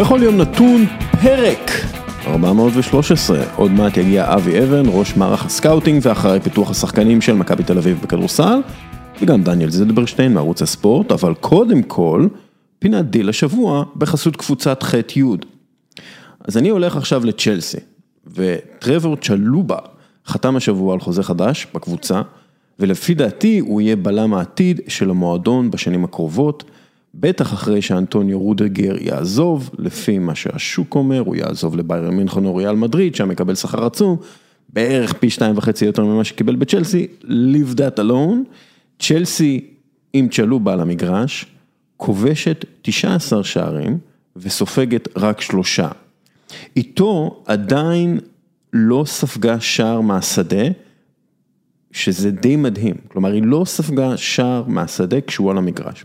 בכל יום נתון פרק 413. עוד מעט יגיע אבי אבן, ראש מערך ה scouting ואחראי פיתוח השחקנים של מכבי תל אביב בכדורסל, וגם דניאל זלברשטיין מערוץ הספורט, אבל קודם כל, פינת דיל השבוע בחסות קבוצת ח'-י'. אז אני הולך עכשיו לצ'לסי, וטרבור צ'לובה חתם השבוע על חוזה חדש בקבוצה, ולפי דעתי הוא יהיה בלם העתיד של המועדון בשנים הקרובות. בטח אחרי שאנטוניו רודגר יעזוב, לפי מה שהשוק אומר, הוא יעזוב לביירן מינכון או ריאל מדריד, שם יקבל שכר עצום, בערך פי שתיים וחצי יותר ממה שקיבל בצ'לסי, leave that alone, צ'לסי עם צ'לובה על המגרש, כובשת 19 שערים וסופגת רק שלושה. איתו עדיין לא ספגה שער מהשדה, שזה די מדהים, כלומר היא לא ספגה שער מהשדה כשהוא על המגרש.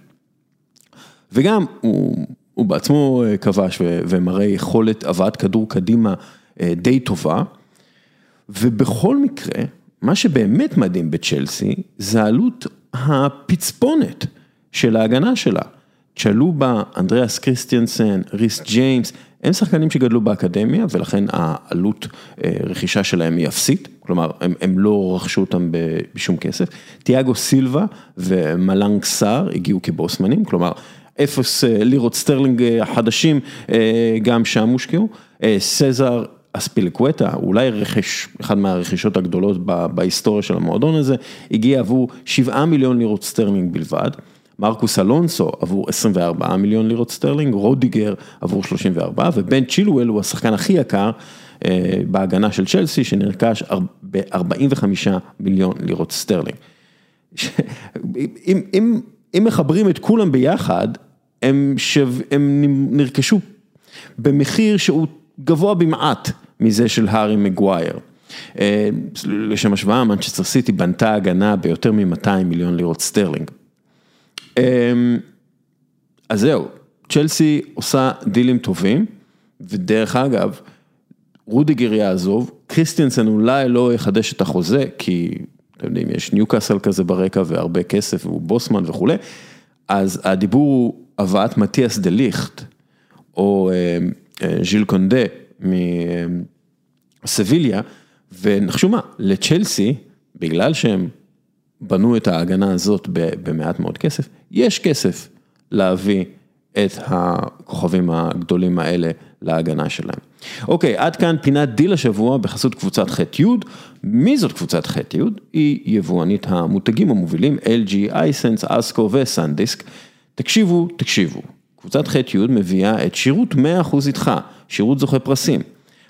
וגם הוא, הוא בעצמו אה, כבש ומראה יכולת הבאת כדור קדימה אה, די טובה. ובכל מקרה, מה שבאמת מדהים בצ'לסי, זה עלות הפצפונת של ההגנה שלה. צ'לובה, אנדריאס קריסטיאנסן, ריס ג'יימס, הם שחקנים שגדלו באקדמיה ולכן העלות אה, רכישה שלהם היא אפסית, כלומר הם, הם לא רכשו אותם בשום כסף. תיאגו סילבה ומלנג סאר הגיעו כבוסמנים, כלומר אפס אה, לירות סטרלינג אה, החדשים גם שם הושקעו. סזר אספילקווטה, אולי רכש, אחד מהרכישות הגדולות בהיסטוריה של המועדון הזה, הגיע עבור 7 מיליון לירות סטרלינג בלבד. מרקוס אלונסו עבור 24 מיליון לירות סטרלינג, רודיגר עבור 34 ובן צ'ילואל הוא השחקן הכי יקר בהגנה של צ'לסי שנרכש ב-45 מיליון לירות סטרלינג. אם, אם, אם מחברים את כולם ביחד, הם, שו, הם נרכשו במחיר שהוא גבוה במעט מזה של הארי מגווייר. לשם השוואה, מנצ'סטר סיטי בנתה הגנה ביותר מ-200 מיליון לירות סטרלינג. אז זהו, צ'לסי עושה דילים טובים, ודרך אגב, רודיגר יעזוב, קריסטיאנסן אולי לא יחדש את החוזה, כי אתם יודעים, יש ניוקאסל כזה ברקע והרבה כסף והוא בוסמן וכולי, אז הדיבור הוא הבאת מתיאס דה ליכט, או ז'יל קונדה מסביליה, ונחשו מה, לצ'לסי, בגלל שהם בנו את ההגנה הזאת במעט מאוד כסף, יש כסף להביא את הכוכבים הגדולים האלה להגנה שלהם. אוקיי, עד כאן פינת דיל השבוע בחסות קבוצת ח'-י'. מי זאת קבוצת ח'-י'? היא יבואנית המותגים המובילים LG, אייסנס, אסקו וסנדיסק. תקשיבו, תקשיבו, קבוצת ח'-י' מביאה את שירות 100% איתך, שירות זוכה פרסים.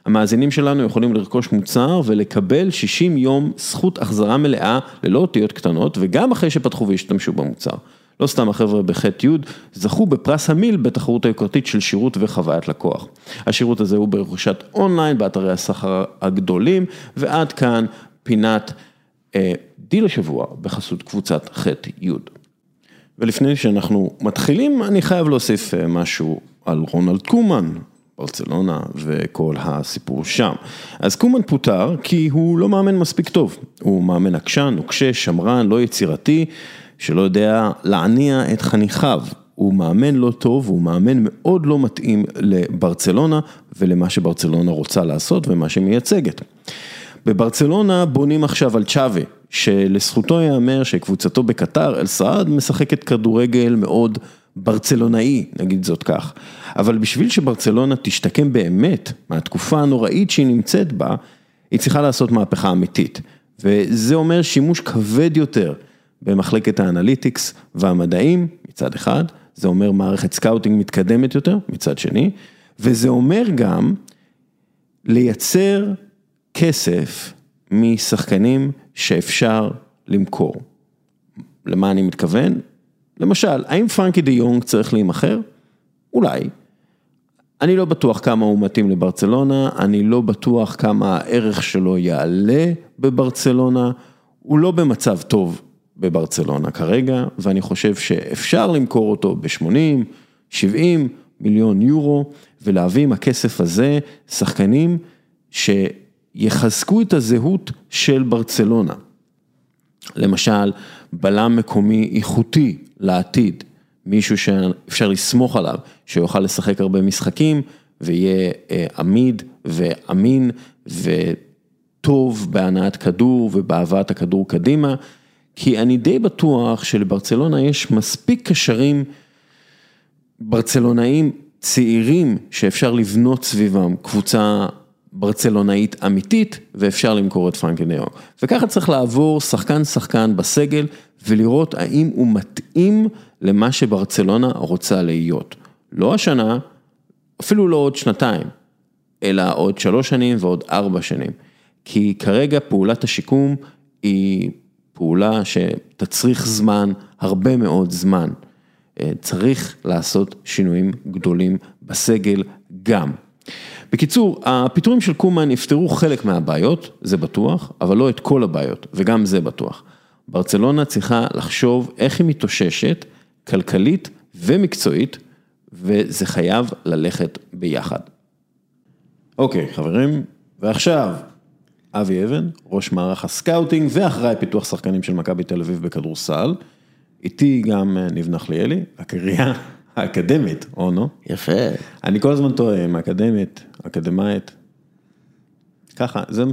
המאזינים שלנו יכולים לרכוש מוצר ולקבל 60 יום זכות החזרה מלאה ללא אותיות קטנות וגם אחרי שפתחו והשתמשו במוצר. לא סתם החבר'ה בח'-י' זכו בפרס המיל בתחרות היוקרתית של שירות וחוויית לקוח. השירות הזה הוא ברכישות אונליין באתרי הסחר הגדולים ועד כאן פינת אה, דיל השבוע בחסות קבוצת ח'-י'. ולפני שאנחנו מתחילים אני חייב להוסיף אה, משהו על רונלד קומן. ברצלונה וכל הסיפור שם. אז קומן פוטר כי הוא לא מאמן מספיק טוב, הוא מאמן עקשן, נוקשה, שמרן, לא יצירתי, שלא יודע להניע את חניכיו. הוא מאמן לא טוב, הוא מאמן מאוד לא מתאים לברצלונה ולמה שברצלונה רוצה לעשות ומה שמייצגת. בברצלונה בונים עכשיו על צ'אבי, שלזכותו ייאמר שקבוצתו בקטר, אל סעד, משחקת כדורגל מאוד ברצלונאי, נגיד זאת כך. אבל בשביל שברצלונה תשתקם באמת מהתקופה הנוראית שהיא נמצאת בה, היא צריכה לעשות מהפכה אמיתית. וזה אומר שימוש כבד יותר במחלקת ה analytics והמדעים מצד אחד, זה אומר מערכת scouting מתקדמת יותר מצד שני, וזה אומר גם לייצר כסף משחקנים שאפשר למכור. למה אני מתכוון? למשל, האם פרנקי דה יונג צריך להימכר? אולי. אני לא בטוח כמה הוא מתאים לברצלונה, אני לא בטוח כמה הערך שלו יעלה בברצלונה, הוא לא במצב טוב בברצלונה כרגע, ואני חושב שאפשר למכור אותו ב-80, 70 מיליון יורו, ולהביא עם הכסף הזה שחקנים שיחזקו את הזהות של ברצלונה. למשל, בלם מקומי איכותי לעתיד, מישהו שאפשר לסמוך עליו, שיוכל לשחק הרבה משחקים ויהיה עמיד ואמין וטוב בהנעת כדור ובהבאת הכדור קדימה, כי אני די בטוח שלברצלונה יש מספיק קשרים ברצלונאים צעירים שאפשר לבנות סביבם קבוצה ברצלונאית אמיתית ואפשר למכור את פרנקי דיון. וככה צריך לעבור שחקן שחקן בסגל ולראות האם הוא מתאים למה שברצלונה רוצה להיות. לא השנה, אפילו לא עוד שנתיים, אלא עוד שלוש שנים ועוד ארבע שנים. כי כרגע פעולת השיקום היא פעולה שתצריך זמן, הרבה מאוד זמן. צריך לעשות שינויים גדולים בסגל גם. בקיצור, הפיטורים של קומן יפתרו חלק מהבעיות, זה בטוח, אבל לא את כל הבעיות, וגם זה בטוח. ברצלונה צריכה לחשוב איך היא מתאוששת, כלכלית ומקצועית, וזה חייב ללכת ביחד. אוקיי, חברים, ועכשיו, אבי אבן, ראש מערך ה scouting ואחראי פיתוח שחקנים של מכבי תל אביב בכדורסל. איתי גם ניב נחליאלי, הקריה האקדמית, אונו. יפה. אני כל הזמן טועה, אקדמית, אקדמאית. ככה, זה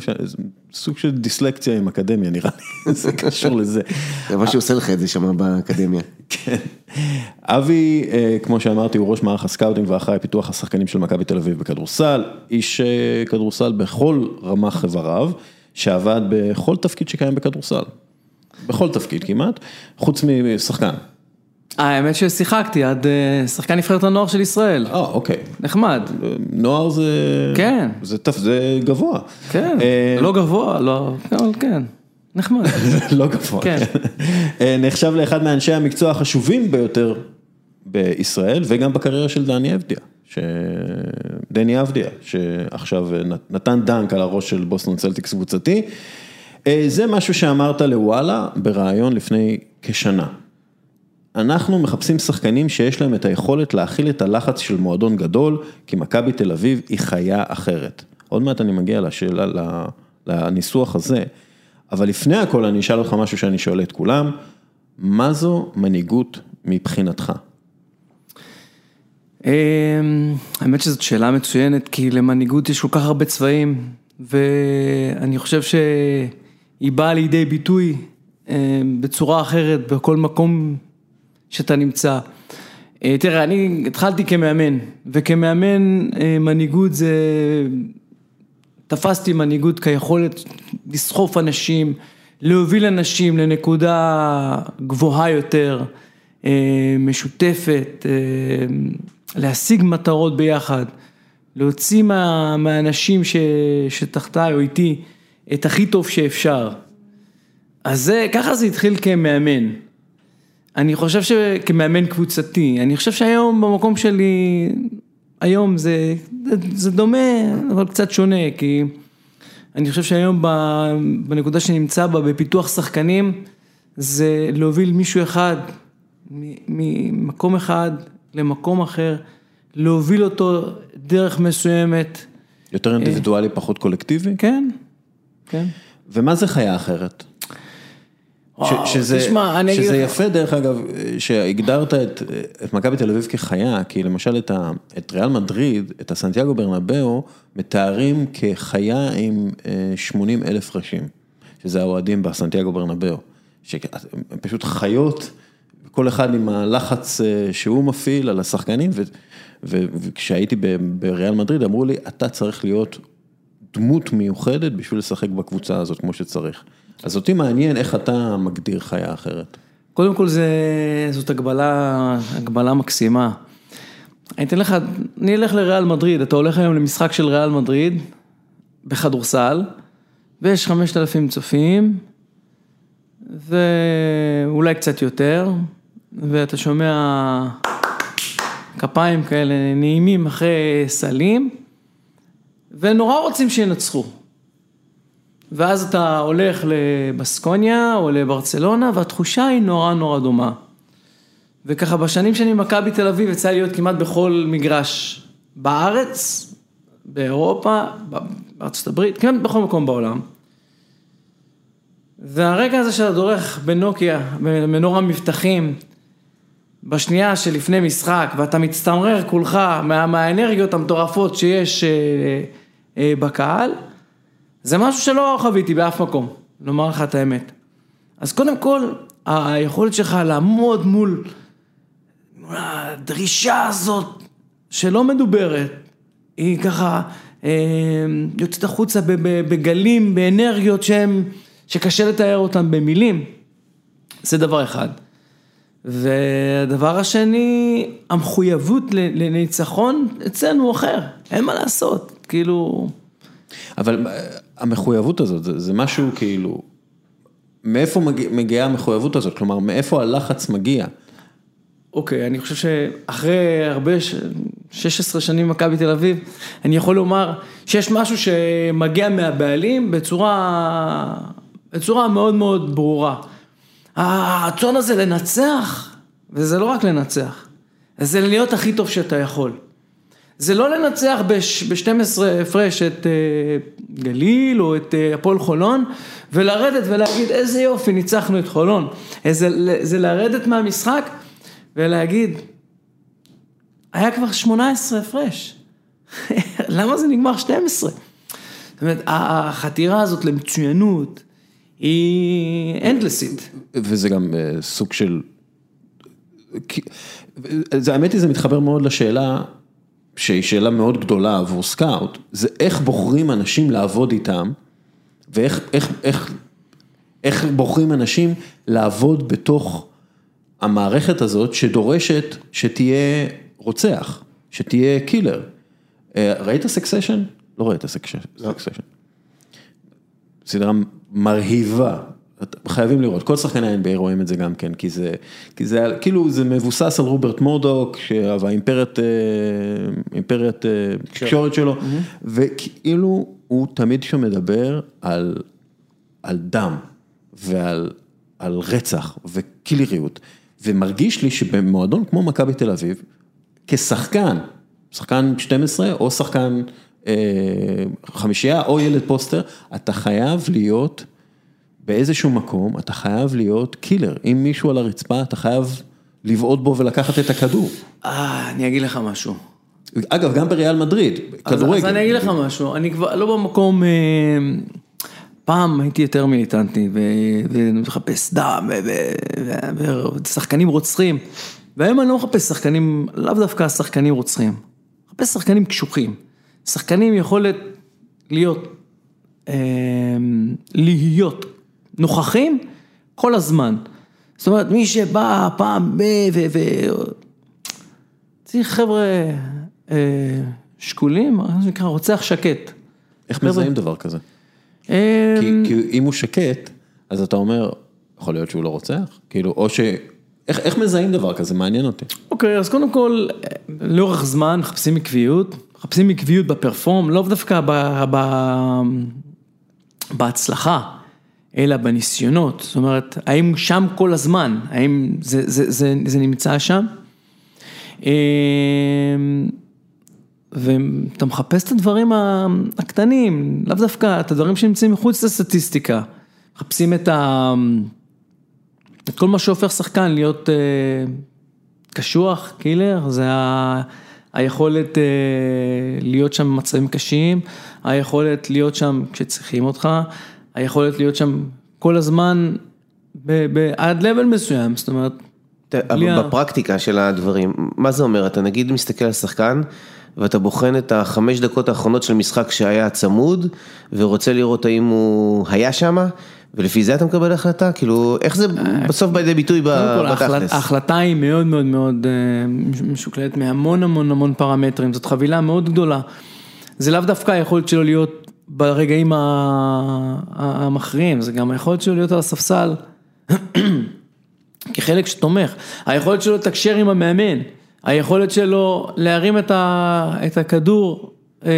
סוג של דיסלקציה עם אקדמיה נראה לי, זה קשור לזה. זה מה שעושה לך את זה שם באקדמיה. כן. אבי, כמו שאמרתי, הוא ראש מערך ה scouting ואחראי פיתוח השחקנים של מכבי תל אביב בכדורסל, איש כדורסל בכל רמ"ח איבריו, שעבד בכל תפקיד שקיים בכדורסל. בכל תפקיד כמעט, חוץ משחקן. האמת ששיחקתי עד שחקן נבחרת הנוער של ישראל. אה, אוקיי. נחמד. נוער זה... כן. זה גבוה. כן, לא גבוה, לא, אבל כן, נחמד. לא גבוה. כן. נחשב לאחד מאנשי המקצוע החשובים ביותר בישראל, וגם בקריירה של דני אבדיה. דני אבדיה, שעכשיו נתן דנק על הראש של בוסטון צלטיקס קבוצתי. זה משהו שאמרת לוואלה בריאיון לפני כשנה. אנחנו מחפשים שחקנים שיש להם את היכולת להכיל את הלחץ של מועדון גדול, כי מכבי תל אביב היא חיה אחרת. עוד מעט אני מגיע לשאלה, לניסוח הזה, אבל לפני הכל אני אשאל אותך משהו שאני שואל את כולם, מה זו מנהיגות מבחינתך? האמת שזאת שאלה מצוינת, כי למנהיגות יש כל כך הרבה צבעים, ואני חושב שהיא באה לידי ביטוי בצורה אחרת בכל מקום שאתה נמצא. תראה, אני התחלתי כמאמן, וכמאמן מנהיגות זה, תפסתי מנהיגות כיכולת לסחוף אנשים, להוביל אנשים לנקודה גבוהה יותר, משותפת, להשיג מטרות ביחד, להוציא מהאנשים שתחתיי או איתי את הכי טוב שאפשר. אז זה, ככה זה התחיל כמאמן. אני חושב שכמאמן קבוצתי, אני חושב שהיום במקום שלי, היום זה, זה דומה, אבל קצת שונה, כי אני חושב שהיום בנקודה שנמצא בה, בפיתוח שחקנים, זה להוביל מישהו אחד, ממקום אחד למקום אחר, להוביל אותו דרך מסוימת. יותר אינדיבידואלי, פחות קולקטיבי? כן, כן. ומה זה חיה אחרת? שזה, תשמע, אני שזה יפה דרך אגב, שהגדרת את, את מכבי תל אביב כחיה, כי למשל את, ה, את ריאל מדריד, את הסנטיאגו ברנבאו, מתארים כחיה עם 80 אלף ראשים, שזה האוהדים בסנטיאגו ברנבאו, שהם פשוט חיות, כל אחד עם הלחץ שהוא מפעיל על השחקנים, ו, ו, וכשהייתי בריאל מדריד אמרו לי, אתה צריך להיות דמות מיוחדת בשביל לשחק בקבוצה הזאת כמו שצריך. אז אותי מעניין איך אתה מגדיר חיה אחרת. קודם כל זה, זאת הגבלה, הגבלה מקסימה. אני אתן לך, אני אלך לריאל מדריד, אתה הולך היום למשחק של ריאל מדריד, בכדורסל, ויש 5,000 צופים, ואולי קצת יותר, ואתה שומע כפיים כאלה נעימים אחרי סלים, ונורא רוצים שינצחו. ואז אתה הולך לבסקוניה או לברצלונה, והתחושה היא נורא נורא דומה. וככה בשנים שאני מכבי תל אביב, יצא לי להיות כמעט בכל מגרש בארץ, באירופה, בארצות הברית, כמעט בכל מקום בעולם. והרגע הזה שאתה דורך בנוקיה, במנור המבטחים, בשנייה שלפני משחק, ואתה מצטמרר כולך מה, מהאנרגיות המטורפות שיש אה, אה, בקהל, זה משהו שלא חוויתי באף מקום, לומר לך את האמת. אז קודם כל, היכולת שלך לעמוד מול הדרישה הזאת שלא מדוברת, היא ככה אה, יוצאת החוצה בגלים, באנרגיות שהם, שקשה לתאר אותם במילים. זה דבר אחד. והדבר השני, המחויבות לניצחון אצלנו אחר, אין מה לעשות, כאילו... אבל המחויבות הזאת, זה, זה משהו כאילו, מאיפה מגיע, מגיעה המחויבות הזאת? כלומר, מאיפה הלחץ מגיע? אוקיי, אני חושב שאחרי הרבה, ש- 16 שנים במכבי תל אביב, אני יכול לומר שיש משהו שמגיע מהבעלים בצורה, בצורה מאוד מאוד ברורה. הרצון הזה לנצח, וזה לא רק לנצח, זה להיות הכי טוב שאתה יכול. זה לא לנצח ב-12 הפרש את אה, גליל או את אה, הפועל חולון ולרדת ולהגיד איזה יופי ניצחנו את חולון. זה, זה לרדת מהמשחק ולהגיד היה כבר 18 הפרש, למה זה נגמר 12? זאת אומרת החתירה הזאת למצוינות היא אנדלסית. וזה גם אה, סוג של, זה האמת היא זה מתחבר מאוד לשאלה, שהיא שאלה מאוד גדולה עבור סקאוט, זה איך בוחרים אנשים לעבוד איתם, ואיך איך, איך, איך בוחרים אנשים לעבוד בתוך המערכת הזאת שדורשת שתהיה רוצח, שתהיה killer. אה, ראית Succession? לא ראית Succession. סדרה מרהיבה, חייבים לראות, כל שחקני ה-NBA רואים את זה גם כן, כי זה, כי זה כאילו זה מבוסס על רוברט מורדוק, והאימפריית אה, אימפריית אה, תקשורת. שלו, וכאילו הוא תמיד שם מדבר על, על דם ועל על רצח וקילריות, ומרגיש לי שבמועדון כמו מכבי תל אביב, כשחקן, שחקן 12 או שחקן אה, חמישייה או ילד פוסטר, אתה חייב להיות באיזשהו מקום, אתה חייב להיות קילר. אם מישהו על הרצפה, אתה חייב לבעוט בו ולקחת את הכדור. אה, אני אגיד לך משהו. אגב, גם בריאל מדריד, כדורגל. אז אני אגיד לך משהו, אני כבר לא במקום, אה, פעם הייתי יותר מיליטנטי ומחפש דם ושחקנים רוצחים, והיום אני לא מחפש שחקנים, לאו דווקא שחקנים רוצחים, מחפש שחקנים קשוחים, שחקנים יכולת להיות, אה, להיות נוכחים כל הזמן, זאת אומרת מי שבא פעם ב... ו- ו- צריך חבר'ה אה, שקולים, מה שנקרא רוצח שקט. איך מזהים דבר כזה? אה, כי, כי אם הוא שקט, אז אתה אומר, יכול להיות שהוא לא רוצח? כאילו, או ש... איך, איך מזהים דבר כזה? מעניין אותי. אוקיי, אז קודם כל, לאורך זמן מחפשים עקביות, מחפשים עקביות בפרפורם, לאו דווקא ב, ב, בהצלחה, אלא בניסיונות. זאת אומרת, האם שם כל הזמן? האם זה, זה, זה, זה נמצא שם? אה, ואתה מחפש את הדברים הקטנים, לאו דווקא את הדברים שנמצאים מחוץ לסטטיסטיקה. מחפשים את, ה... את כל מה שהופך שחקן להיות אה, קשוח, קילר, זה ה... היכולת אה, להיות שם במצבים קשים, היכולת להיות שם כשצריכים אותך, היכולת להיות שם כל הזמן ב... ב... עד לבל מסוים, זאת אומרת, אבל בפרקטיקה של הדברים, מה זה אומר? אתה נגיד מסתכל על שחקן ואתה בוחן את החמש דקות האחרונות של משחק שהיה צמוד ורוצה לראות האם הוא היה שם ולפי זה אתה מקבל החלטה? כאילו, איך זה בסוף בא לידי ביטוי בתכלס? ההחלטה היא מאוד מאוד מאוד אה, משוקללת מהמון המון המון פרמטרים, זאת חבילה מאוד גדולה. זה לאו דווקא היכולת שלו להיות ברגעים המכריעים, זה גם היכולת שלו להיות על הספסל. כחלק שתומך, היכולת שלו לתקשר עם המאמן, היכולת שלו להרים את, ה, את הכדור אה,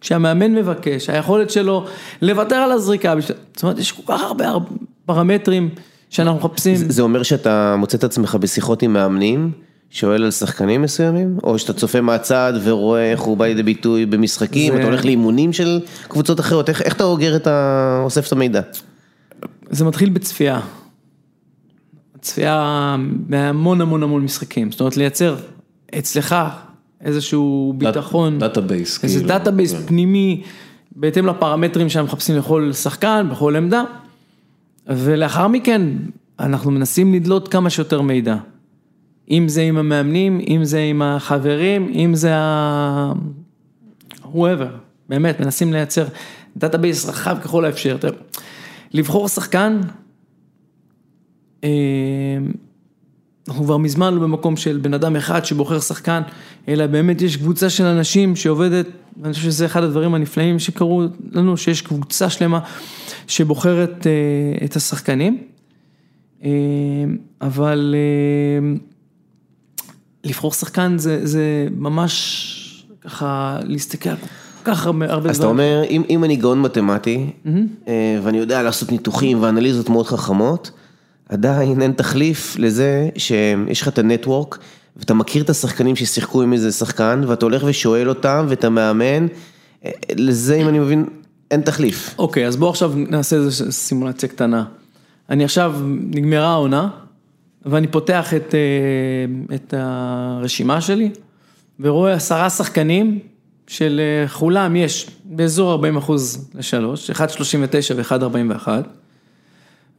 כשהמאמן מבקש, היכולת שלו לוותר על הזריקה, זאת אומרת יש כל כך הרבה הר- פרמטרים שאנחנו מחפשים. זה אומר שאתה מוצא את עצמך בשיחות עם מאמנים, שואל על שחקנים מסוימים, או שאתה צופה מהצד ורואה איך הוא בא לידי ביטוי במשחקים, זה- אתה הולך לאימונים של קבוצות אחרות, איך, איך אתה אוגר את ה... אוסף את המידע? זה מתחיל בצפייה. צפייה בהמון המון המון משחקים, זאת אומרת לייצר אצלך איזשהו ביטחון, database, איזה כאילו. database כן. פנימי, בהתאם לפרמטרים שאנחנו מחפשים לכל שחקן, בכל עמדה, ולאחר מכן אנחנו מנסים לדלות כמה שיותר מידע. אם זה עם המאמנים, אם זה עם החברים, אם זה ה... whoever, באמת, מנסים לייצר database רחב ככל האפשר. לבחור שחקן, אה, אנחנו כבר מזמן לא במקום של בן אדם אחד שבוחר שחקן, אלא באמת יש קבוצה של אנשים שעובדת, ואני חושב שזה אחד הדברים הנפלאים שקרו לנו, שיש קבוצה שלמה שבוחרת אה, את השחקנים. אה, אבל אה, לבחור שחקן זה, זה ממש ככה להסתכל על כל כך הרבה הרבה אז אתה אומר, אם, אם אני גאון מתמטי, אה, ואני יודע לעשות ניתוחים ואנליזות מאוד חכמות, עדיין אין תחליף לזה שיש לך את הנטוורק, ואתה מכיר את השחקנים ששיחקו עם איזה שחקן, ואתה הולך ושואל אותם, ואתה מאמן, אה, לזה, אם אני מבין, אין תחליף. אוקיי, אז בואו עכשיו נעשה איזו סימולציה קטנה. אני עכשיו, נגמרה העונה, ואני פותח את, אה, את הרשימה שלי, ורואה עשרה שחקנים, שלכולם יש באזור 40 אחוז לשלוש, 1.39 ו-1.41,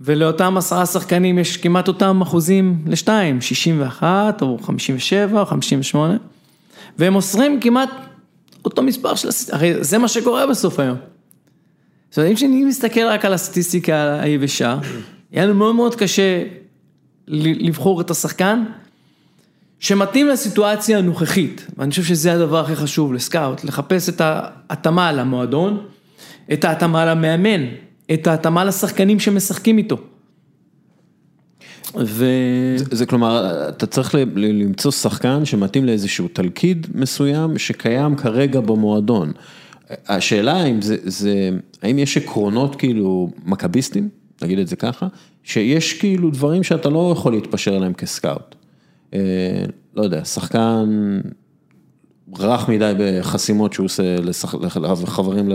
ולאותם עשרה שחקנים יש כמעט אותם אחוזים לשתיים, 61 או 57 או 58, והם מוסרים כמעט אותו מספר של. הרי זה מה שקורה בסוף היום. זאת אומרת, אם אני מסתכל רק על הסטטיסטיקה היבשה, יהיה לנו מאוד מאוד קשה לבחור את השחקן שמתאים לסיטואציה הנוכחית, ואני חושב שזה הדבר הכי חשוב לסקאוט, לחפש את ההתאמה למועדון, את ההתאמה למאמן, את ההתאמה לשחקנים שמשחקים איתו. ו... זה, זה כלומר, אתה צריך ל- ל- למצוא שחקן שמתאים לאיזשהו תלכיד מסוים שקיים כרגע במועדון. השאלה אם זה, זה, האם יש עקרונות כאילו מכביסטים, נגיד את זה ככה, שיש כאילו דברים שאתה לא יכול להתפשר עליהם כסקאוט. אה, לא יודע, שחקן רך מדי בחסימות שהוא עושה לחברים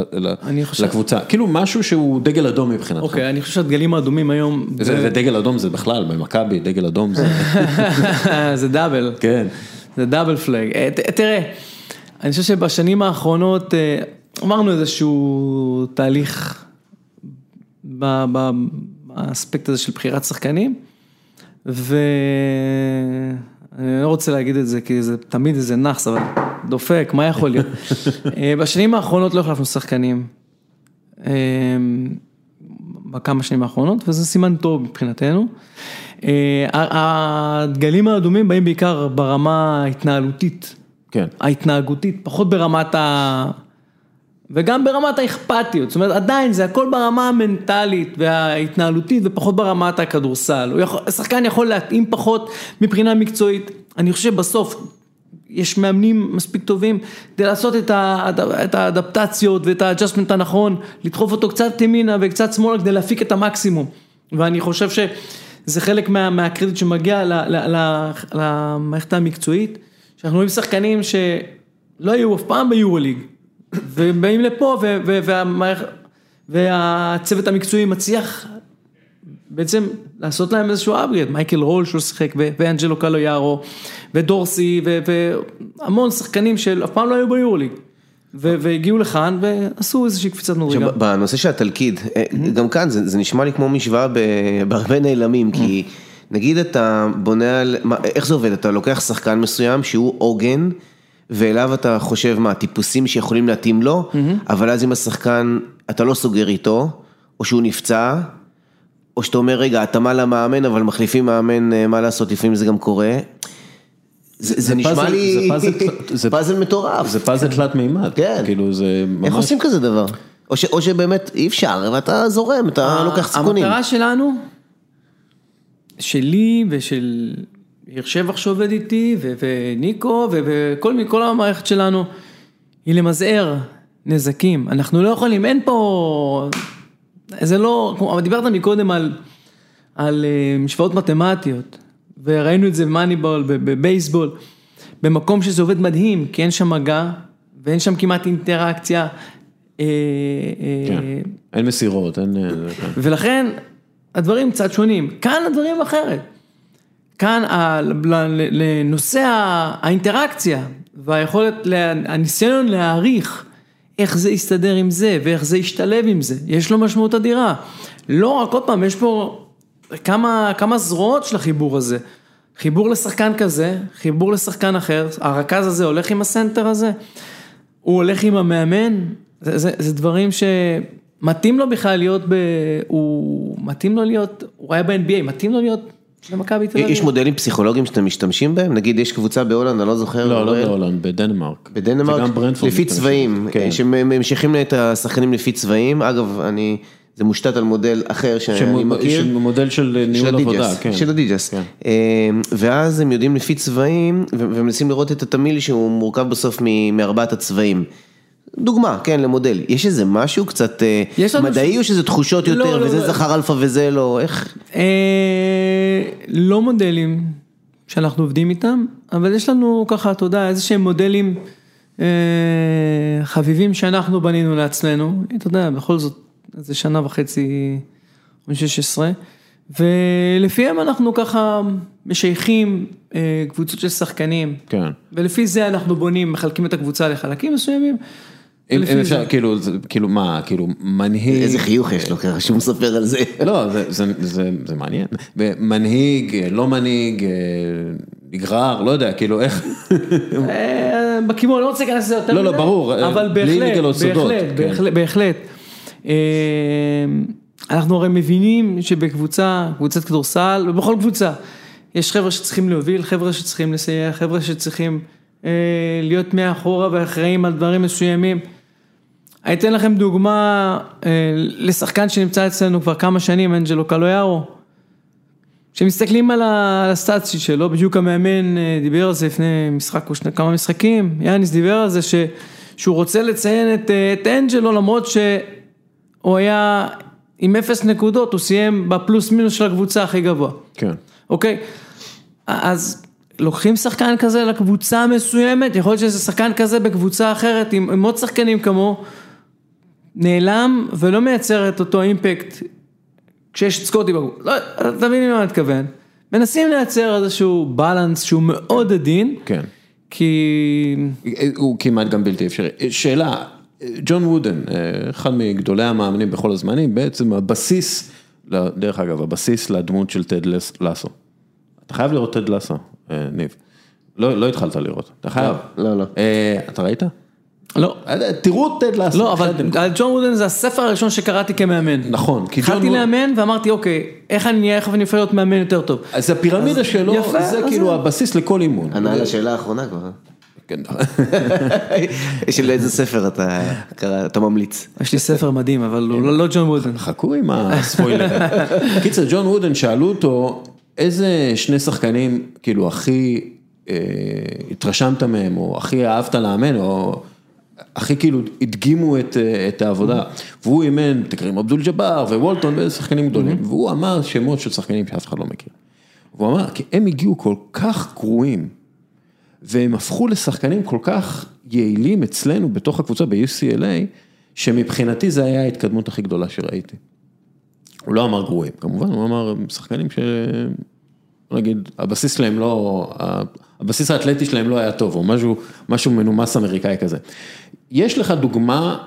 לקבוצה, כאילו משהו שהוא דגל אדום מבחינתך. אוקיי, אני חושב שהדגלים האדומים היום, זה, ודגל אדום זה בכלל, במכבי, דגל אדום זה, זה דאבל. כן. זה דאבל פלאג. אה, תראה, אני חושב שבשנים האחרונות אה, אמרנו איזשהו תהליך באספקט הזה של בחירת שחקנים, ואני לא רוצה להגיד את זה כי זה תמיד איזה נאחס, אבל דופק, מה יכול להיות? אה, בשנים האחרונות לא החלפנו שחקנים. אה, בכמה שנים האחרונות, וזה סימן טוב מבחינתנו. אה, הדגלים האדומים באים בעיקר ברמה ההתנהלותית, כן. ההתנהגותית, פחות ברמת ה... וגם ברמת האכפתיות, זאת אומרת עדיין זה הכל ברמה המנטלית וההתנהלותית ופחות ברמת הכדורסל, יכול, השחקן יכול להתאים פחות מבחינה מקצועית, אני חושב שבסוף יש מאמנים מספיק טובים כדי לעשות את, ה, את האדפטציות ואת ה adjustment הנכון, לדחוף אותו קצת ימינה וקצת שמאלה כדי להפיק את המקסימום. ואני חושב שזה חלק מה, מהקרדיט שמגיע למערכת המקצועית, שאנחנו רואים שחקנים שלא היו אף פעם ביורוליג, והם באים לפה ו, ו, והמערכ... והצוות המקצועי מצליח בעצם לעשות להם איזשהו upgrade, מייקל רול שהוא שיחק, ואנג'לו קלו יארו, ודורסי, והמון שחקנים שאף פעם לא היו ביורוליג. ו- והגיעו לכאן ועשו איזושהי קפיצת מדרגה. בנושא של התלכיד, אה, גם כאן זה, זה נשמע לי כמו משוואה בהרבה נעלמים, כי נגיד אתה בונה על, מה, איך זה עובד, אתה לוקח שחקן מסוים שהוא עוגן, ואליו אתה חושב מה, טיפוסים שיכולים להתאים לו, אבל אז אם השחקן, אתה לא סוגר איתו, או שהוא נפצע, או שאתה אומר, רגע, התאמה למאמן, אבל מחליפים מאמן, אה, מה לעשות, לפעמים זה גם קורה. זה, זה, זה נשמע פאזל- לי זה פאזל- זה- פאזל מטורף. זה פאזל תלת מימד, כן. כאילו זה ממש, איך עושים כזה דבר? או, ש, או שבאמת אי אפשר, ואתה זורם, אתה לוקח סיכונים. המטרה שלנו, שלי ושל יאיר שבח שעובד איתי, ו- וניקו, וכל כל המערכת שלנו, היא למזער נזקים. אנחנו לא יכולים, אין פה, זה לא, כמו- דיברת מקודם על, על אה, משוואות מתמטיות, וראינו את זה במאניבול, בבייסבול, במקום שזה עובד מדהים, כי אין שם מגע, ואין שם כמעט אינטראקציה. אה, אה, כן. אין מסירות, אין. ולכן הדברים קצת שונים, כאן הדברים אחרת. כאן לנושא האינטראקציה והיכולת, הניסיון להעריך איך זה יסתדר עם זה ואיך זה ישתלב עם זה, יש לו משמעות אדירה. לא רק, עוד פעם, יש פה כמה, כמה זרועות של החיבור הזה. חיבור לשחקן כזה, חיבור לשחקן אחר, הרכז הזה הולך עם הסנטר הזה, הוא הולך עם המאמן, זה, זה, זה דברים שמתאים לו בכלל להיות ב... הוא מתאים לו להיות, הוא היה ב-NBA, מתאים לו להיות. יש מודלים פסיכולוגיים שאתם משתמשים בהם? נגיד יש קבוצה בהולנד, אני לא זוכר. לא, לא בהולנד, בדנמרק. בדנמרק, וגם ברנטפורד לפי. צבעים, כן. שממשיכים את השחקנים לפי צבעים, אגב, אני, זה מושתת על מודל אחר שאני שמ- מכיר. של מודל של של ניהול עבודה, כן. של הדיג'ס, כן. אה, ואז הם יודעים לפי צבעים, ומנסים לראות את התמהיל שהוא מורכב בסוף מארבעת הצבעים. דוגמה, כן, למודל. יש איזה משהו קצת אה, מדעי או שזה תחושות לא, יותר, לא, וזה לא. זכר אלפא וזה לא, איך? אה, לא מודלים שאנחנו עובדים איתם, אבל יש לנו ככה, אתה יודע, איזה שהם מודלים אה, חביבים שאנחנו בנינו לעצמנו, אתה יודע, בכל זאת, איזה שנה וחצי, 16, ולפיהם אנחנו ככה משייכים אה, קבוצות של שחקנים, כן. ולפי זה אנחנו בונים, מחלקים את הקבוצה לחלקים מסוימים. אם אפשר, כאילו, כאילו מה, כאילו מנהיג... איזה חיוך יש לו ככה שהוא מספר על זה. לא, זה- זה- זה זה מעניין. מנהיג, לא מנהיג, אה, נגרר, לא יודע, כאילו איך... אה, בכיוון, לא רוצה להיכנס לזה יותר לא, לא, מדי, ברור, אה, אבל בהחלט, בהחלט, כן. בהחלט, בהחלט. אה, אנחנו הרי מבינים שבקבוצה, קבוצת כדורסל, ובכל קבוצה, יש חבר'ה שצריכים להוביל, חבר'ה שצריכים לסייע, חבר'ה שצריכים אה, להיות מאחורה ואחראים על דברים מסוימים. אני אתן לכם דוגמה אה, לשחקן שנמצא אצלנו כבר כמה שנים, אנג'לו קלויארו. כשמסתכלים על ה- על הסטאציות שלו, בדיוק המאמן אה, דיבר על זה לפני משחק או שני, כמה משחקים, יאניס דיבר על זה ש, שהוא רוצה לציין את, אה, את אנג'לו למרות שהוא היה עם אפס נקודות, הוא סיים בפלוס מינוס של הקבוצה הכי גבוה, כן. אוקיי? אז לוקחים שחקן כזה לקבוצה מסוימת, יכול להיות שזה שחקן כזה בקבוצה אחרת עם, עם עוד שחקנים כמוהו, נעלם ולא מייצר את אותו אימפקט כשיש את סקוטי בגוף, לא, אתה מבין למה אני מתכוון. מנסים לייצר איזשהו בלנס שהוא מאוד עדין, כן. כי הוא כמעט גם בלתי אפשרי. שאלה, ג'ון וודן, אחד מגדולי המאמנים בכל הזמנים, בעצם הבסיס, דרך אגב, הבסיס לדמות של טד לס- לסו. אתה חייב לראות טד לסו, אה, ניב. לא לא התחלת לראות, אתה חייב. לא, לא. אה, אתה ראית? לא, אה, תראו את טד לסו. לא, אבל אחד- ג'ון וודן זה הספר הראשון שקראתי כמאמן. נכון, כי ג'ון התחלתי לאמן ואמרתי אוקיי, איך אני נהיה, איך אני הופך להיות מאמן יותר טוב. אז הפירמידה שלו, זה כאילו הבסיס לכל אימון. ענה על השאלה האחרונה כבר. אה? כן. של איזה ספר אתה קרא- אתה ממליץ? יש לי ספר מדהים, אבל הוא לא- לא ג'ון וודן. חכו עם הספוילר. קיצר, ג'ון וודן שאלו אותו, איזה שני שחקנים כאילו הכי אה, התרשמת מהם, או הכי אהבת לאמן, או הכי כאילו הדגימו את, אה, את העבודה. והוא אימן את קרים אבדול ג'באר ווולטון ואיזה שחקנים גדולים, והוא אמר שמות של שחקנים שאף אחד לא מכיר. והוא אמר, כי הם הגיעו כל כך גרועים, והם הפכו לשחקנים כל כך יעילים אצלנו בתוך הקבוצה ב-UCLA, שמבחינתי זה היה ההתקדמות הכי גדולה שראיתי. הוא לא אמר גרועים, כמובן, הוא אמר שחקנים ש... נגיד, הבסיס שלהם לא, הבסיס האתלטי שלהם לא היה טוב, או משהו, משהו מנומס אמריקאי כזה. יש לך דוגמה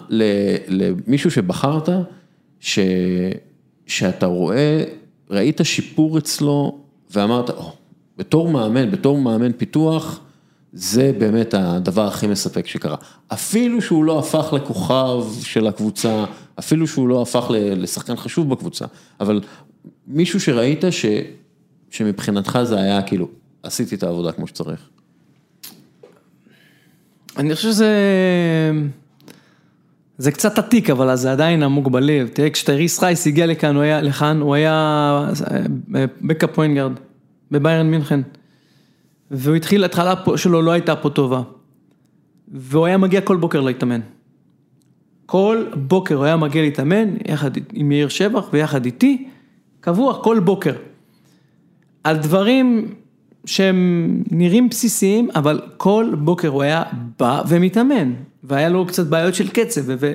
למישהו שבחרת, ש... שאתה רואה, ראית שיפור אצלו, ואמרת, או, בתור מאמן, בתור מאמן פיתוח, זה באמת הדבר הכי מספק שקרה. אפילו שהוא לא הפך לכוכב של הקבוצה, אפילו שהוא לא הפך לשחקן חשוב בקבוצה, אבל מישהו שראית ש, שמבחינתך זה היה כאילו, עשיתי את העבודה כמו שצריך. אני חושב שזה... זה קצת עתיק, אבל זה עדיין עמוק בלב. תראה, כשטייריס רייס הגיע לכאן, הוא היה, לכאן, הוא היה backup point guard בביירן מינכן. והוא התחיל, ההתחלה פה- שלו לא הייתה פה טובה. והוא היה מגיע כל בוקר להתאמן. כל בוקר הוא היה מגיע להתאמן, יחד עם יאיר שבח ויחד איתי, קבוע כל בוקר. על דברים שהם נראים בסיסיים, אבל כל בוקר הוא היה בא ומתאמן, והיה לו קצת בעיות של קצב, ו- ושהוא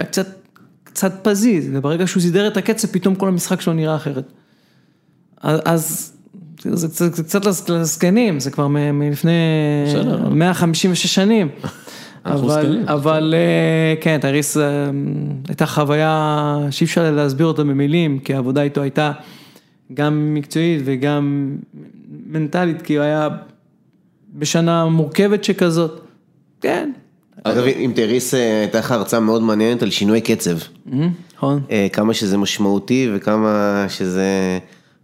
היה קצת, קצת פזיז, וברגע שהוא סידר את הקצב, פתאום כל המשחק שלו נראה אחרת. אז, זה קצת- זה קצת לז- לזקנים, זה כבר מלפני בסדר. 156 שנים. אבל. אבל אה, כן, טייריס אה, הייתה חוויה שאי אפשר להסביר אותה במילים, כי העבודה איתו הייתה גם מקצועית וגם מנטלית, כי הוא היה בשנה מורכבת שכזאת. כן, אגב, עם תריס אה, הייתה לך הרצאה מאוד מעניינת על שינוי קצב. נכון. אה, כמה שזה משמעותי וכמה שזה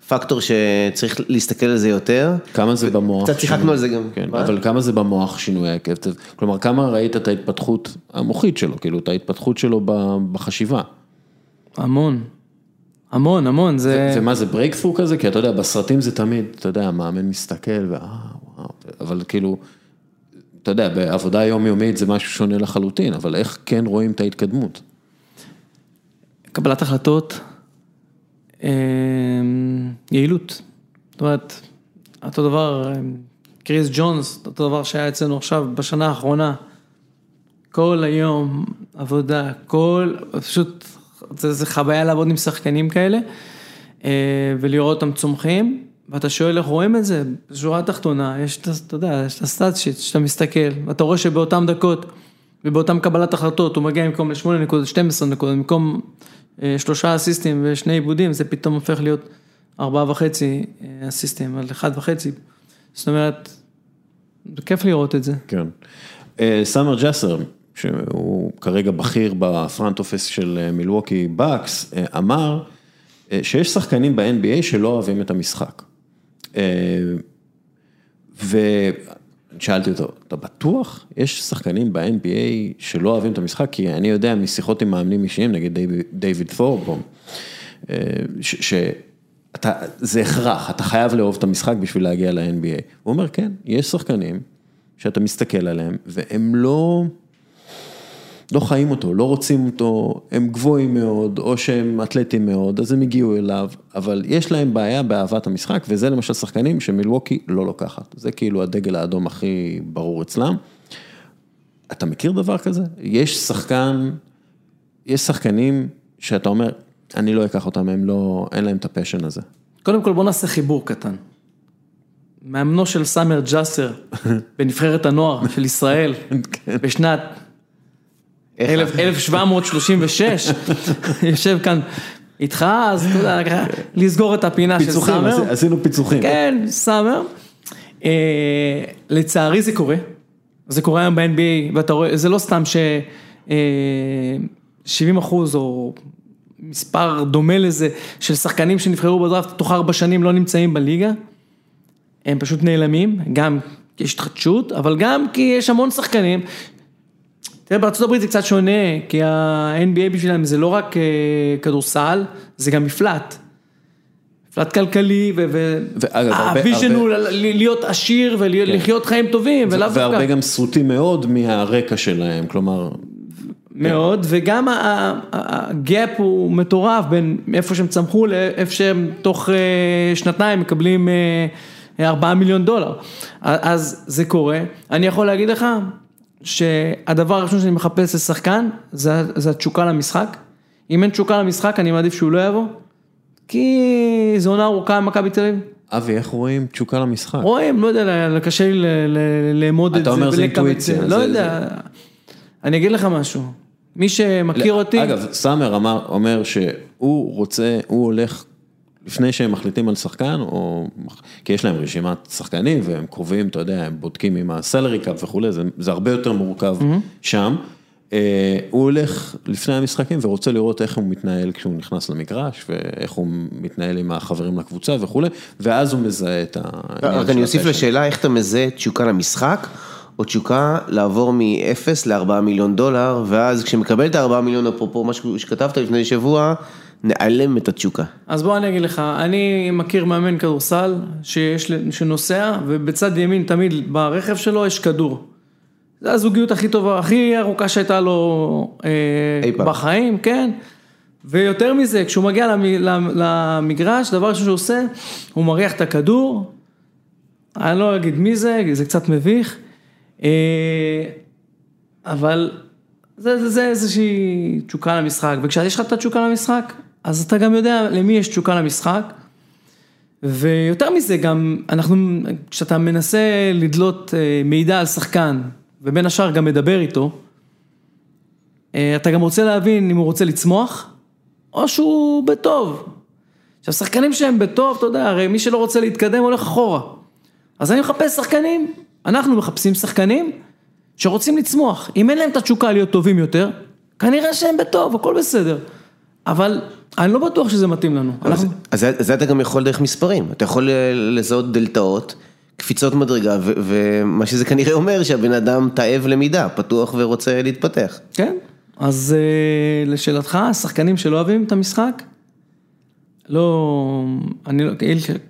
פקטור שצריך להסתכל על זה יותר. כמה זה במוח? קצת שיחקנו על זה גם. כן? אבל כמה זה במוח שינוי הקצב? כלומר, כמה ראית את ההתפתחות המוחית שלו, כאילו, את ההתפתחות שלו בחשיבה? המון. המון, המון, זה... ומה זה ברייקפרו כזה? כי אתה יודע, בסרטים זה תמיד, אתה יודע, המאמן מסתכל, ואה, וואו, אבל כאילו, אתה יודע, בעבודה יומיומית זה משהו שונה לחלוטין, אבל איך כן רואים את ההתקדמות? קבלת החלטות, אה, יעילות. זאת אומרת, אותו דבר, אה, קריס ג'ונס, אותו דבר שהיה אצלנו עכשיו בשנה האחרונה. כל היום עבודה, כל, פשוט, זה, זה חוויה לעבוד עם שחקנים כאלה, אה, ולראות אותם צומחים, ואתה שואל איך רואים את זה, בשורה התחתונה, יש אתה יודע, יש את הסטאצ שיט, שאתה מסתכל, ואתה רואה שבאותן דקות, ובאותן קבלת החלטות, הוא מגיע במקום ל-8 נקודות, 12 נקודות, במקום אה, שלושה אסיסטים ושני עיבודים, זה פתאום הופך להיות ארבעה וחצי אה, אסיסטים, על אחד וחצי. זאת אומרת, זה כיף לראות את זה. כן. סאמר ג'סר, שהוא כרגע בכיר בפרונט אופיס של אה, מילווקי בקס, אה, אמר אה, שיש שחקנים ב-NBA שלא אוהבים את המשחק. אה, ושאלתי אותו, אתה בטוח? יש שחקנים ב-NBA שלא אוהבים את המשחק? כי אני יודע משיחות עם מאמנים אישיים, נגיד דיוויד פורבום, אה, ש- שאתה, זה הכרח, אתה חייב לאהוב את המשחק בשביל להגיע ל-NBA. הוא אומר, כן, יש שחקנים שאתה מסתכל עליהם, והם לא, לא חיים אותו, לא רוצים אותו, הם גבוהים מאוד, או שהם אתלטים מאוד, אז הם הגיעו אליו, אבל יש להם בעיה באהבת המשחק, וזה למשל שחקנים שמילווקי לא לוקחת. זה כאילו הדגל האדום הכי ברור אצלם. אתה מכיר דבר כזה? יש שחקן, יש שחקנים שאתה אומר, אני לא אקח אותם, הם לא, אין להם את ה passion הזה. קודם כל בוא נעשה חיבור קטן. מאמנו של סאמר ג'אסר בנבחרת הנוער של ישראל בשנת איך- 1000 1736, יושב כאן איתך, אז אתה יודע, לסגור את הפינה של פיצוחים, סאמר. עשי- עשינו פיצוחים. כן, סאמר. אה, לצערי זה קורה, זה קורה היום ב-NBA, ואתה רואה, זה לא סתם ש... אה, 70 אחוז או מספר דומה לזה של שחקנים שנבחרו בדראפט תוך ארבע שנים לא נמצאים בליגה, הם פשוט נעלמים, גם כי יש התחדשות, אבל גם כי יש המון שחקנים. תראה, בארצות הברית זה קצת שונה, כי ה-NBA בשבילם זה לא רק אה, כדורסל, זה גם מפלט. מפלט כלכלי, והוויז'ן הוא להיות עשיר ולחיות חיים טובים, ולאו דווקא. והרבה גם סרוטים מאוד מהרקע שלהם, כלומר, מאוד, וגם הגאפ הוא מטורף בין איפה שהם צמחו לאיפה שהם תוך אה, שנתיים מקבלים אה, ארבעה מיליון דולר. אז זה קורה. אני יכול להגיד לך שהדבר הראשון שאני מחפש לשחקן זה, זה התשוקה למשחק. אם אין תשוקה למשחק אני מעדיף שהוא לא יבוא, כי זו עונה ארוכה במכבי תל אביב. אבי, איך רואים תשוקה למשחק? רואים, לא יודע, קשה לי לאמוד את אתה זה. אומר זה אינטואיציה, לא יודע. אני אגיד לך משהו. מי שמכיר אותי, אגב, סאמר אמר, אומר שהוא רוצה, הוא הולך, לפני שהם מחליטים על שחקן, או, כי יש להם רשימת שחקנים, והם קובעים, אתה יודע, הם בודקים עם הסלרי קאפ וכולי, זה, זה הרבה יותר מורכב שם. אה, הוא הולך לפני המשחקים ורוצה לראות איך הוא מתנהל כשהוא נכנס למגרש, ואיך הוא מתנהל עם החברים לקבוצה וכולי, ואז הוא מזהה את העניין רק של אני אוסיף. לשאלה, איך אתה מזהה תשוקה למשחק, או תשוקה לעבור מ-0 ל-4 מיליון דולר, ואז כשמקבל את ה-4 מיליון, אפרופו מה שכתבת לפני שבוע, נעלם את התשוקה. אז בוא אני אגיד לך, אני מכיר מאמן כדורסל שיש, שנוסע, ובצד ימין תמיד ברכב שלו יש כדור. זו הזוגיות הכי טובה, הכי ארוכה שהייתה לו אה. בחיים, כן. ויותר מזה, כשהוא מגיע למ, למ, למגרש, דבר ראשון שהוא עושה, הוא מריח את הכדור, אני לא אגיד מי זה, זה קצת מביך, אה, אבל זה, זה, זה איזושהי תשוקה למשחק, וכשיש לך את התשוקה למשחק, אז אתה גם יודע למי יש תשוקה למשחק, ויותר מזה גם, אנחנו, כשאתה מנסה לדלות אה, מידע על שחקן, ובין השאר גם מדבר איתו, אה, אתה גם רוצה להבין אם הוא רוצה לצמוח, או שהוא בטוב. עכשיו, שחקנים שהם בטוב, אתה יודע, הרי מי שלא רוצה להתקדם הולך אחורה. אז אני מחפש שחקנים, אנחנו מחפשים שחקנים שרוצים לצמוח. אם אין להם את התשוקה להיות טובים יותר, כנראה שהם בטוב, הכל בסדר. אבל אני לא בטוח שזה מתאים לנו. אז אז זה אתה גם יכול דרך מספרים, אתה יכול אה, לזהות דלתאות, קפיצות מדרגה, ו- ומה שזה כנראה אומר שהבן אדם תאב למידה, פתוח ורוצה להתפתח. כן, אז אה, לשאלתך, שחקנים שלא אוהבים את המשחק, לא, אני לא,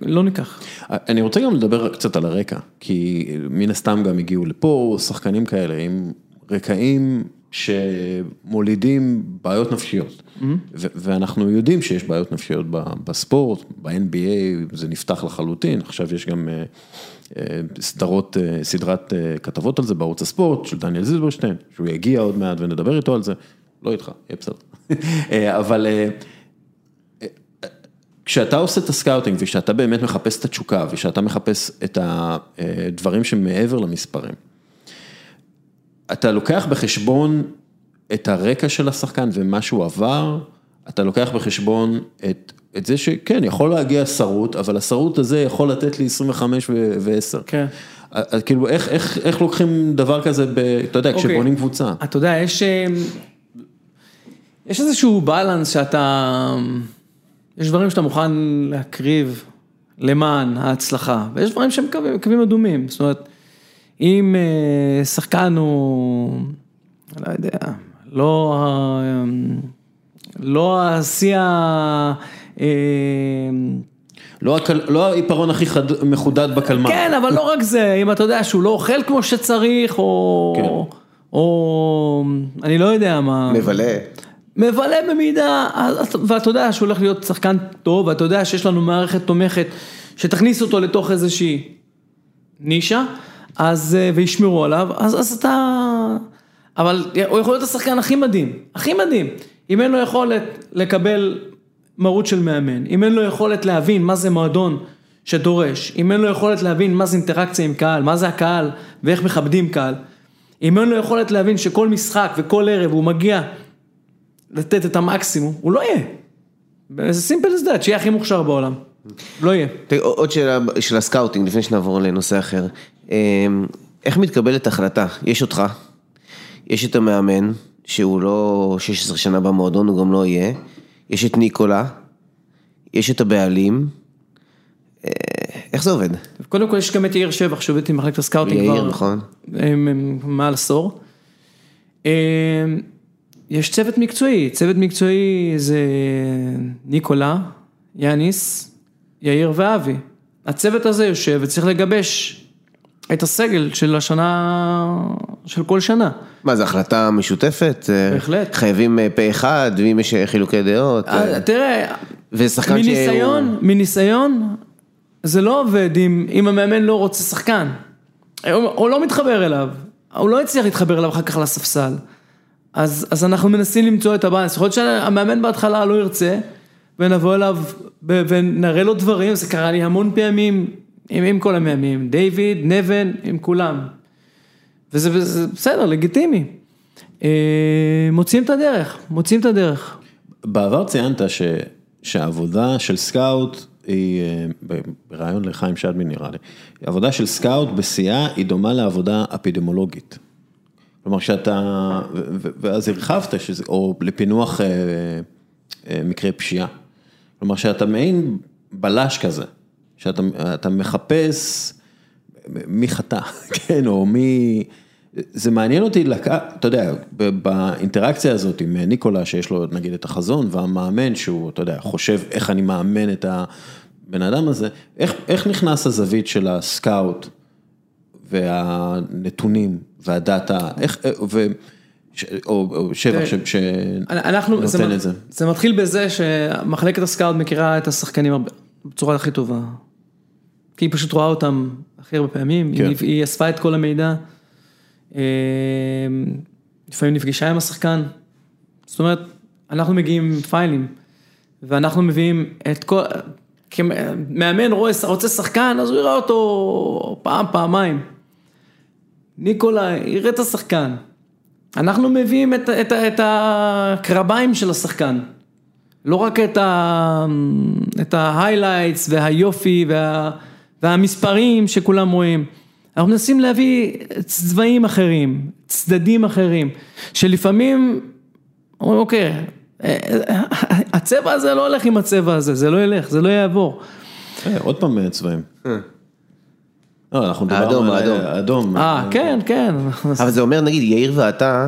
לא ניקח. אני רוצה גם לדבר קצת על הרקע, כי מן הסתם גם הגיעו לפה שחקנים כאלה עם רקעים שמולידים בעיות נפשיות. ו- ואנחנו יודעים שיש בעיות נפשיות בספורט, ב-NBA זה נפתח לחלוטין, עכשיו יש גם אה, אה, סדרות, אה, סדרת אה, כתבות על זה בערוץ הספורט של דניאל זילברשטיין, שהוא יגיע עוד מעט ונדבר איתו על זה, לא איתך, יהיה בסדר. אבל אה, כשאתה עושה את ה scouting וכשאתה באמת מחפש את התשוקה וכשאתה מחפש את הדברים שמעבר למספרים, אתה לוקח בחשבון את הרקע של השחקן ומה שהוא עבר, אתה לוקח בחשבון את, את זה שכן, יכול להגיע שרוט, אבל השרוט הזה יכול לתת לי 25 ו-10. כן. אז כאילו, איך, איך, איך לוקחים דבר כזה, ב, אתה יודע, אוקיי. כשבונים קבוצה? אתה יודע, יש, אה, יש איזשהו בלנס שאתה, יש דברים שאתה מוכן להקריב למען ההצלחה, ויש דברים שהם קווים, קווים אדומים, זאת אומרת, אם אה, שחקן הוא, לא יודע, לא, לא השיא ה... אה, לא, הקל, לא העיפרון הכי חד, מחודד בקלמר. כן, אבל לא רק זה, אם אתה יודע שהוא לא אוכל כמו שצריך, או... כן. או... אני לא יודע מה... מבלה. מבלה במידה, ואתה יודע שהוא הולך להיות שחקן טוב, ואתה יודע שיש לנו מערכת תומכת שתכניס אותו לתוך איזושהי נישה, אז, אה, וישמרו עליו, אז, אז אתה... אבל הוא יכול להיות השחקן הכי מדהים, הכי מדהים. אם אין לו יכולת לקבל מרות של מאמן, אם אין לו יכולת להבין מה זה מועדון שדורש, אם אין לו יכולת להבין מה זה אינטראקציה עם קהל, מה זה הקהל ואיך מכבדים קהל, אם אין לו יכולת להבין שכל משחק וכל ערב הוא מגיע לתת את המקסימום, הוא לא יהיה. זה simple as that, שיהיה הכי מוכשר בעולם. לא יהיה. עוד שאלה של ה scouting, לפני שנעבור לנושא אחר. אמ, איך מתקבלת החלטה? יש אותך, יש את המאמן, שהוא לא 16 שנה במועדון, הוא גם לא יהיה, יש את ניקולה, יש את הבעלים. אה, איך זה עובד? קודם כל יש גם את יאיר שבח שעובד עם מחלקת ה scouting יאיר, כבר נכון. הם- הם מעל עשור. אה, יש צוות מקצועי, צוות מקצועי זה ניקולה, יאניס, יאיר ואבי. הצוות הזה יושב וצריך לגבש את הסגל של השנה, של כל שנה. מה, זו החלטה משותפת? אה, בהחלט. חייבים אה, פה אחד, ואם יש אה, חילוקי דעות? אה, אה, תראה, ושחקן מניסיון, מניסיון, זה לא עובד אם, אם המאמן לא רוצה שחקן. הוא, הוא לא מתחבר אליו, הוא לא הצליח להתחבר אליו אחר כך לספסל. אז, אז אנחנו מנסים למצוא את הבאלנס, יכול להיות שהמאמן בהתחלה לא ירצה, ונבוא אליו ונראה לו דברים, זה קרה לי המון פעמים עם, עם כל המאמנים, דיוויד, נבן, עם כולם. וזה, וזה בסדר, לגיטימי. אה, מוצאים את הדרך, מוצאים את הדרך. בעבר ציינת ש, שהעבודה של scout היא, אה, ב- בריאיון לחיים שדמי נראה לי, העבודה של scout בשיאה היא דומה לעבודה אפידמיולוגית. כלומר שאתה, ואז הרחבת, שזה, או לפענוח אה, אה, מקרי פשיעה. כלומר שאתה מעין בלש כזה, שאתה אתה מחפש מי חטא, כן, או מי... זה מעניין אותי, לק... אתה יודע, באינטראקציה הזאת עם ניקולה, שיש לו נגיד את החזון, והמאמן שהוא, אתה יודע, חושב איך אני מאמן את הבן אדם הזה, איך, איך נכנס הזווית של הסקאוט והנתונים והדאטה, איך, ו... או, או שבח ש... ש... אנחנו, זה, נותן מ- את זה. זה מתחיל בזה שמחלקת הסקאוט מכירה את השחקנים הרבה- בצורה הכי טובה. כי היא פשוט רואה אותם הכי הרבה פעמים, כן. היא, היא אספה את כל המידע, אה, לפעמים נפגשה עם השחקן, זאת אומרת, אנחנו מגיעים עם פיילים, ואנחנו מביאים את כל, כמאמן רואה, רוצה שחקן, אז הוא יראה אותו פעם, פעמיים. ניקולה יראה את השחקן. אנחנו מביאים את, את, את הקרביים של השחקן. לא רק את, ה, את ההיילייטס והיופי וה, והמספרים שכולם רואים. אנחנו מנסים להביא צבעים אחרים, צדדים אחרים, שלפעמים, אומרים אוקיי, הצבע הזה לא הולך עם הצבע הזה, זה לא ילך, זה לא יעבור. אה, עוד פעם אה, צבעים. לא, אנחנו דיברנו על האדום. האדום. אה, כן, כן. אבל זה אומר, נגיד, יאיר ואתה,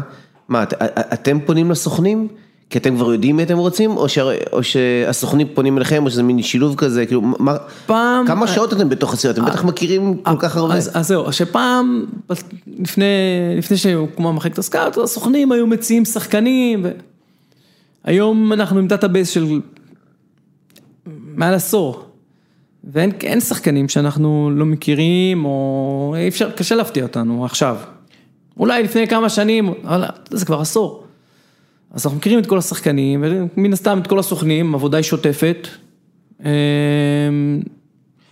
מה, את- אתם פונים לסוכנים? כי אתם כבר יודעים מי אתם רוצים, או, ש, או שהסוכנים פונים אליכם, או שזה מין שילוב כזה, כאילו, מה, פעם... כמה שעות אתם בתוך הסיוע? אתם בטח מכירים כל כך הרבה. אז, אז זהו, שפעם, לפני, לפני שהוקמה מחלקת ה scout, הסוכנים היו מציעים שחקנים, ו... היום אנחנו עם database של מעל עשור, ואין אין שחקנים שאנחנו לא מכירים, או אי אפשר, קשה להפתיע אותנו עכשיו. אולי לפני כמה שנים, אבל זה כבר עשור. אז אנחנו מכירים את כל השחקנים, ומן הסתם את כל הסוכנים, עבודה היא שוטפת. אמ,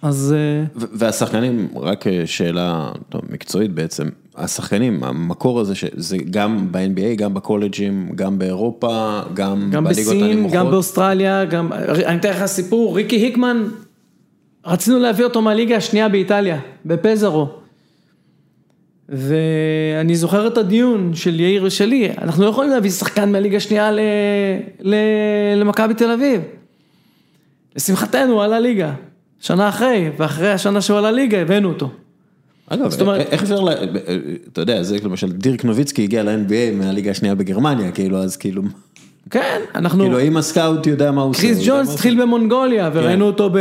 אז... אה, והשחקנים, רק אה, שאלה טוב, מקצועית בעצם, השחקנים, המקור הזה, שזה גם ב-NBA, גם בקולג'ים, גם באירופה, גם, גם בליגות בסין, הנמוכות. גם באוסטרליה, גם, אני אתן לך סיפור, ריקי היקמן, רצינו להביא אותו מהליגה השנייה באיטליה, בפזרו. ואני זוכר את הדיון של יאיר ושלי, אנחנו לא יכולים להביא שחקן מהליגה השנייה ל- ל- למכבי תל אביב. לשמחתנו הוא עלה ליגה, שנה אחרי, ואחרי השנה שהוא עלה ליגה הבאנו אותו. אגב, אומרת- איך אפשר, לה- אתה יודע, זה למשל, דירק נוביצקי הגיע ל-NBA מהליגה השנייה בגרמניה, כאילו, אז כאילו, כן, אנחנו... כאילו, אם ה scout יודע מה הוא עושה. קריס ג'ונס התחיל במונגוליה וראינו אותו ב-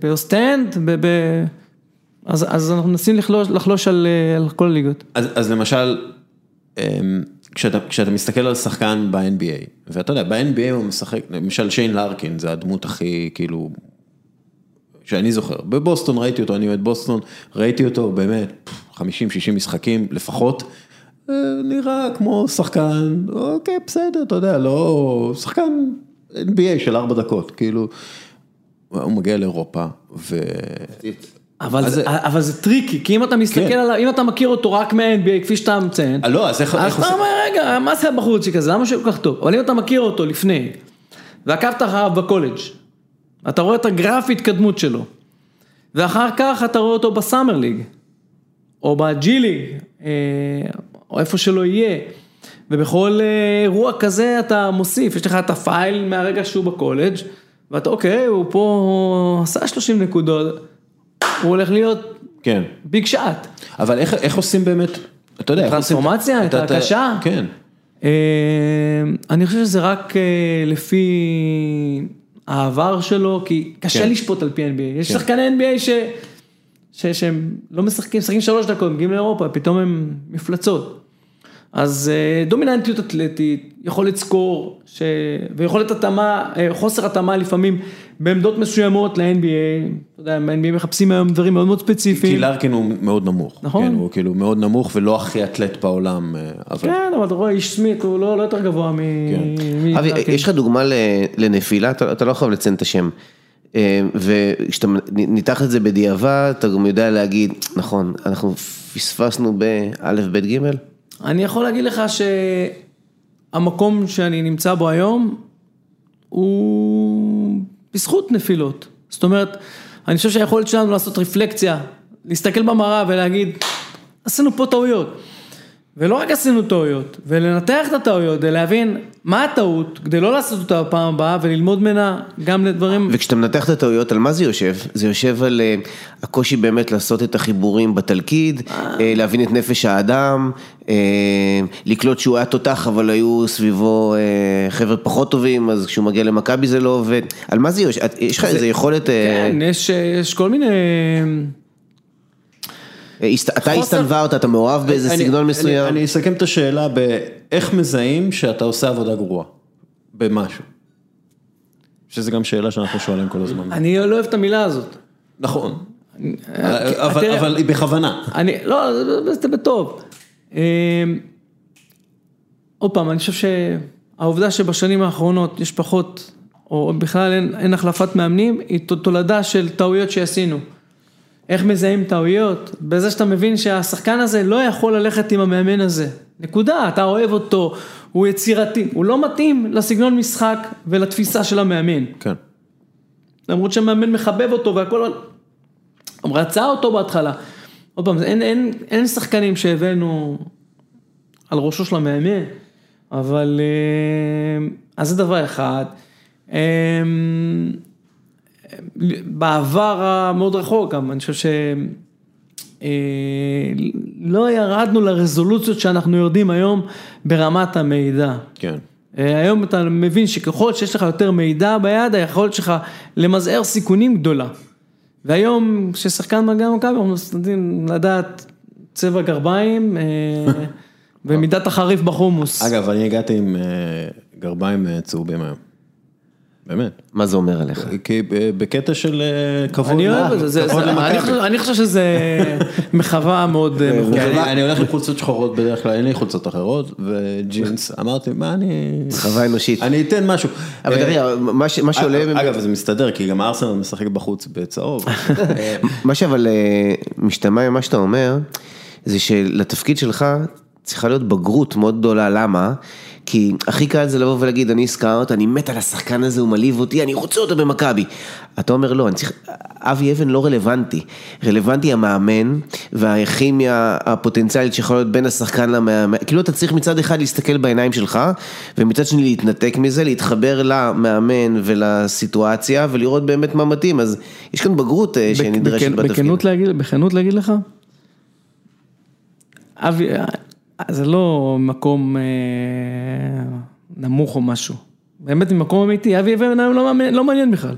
באוסטנד, ב- ב- אז אז אנחנו מנסים לחלוש- לחלוש על אה, על כל הליגות. אז, אז למשל, אמ, כשאתה, כשאתה מסתכל על שחקן ב-NBA, ואתה יודע, ב-NBA הוא משחק, למשל שיין לארקין, זה הדמות הכי, כאילו, שאני זוכר. בבוסטון ראיתי אותו, אני אוהד בוסטון, ראיתי אותו באמת 50-60 משחקים לפחות. אה, נראה כמו שחקן, אוקיי, בסדר, אתה יודע, לא, שחקן NBA של ארבע דקות, כאילו, הוא מגיע לאירופה, ו... אבל אז זה- זה- אבל זה טריקי, כי אם אתה מסתכל כן. עליו, אם אתה מכיר אותו רק מה-NBA, כפי שאתה מציין, אה, לא, אז איך, אז איך אתה? אומר, רגע, מה זה הבחורצ'יק הזה, למה שהוא כל כך טוב? אבל אם אתה מכיר אותו לפני, ועקבת אחריו בקולג', אתה רואה את הגרף התקדמות שלו, ואחר כך אתה רואה אותו בסאמר ליג, או בג'י ליג, אה, או איפה שלא יהיה, ובכל אה, אירוע כזה אתה מוסיף, יש לך את הפייל מהרגע שהוא בקולג', ואתה אוקיי, הוא פה עשה 30 נקודות, הוא הולך להיות כן. ביג שאט. אבל איך, איך עושים באמת, אתה יודע, טרנספורמציה, את אתה- אתה- ההקשה? כן. אה, אני חושב שזה רק אה, לפי העבר שלו, כי קשה כן. לשפוט על פי NBA. יש כן. שחקני NBA ש... ש... שהם לא משחקים, משחקים שלוש דקות, מגיעים לאירופה, פתאום הם מפלצות. אז אה, דומיננטיות אתלטית, יכולת סקור, ש... ויכולת התאמה, אה, חוסר התאמה לפעמים בעמדות מסוימות ל-NBA, אתה יודע, ב-NBA מחפשים היום דברים מאוד מאוד כי ספציפיים. לארקין הוא מאוד נמוך. נכון. כן, הוא כאילו מאוד נמוך ולא הכי אתלט בעולם, אה, אבל... כן, אבל אתה רואה, איש סמית הוא לא, לא יותר גבוה מ... כן. מ- אבי, כן. יש לך דוגמה ל- לנפילה, אתה אתה לא חייב לציין את השם. וכשאתה ניתח את זה בדיעבד, אתה גם יודע להגיד, נכון, אנחנו פספסנו באלף, בית, גימל? אני יכול להגיד לך שהמקום שאני נמצא בו היום, הוא בזכות נפילות. זאת אומרת, אני חושב שהיכולת שלנו לעשות רפלקציה, להסתכל במראה ולהגיד, עשינו פה טעויות. ולא רק עשינו טעויות, ולנתח את הטעויות, ולהבין מה הטעות, כדי לא לעשות אותה בפעם הבאה, וללמוד ממנה גם לדברים... וכשאתה מנתח את הטעויות, על מה זה יושב? זה יושב על אה, הקושי באמת לעשות את החיבורים בתלכיד, אה, להבין את נפש האדם, אה, לקלוט שהוא היה תותח, אבל היו סביבו אה, חבר'ה פחות טובים, אז כשהוא מגיע למכבי זה לא עובד. על מה זה יושב? יש לך איזה יכולת... אה, כן, יש, יש כל מיני... אתה הסתנוורת, אתה מאוהב באיזה סגנון מסוים? אני אסכם את השאלה באיך מזהים שאתה עושה עבודה גרועה, במשהו. שזה גם שאלה שאנחנו שואלים כל הזמן. אני לא אוהב את המילה הזאת. נכון. אה, אבל היא בכוונה. אני, לא, זה- בטוב. אמ, עוד פעם, אני חושב שהעובדה שבשנים האחרונות יש פחות או בכלל אין, אין החלפת מאמנים, היא תולדה של טעויות שעשינו. איך מזהים טעויות? בזה שאתה מבין שהשחקן הזה לא יכול ללכת עם המאמן הזה. נקודה, אתה אוהב אותו, הוא יצירתי, הוא לא מתאים לסגנון משחק ולתפיסה של המאמן. כן. למרות שהמאמן מחבב אותו והכל, הוא רצה אותו בהתחלה. עוד פעם, אין, אין, אין שחקנים שהבאנו על ראשו של המאמן, אבל אה, אז זה דבר אחד. בעבר המאוד רחוק גם, אני חושב ש... אה, לא ירדנו לרזולוציות שאנחנו יורדים היום ברמת המידע. כן. אה, היום אתה מבין שככל שיש לך יותר מידע ביד, היכולת שלך למזער סיכונים גדולה. והיום כששחקן מגיע מכבי, אנחנו יודעים לדעת צבע גרביים אה, ומידת החריף בחומוס. אגב, אני הגעתי עם גרביים צהובים היום. באמת. מה זה אומר עליך? כי ב- בקטע של אה, כבוד. אני אוהב לה- את זה, זה, כבוד זה, אני, למכבי. חושב, אני חושב שזה מחווה מאוד אה, מכובדת. אני- הולך עם חולצות שחורות בדרך כלל, אין לי חולצות אחרות, וג'ינס, אמרתי, מה אני... חווה אנושית. אני אתן משהו. אבל אה, תראה, מה ש- מה שעולה... אגב, זה מסתדר, כי גם ארסנל משחק בחוץ בצהוב. אה, מה שאבל אה, משתמע ממה שאתה אומר, זה שלתפקיד שלך צריכה להיות בגרות מאוד גדולה, למה? כי הכי קל זה לבוא ולהגיד, אני סקאוט, אני מת על השחקן הזה, הוא מלהיב אותי, אני רוצה אותו במכבי. אתה אומר, לא, אני צריך, אבי אבן לא רלוונטי. רלוונטי המאמן והכימיה הפוטנציאלית שיכולה להיות בין השחקן למאמן. כאילו אתה צריך מצד אחד להסתכל בעיניים שלך, ומצד שני להתנתק מזה, להתחבר למאמן ולסיטואציה, ולראות באמת מה מתאים. אז יש כאן בגרות אה, שנדרשת בכן- בתפקיד. בכנות להגיד, בכנות להגיד לך, אבי, אה, זה לא מקום אה, נמוך או משהו. באמת ממקום אמיתי, אבי אבן היום לא לא מעניין בכלל.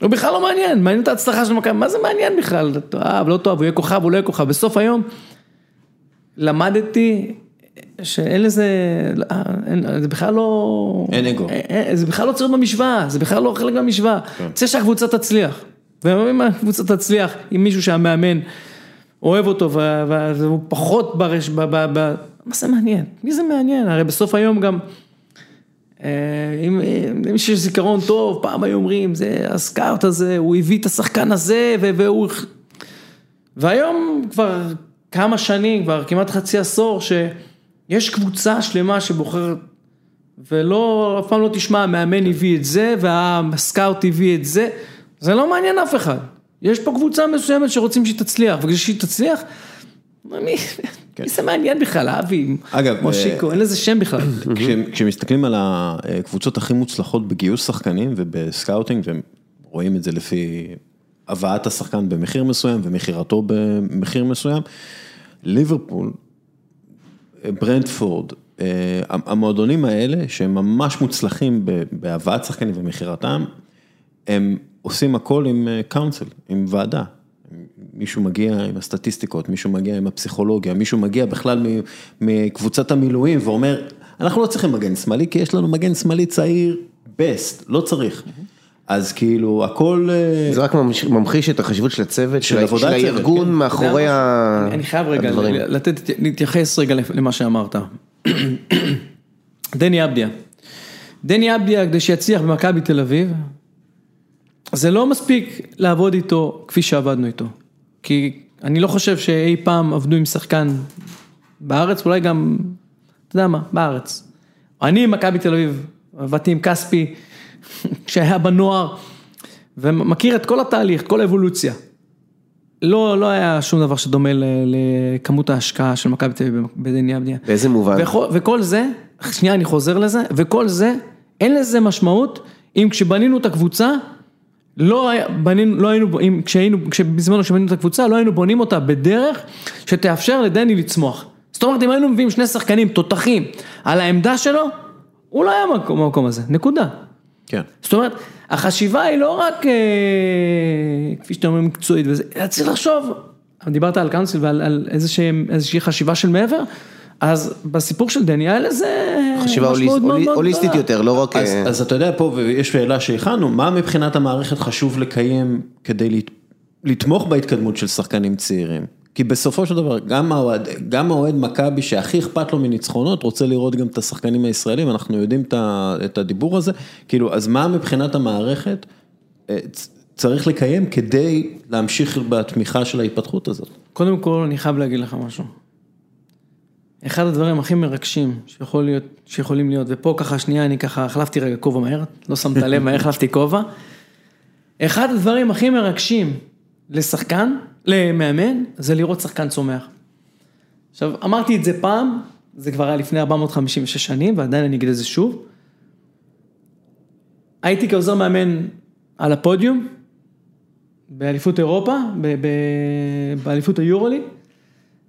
הוא בכלל לא מעניין, מעניין את ההצלחה של מכבי, מה זה מעניין בכלל? תאהב, לא תאהב, הוא יהיה כוכב, הוא לא יהיה כוכב. בסוף היום למדתי שאין לזה, אה, אין, זה בכלל לא... אין אגו. אה, אה, זה בכלל לא צריך במשוואה, זה בכלל לא חלק מהמשוואה. רוצה שהקבוצה תצליח. ואם הקבוצה תצליח עם מישהו שהמאמן אוהב אותו והוא פחות ברש... ב- ב- ב- מה זה מעניין? מי זה מעניין? הרי בסוף היום גם... אה, אם יש זיכרון טוב, פעם היו אומרים, זה הסקאוט הזה, הוא הביא את השחקן הזה, והוא... והיום כבר כמה שנים, כבר כמעט חצי עשור, שיש קבוצה שלמה שבוחרת, ולא, אף פעם לא תשמע, המאמן הביא את זה, וה scout הביא את זה, זה לא מעניין אף אחד. יש פה קבוצה מסוימת שרוצים שהיא תצליח, וכשהיא תצליח, מי, מי זה מעניין בכלל, אבי, מושיקו, אין לזה שם בכלל. כש- כשמסתכלים על הקבוצות הכי מוצלחות בגיוס שחקנים וב scouting, ורואים את זה לפי הבאת השחקן במחיר מסוים ומכירתו במחיר מסוים, ליברפול, ברנדפורד, אה, המועדונים האלה שהם ממש מוצלחים בהבאת שחקנים ומכירתם, הם עושים הכל עם קאונסל, עם ועדה. מישהו מגיע עם הסטטיסטיקות, מישהו מגיע עם הפסיכולוגיה, מישהו מגיע בכלל מ- מקבוצת המילואים ואומר, אנחנו לא צריכים מגן שמאלי, כי יש לנו מגן שמאלי צעיר, best, לא צריך. אז כאילו, הכל... אה, זה רק ממחיש את החשיבות של הצוות, של הארגון כן. מאחורי ה- אני- אני חייב רגע הדברים. לתת, להתייחס רגע למה שאמרת. דני אבדיה. דני אבדיה, כדי שיצליח במכבי תל אביב, זה לא מספיק לעבוד איתו כפי שעבדנו איתו. כי אני לא חושב שאי פעם עבדו עם שחקן בארץ, אולי גם, אתה יודע מה, בארץ. אני עם מכבי תל אביב, עבדתי עם כספי, כשהיה בנוער, ומכיר את כל התהליך, כל האבולוציה. לא, לא היה שום דבר שדומה לכמות ההשקעה של מכבי תל אביב בדני אבדיה. באיזה מובן? וכל, וכל זה, שנייה אני חוזר לזה, וכל זה, אין לזה משמעות אם כשבנינו את הקבוצה, לא, בנינו, לא היינו, אם כשהיינו, כשבזמנו כשבנינו את הקבוצה, לא היינו בונים אותה בדרך שתאפשר לדני לצמוח. זאת אומרת, אם היינו מביאים שני שחקנים תותחים על העמדה שלו, הוא לא היה במקום, במקום הזה, נקודה. כן. זאת אומרת, החשיבה היא לא רק, אה, כפי שאתה אומר, מקצועית וזה, אלא צריך לחשוב, דיברת על קאונסיל ועל על איזושהי, איזושהי חשיבה של מעבר, אז בסיפור של דני היה לזה חשיבה הוליסטית. יותר, לא רק... אז, אה, אז אתה יודע פה, ויש שאלה שהכנו, מה מבחינת המערכת חשוב לקיים כדי לת- לתמוך בהתקדמות של שחקנים צעירים? כי בסופו של דבר, גם האוהד, גם האוהד מכבי שהכי אכפת לו מניצחונות, רוצה לראות גם את השחקנים הישראלים, אנחנו יודעים את הדיבור הזה, כאילו, אז מה מבחינת המערכת אה, צריך לקיים כדי להמשיך בתמיכה של ההתפתחות הזאת? קודם כל, אני חייב להגיד לך משהו. אחד הדברים הכי מרגשים שיכול להיות, שיכולים להיות, ופה ככה שנייה, אני ככה החלפתי רגע כובע מהר, לא שמת לב מהר החלפתי כובע. אחד הדברים הכי מרגשים לשחקן, למאמן, זה לראות שחקן צומח. עכשיו, אמרתי את זה פעם, זה כבר היה לפני 456 שנים, ועדיין אני אגיד את זה שוב. הייתי כעוזר מאמן על הפודיום, באליפות אירופה, באליפות היורוליג,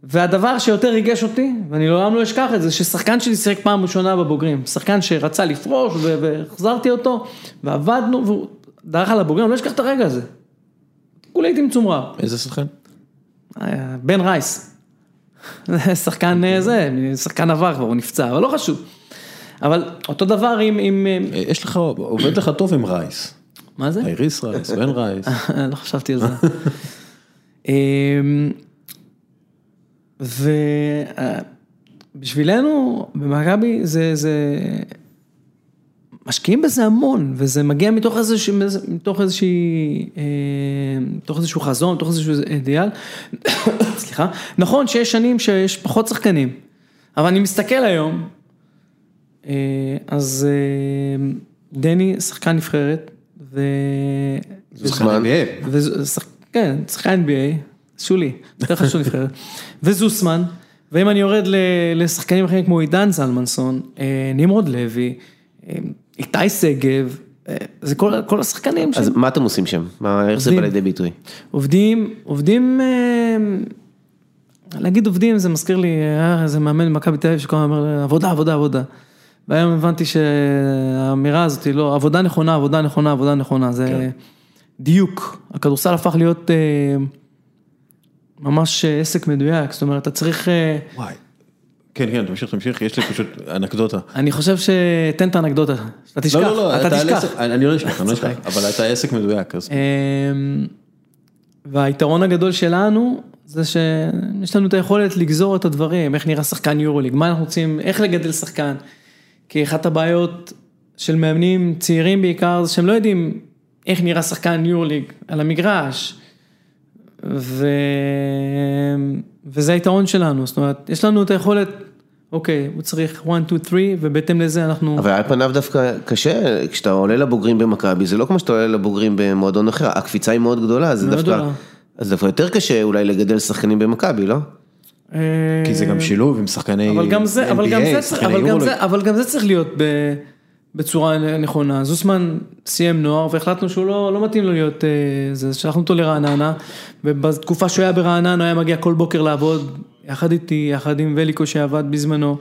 והדבר שיותר ריגש אותי, ואני לעולם לא אשכח את זה, ששחקן שלי שיחק פעם ראשונה בבוגרים, שחקן שרצה לפרוש והחזרתי אותו, ועבדנו, והוא דרך על הבוגרים, אני לא אשכח את הרגע הזה. כולי הייתי מצומרר. איזה שחקן? אה, בן רייס. שחקן אה, זה, שחקן עבר כבר, הוא נפצע, אבל לא חשוב. אבל אותו דבר עם, עם... אה, יש לך, עובד לך טוב עם רייס. מה זה? אייריס רייס, בן רייס. לא חשבתי על זה. ובשבילנו, במכבי, זה, זה, משקיעים בזה המון, וזה מגיע מתוך איזושהי, מתוך איזושהי, אה, מתוך איזשהו חזון, מתוך איזשהו אידיאל. סליחה. נכון שיש שנים שיש פחות שחקנים, אבל אני מסתכל היום, אה, אז אה, דני שחקן נבחרת, ו... זוסמן. וז- כן, שחקן NBA, שולי, יותר חשוב נבחרת, וזוסמן, ואם אני יורד לשחקנים אחרים כמו עידן זלמנסון, אה, נמרוד לוי, אה, איתי שגב, אה, זה כל, כל השחקנים אז שהם מה אתם עושים שם? מה, איך זה. בא לידי ביטוי? עובדים, עובדים, אה, להגיד עובדים זה מזכיר לי, היה איזה מאמן במכבי תל אביב שכל הזמן אומר עבודה, עבודה, עבודה. והיום הבנתי שהאמירה הזאת היא לא, עבודה נכונה, עבודה נכונה, עבודה נכונה, זה כן. דיוק. הכדורסל הפך להיות אה, ממש אה, עסק מדויק, זאת אומרת, אתה צריך, אה, וואי. כן, כן, תמשיך, תמשיך, יש לי פשוט אנקדוטה. אני חושב שתן את האנקדוטה, אתה תשכח, לא, לא, לא, אתה תשכח. אני לא אשכח, אני לא אשכח. אבל אתה עסק מדויק, אז אמ, והיתרון הגדול שלנו זה שיש לנו את היכולת לגזור את הדברים, איך נראה שחקן יורוליג, מה אנחנו רוצים, איך לגדל שחקן. כי אחת הבעיות של מאמנים צעירים בעיקר זה שהם לא יודעים איך נראה שחקן יורוליג על המגרש. ו... וזה היתרון שלנו, זאת אומרת, יש לנו את היכולת, אוקיי, הוא צריך 1, 2, 3, ובהתאם לזה אנחנו... אבל על פניו דווקא קשה, כשאתה עולה לבוגרים במכבי, זה לא כמו שאתה עולה לבוגרים במועדון אחר, הקפיצה היא מאוד גדולה, זה מאוד דווקא, גדולה. אז דווקא יותר קשה אולי לגדל שחקנים במכבי, לא? אה, כי זה גם שילוב עם שחקני אבל גם זה, אבל גם NBA, שחקני אבל גם יורוליג. זה, אבל גם זה צריך להיות ב, בצורה נכונה. זוסמן סיים נוער והחלטנו שהוא לא, לא מתאים לו להיות, אה, זה, שלחנו אותו לרעננה, ובתקופה שהוא היה ברעננה הוא היה מגיע כל בוקר לעבוד, יחד איתי, יחד עם וליקו שעבד בזמנו,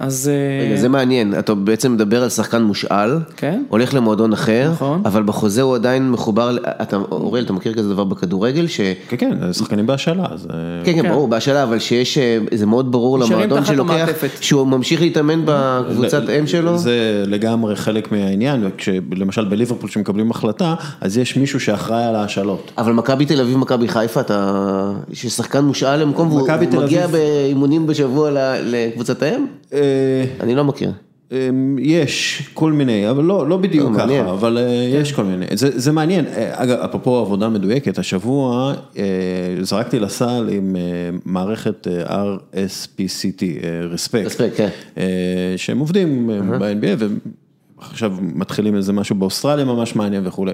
אז... אה, רגע, זה מעניין, אתה בעצם מדבר על שחקן מושאל, כן. הולך למועדון אחר, נכון. אבל בחוזה הוא עדיין מחובר, אתה, אוריאל, אתה מכיר כזה דבר בכדורגל, ש... כן, כן, זה שחקנים בהשאלה, אז... אה, כן, כן, כן. ברור, בהשאלה, אבל שיש, אה, זה מאוד ברור למועדון שלוקח, המעטפת. שהוא ממשיך להתאמן בקבוצת אם שלו. זה לגמרי חלק מהעניין, וכשלמשל בליברפול שמקבלים החלטה, אז יש מישהו שאחראי על ההשאלות. אבל מכבי תל אביב, מכבי חיפה, אתה, ששחקן מושאל למקום, והוא מגיע באימונים בשבוע לקבוצת האם? אני לא מכיר. אמ, יש כל מיני, אבל לא, לא בדיוק לא, ככה, מעניין. אבל אה, יש כל מיני, זה, זה מעניין, אה, אגב, אפרופו עבודה מדויקת, השבוע אה, זרקתי לסל עם מערכת RSPCT, רספקט, רספקט, כן. שהם עובדים אה, ב-NBA ועכשיו מתחילים איזה משהו באוסטרליה ממש מעניין וכולי,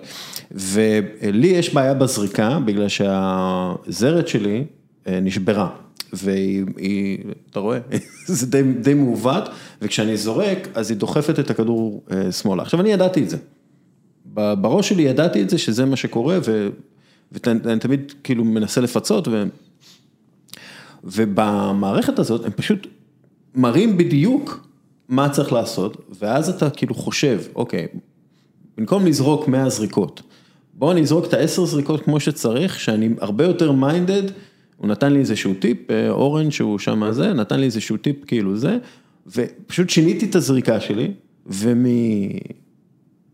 ולי יש בעיה בזריקה, בגלל שהזרת שלי נשברה. והיא, היא, אתה רואה, זה די, די מעוות, וכשאני זורק, אז היא דוחפת את הכדור אה, שמאלה. עכשיו, אני ידעתי את זה. בראש שלי ידעתי את זה, שזה מה שקורה, ו, ואני תמיד כאילו מנסה לפצות, ו, ובמערכת הזאת הם פשוט מראים בדיוק מה צריך לעשות, ואז אתה כאילו חושב, אוקיי, במקום לזרוק 100 זריקות, בוא אני אזרוק את ה-10 זריקות כמו שצריך, שאני הרבה יותר מיינדד, הוא נתן לי איזשהו טיפ, אה, אורן שהוא שם זה, נתן לי איזשהו טיפ כאילו זה, ופשוט שיניתי את הזריקה שלי, ומ...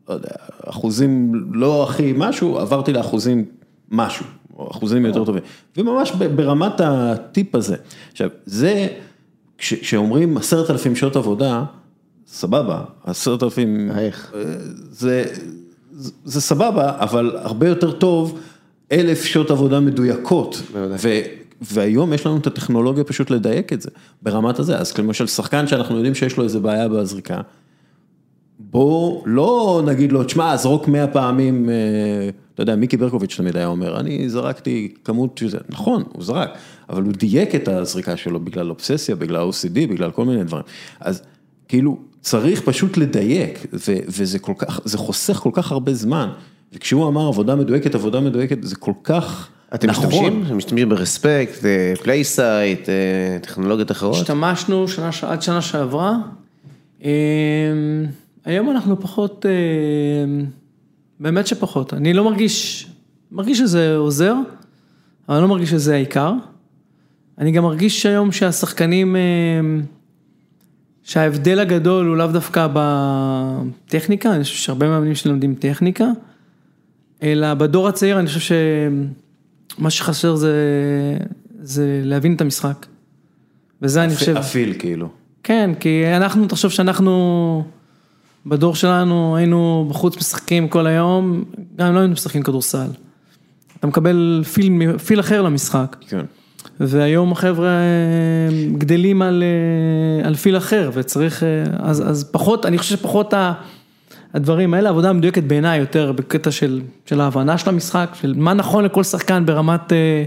לא יודע, אחוזים לא הכי משהו, עברתי לאחוזים משהו, אחוזים יותר טובים, וממש ברמת הטיפ הזה. עכשיו, זה, כש- כשאומרים עשרת אלפים שעות עבודה, סבבה, עשרת אלפים, איך? זה, זה סבבה, אבל הרבה יותר טוב אלף שעות עבודה מדויקות. ו, והיום יש לנו את הטכנולוגיה פשוט לדייק את זה, ברמת הזה. אז למשל שחקן שאנחנו יודעים שיש לו איזה בעיה בזריקה, בוא לא נגיד לו, תשמע, זרוק מאה פעמים, אה, אתה יודע, מיקי ברקוביץ' תמיד היה אומר, אני זרקתי כמות שזה, נכון, הוא זרק, אבל הוא דייק את הזריקה שלו בגלל אובססיה, בגלל OCD, בגלל כל מיני דברים. אז כאילו, צריך פשוט לדייק, וזה כל כך, זה חוסך כל כך הרבה זמן. וכשהוא אמר עבודה מדויקת, עבודה מדויקת, זה כל כך אתם נכון. משתמשים? אתם משתמשים ב RSPCT, PlaySight, טכנולוגיות אחרות? השתמשנו שנה, ש- עד שנה שעברה. אמ, היום אנחנו פחות, אמ, באמת שפחות. אני לא מרגיש, מרגיש שזה עוזר, אבל אני לא מרגיש שזה העיקר. אני גם מרגיש היום שהשחקנים, שההבדל הגדול הוא לאו דווקא בטכניקה, אני חושב שהרבה מאמנים שלומדים טכניקה, אלא בדור הצעיר אני חושב שמה שחסר זה, זה להבין את המשחק. וזה אני חושב, אפיל כאילו. כן, כי אנחנו, תחשוב שאנחנו, בדור שלנו היינו בחוץ משחקים כל היום, גם אם לא היינו משחקים כדורסל. אתה מקבל פיל, פיל אחר למשחק, כן. והיום החבר'ה גדלים על, אה, על פיל אחר, וצריך, אה, אז, אז פחות, אני חושב שפחות ה... הדברים האלה, עבודה מדויקת בעיניי יותר בקטע של, של ההבנה של המשחק, של מה נכון לכל שחקן ברמת, אה,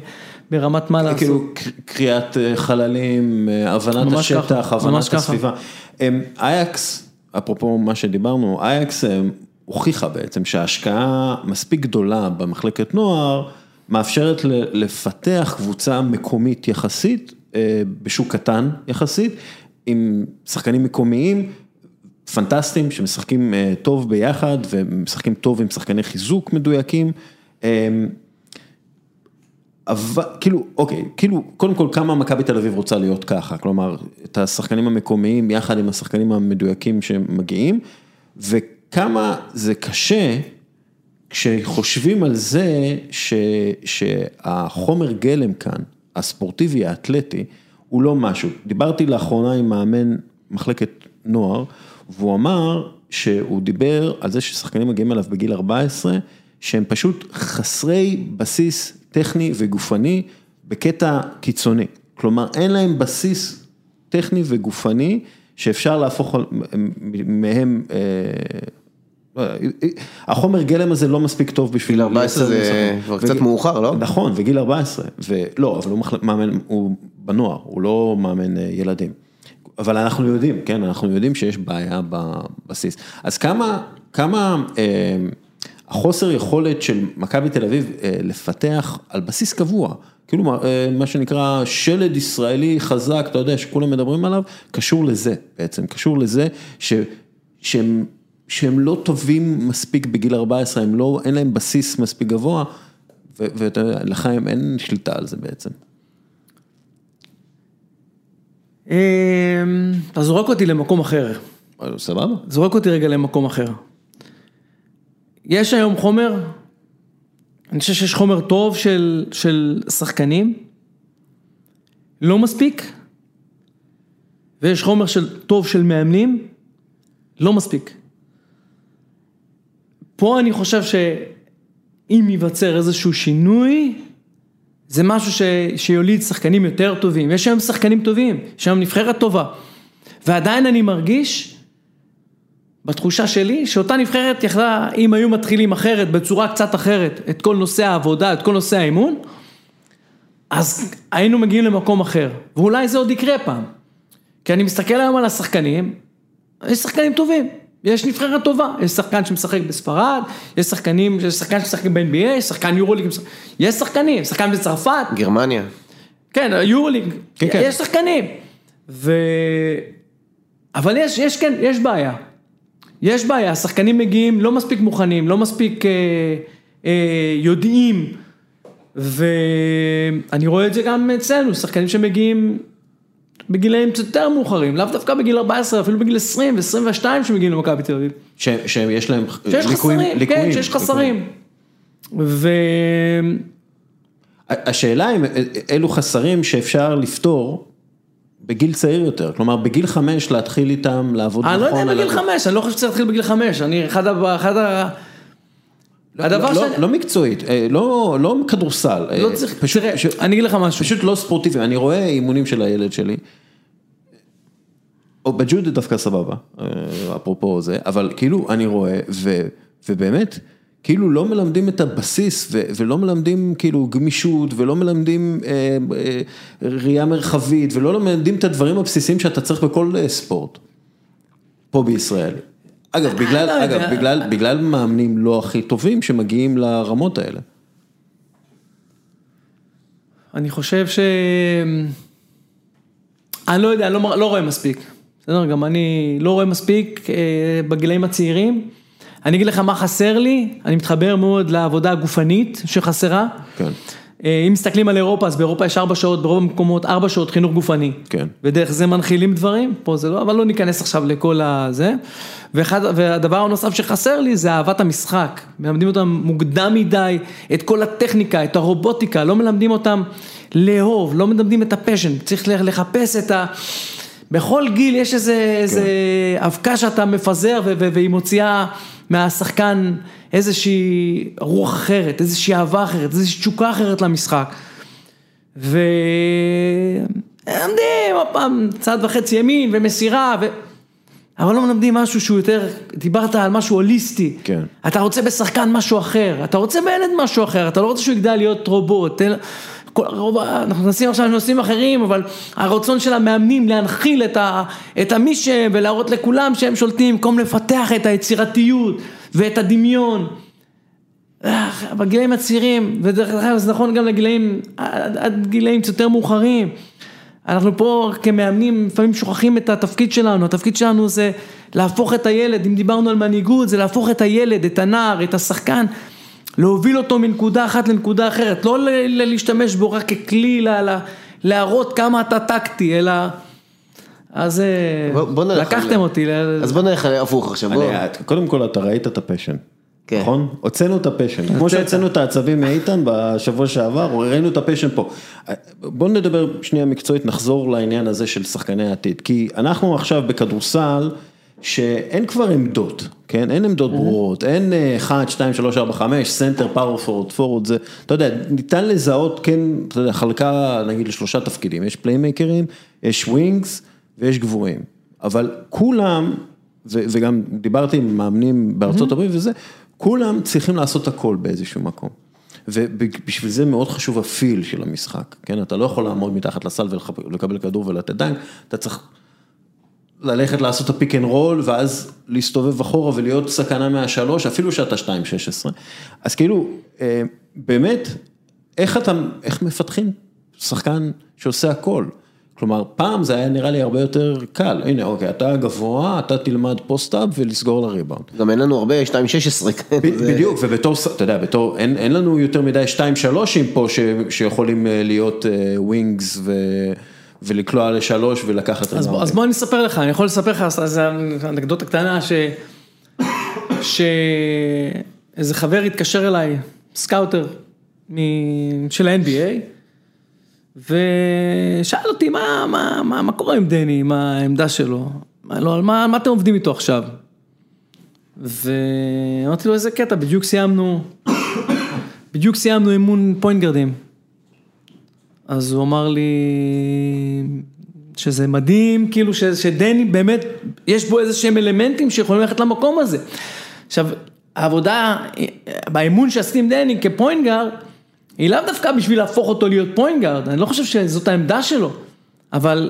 ברמת מה לעשות. כאילו קריאת אה, חללים, אה, הבנת השטח, ככה, הבנת. הסביבה. אמ, אייקס, אפרופו מה שדיברנו, אייקס אמ, הוכיחה בעצם שההשקעה מספיק גדולה במחלקת נוער, מאפשרת לפתח קבוצה מקומית יחסית, בשוק קטן יחסית, עם שחקנים מקומיים. פנטסטיים שמשחקים אה, טוב ביחד ומשחקים טוב עם שחקני חיזוק מדויקים. אמ, אבל, כאילו, אוקיי, כאילו, קודם כל כמה מכבי תל אביב רוצה להיות ככה, כלומר, את השחקנים המקומיים יחד עם השחקנים המדויקים שמגיעים, וכמה זה קשה כשחושבים על זה ש, שהחומר גלם כאן, הספורטיבי, האתלטי, הוא לא משהו. דיברתי לאחרונה עם מאמן מחלקת נוער, והוא אמר שהוא דיבר על זה ששחקנים מגיעים אליו בגיל 14, שהם פשוט חסרי בסיס טכני וגופני בקטע קיצוני. כלומר, אין להם בסיס טכני וגופני שאפשר להפוך מהם, אה, לא החומר גלם הזה לא מספיק טוב בשביל... גיל 14 לייצר זה. כבר קצת מאוחר, לא? נכון, וגיל 14, ולא, אבל הוא מאמן, הוא בנוער, הוא לא מאמן אה, ילדים. אבל אנחנו יודעים, כן, אנחנו יודעים שיש בעיה בבסיס. אז כמה, כמה אה, החוסר יכולת של מכבי תל אביב אה, לפתח על בסיס קבוע, כאילו אה, מה שנקרא שלד ישראלי חזק, אתה יודע, שכולם מדברים עליו, קשור לזה בעצם, קשור לזה ש, שהם, שהם לא טובים מספיק בגיל 14, הם לא, אין להם בסיס מספיק גבוה, ו- ואתה יודע, לחיים אין שליטה על זה בעצם. אמ, אתה זורק אותי למקום אחר, אבל סבבה? זורק אותי רגע למקום אחר. יש היום חומר, אני חושב שיש חומר טוב של, של שחקנים, לא מספיק, ויש חומר של, טוב של מאמנים, לא מספיק. פה אני חושב שאם ייווצר איזשהו שינוי, זה משהו ש, שיוליד שחקנים יותר טובים. יש היום שחקנים טובים, יש היום נבחרת טובה. ועדיין אני מרגיש, בתחושה שלי, שאותה נבחרת יכלה, אם היו מתחילים אחרת, בצורה קצת אחרת, את כל נושא העבודה, את כל נושא האימון, אז היינו מגיעים למקום אחר. ואולי זה עוד יקרה פעם. כי אני מסתכל היום על השחקנים, יש שחקנים טובים. יש נבחרת טובה, יש שחקן שמשחק בספרד, יש שחקנים, יש שחקן שמשחק ב-NBA, יש שחקן יורוליג, יש שחקנים, שחקן בצרפת, גרמניה. כן, יורוליג, כן, כן. יש שחקנים. ו... אבל יש, יש כן, יש בעיה. יש בעיה, השחקנים מגיעים לא מספיק מוכנים, לא מספיק אה, אה, יודעים, ואני רואה את זה גם אצלנו, שחקנים שמגיעים בגילאים קצת יותר מאוחרים, לאו דווקא בגיל 14, אפילו בגיל 20 ו-22 שמגיעים למכבי תל אביב. ש- שיש להם שיש ליקויים, חסרים, ליקויים, כן, שיש ליקויים. חסרים. ו... השאלה אם אלו חסרים שאפשר לפתור בגיל צעיר יותר, כלומר בגיל חמש להתחיל איתם לעבוד אני נכון. לא יודע על בגיל חמש, אני לא חושב שצריך להתחיל בגיל חמש, אני אחד. אחד. הדבר לא, שאני... לא מקצועית, אה, לא, לא כדורסל, לא אה, צריך, פשוט, תראה, אני אגיד לך משהו. פשוט לא ספורטיבי, אני רואה אימונים של הילד שלי, או בג'ודו דווקא סבבה, אה, אפרופו זה, אבל כאילו אני רואה, ו, ובאמת, כאילו לא מלמדים את הבסיס, ו, ולא מלמדים כאילו גמישות, ולא מלמדים אה, אה, ראייה מרחבית, ולא מלמדים את הדברים הבסיסיים שאתה צריך בכל אה, ספורט, פה בישראל. אגב, בגלל, לא. אגב, בגלל, בגלל מאמנים לא הכי טובים שמגיעים לרמות האלה. אני חושב ש... אני לא יודע, לא, לא רואה מספיק. בסדר, גם אני לא רואה מספיק אה, בגילאים הצעירים. אני אגיד לך מה חסר לי, אני מתחבר מאוד לעבודה הגופנית שחסרה. כן. אה, אם מסתכלים על אירופה, אז באירופה יש ארבע שעות, ברוב המקומות ארבע שעות חינוך גופני. כן. ודרך זה מנחילים דברים, פה זה לא, אבל לא ניכנס עכשיו לכל הזה. ואחד, והדבר הנוסף שחסר לי זה אהבת המשחק. מלמדים אותם מוקדם מדי, את כל הטכניקה, את הרובוטיקה, לא מלמדים אותם לאהוב, לא מלמדים את הפשן, צריך לחפש את ה... בכל גיל יש איזה, איזה אבקה שאתה מפזר והיא מוציאה מהשחקן איזושהי רוח אחרת, איזושהי אהבה אחרת, איזושהי תשוקה אחרת למשחק. ולמדים עוד פעם צעד וחצי ימין ומסירה, ו... אבל לא מלמדים משהו שהוא יותר, דיברת על משהו הוליסטי. כן. אתה רוצה בשחקן משהו אחר, אתה רוצה בילד משהו אחר, אתה לא רוצה שהוא יגדל להיות רובוט. תן- כל, רוב, אנחנו נכנסים עכשיו לנושאים אחרים, אבל הרצון של המאמנים להנחיל את, ה, את המישם ולהראות לכולם שהם שולטים, במקום לפתח את היצירתיות ואת הדמיון. בגילאים הצעירים, ודרך אגב זה נכון גם לגילאים, עד, עד גילאים קצת יותר מאוחרים. אנחנו פה כמאמנים לפעמים שוכחים את התפקיד שלנו, התפקיד שלנו זה להפוך את הילד, אם דיברנו על מנהיגות, זה להפוך את הילד, את הנער, את השחקן, להוביל אותו מנקודה אחת לנקודה אחרת, לא להשתמש בו רק ככלי לה, להראות כמה אתה טקטי, אלא... אז אה, לקחתם אותי, אז בוא נלך הפוך עכשיו, קודם כל אתה ראית את ה passion, כן. נכון? הוצאנו את ה passion, כמו שהוצאנו את העצבים מאיתן בשבוע שעבר, ראינו את ה passion פה. בוא נדבר שנייה מקצועית, נחזור לעניין הזה של שחקני העתיד, כי אנחנו עכשיו בכדורסל, שאין כבר עמדות, כן? אין עמדות ברורות, אין 1, 2, 3, 4, 5, center, power forward, forward, זה, אתה יודע, ניתן לזהות, כן, אתה יודע, חלקה נגיד לשלושה תפקידים, יש פליימייקרים, יש wings ויש גבוהים, אבל כולם, וגם דיברתי עם מאמנים בארצות הברית וזה, כולם צריכים לעשות הכל באיזשהו מקום. ובשביל זה מאוד חשוב ה feel של המשחק, כן? אתה לא יכול לעמוד מתחת לסל ולקבל כדור ולתת dunk, אתה צריך ללכת לעשות את ה pick and roll ואז להסתובב אחורה ולהיות סכנה מהשלוש, אפילו שאתה 2-16. אז כאילו, אה, באמת, איך אתה, איך מפתחים שחקן שעושה הכל? כלומר, פעם זה היה נראה לי הרבה יותר קל, הנה אוקיי, אתה גבוה, אתה תלמד post-up ולסגור לריבאונד. גם אין לנו הרבה 2-16, כן. בדיוק, ובתור, אתה יודע, בתור, אין, אין לנו יותר מדי 2-3 פה ש, שיכולים אה, להיות wings ו, ולקלוע לשלוש ולקחת אז. אז בוא אני אספר לך, אני יכול לספר לך, אז- אז אנקדוטה קטנה, ש... שאיזה חבר התקשר אליי, scouter מ- של ה-NBA, ושאל אותי מה, מה, מה, מה קורה עם דני, מה העמדה שלו, מה, לא, מה, מה אתם עובדים איתו עכשיו? ואמרתי לו איזה קטע, בדיוק סיימנו, בדיוק סיימנו אימון point guard ים. אז הוא אמר לי שזה מדהים, כאילו ש, שדני באמת, יש בו איזה שהם אלמנטים שיכולים ללכת למקום הזה. עכשיו, העבודה באימון שעשיתי עם דני כ point guard, היא לאו דווקא בשביל להפוך אותו להיות point guard, אני לא חושב שזאת העמדה שלו, אבל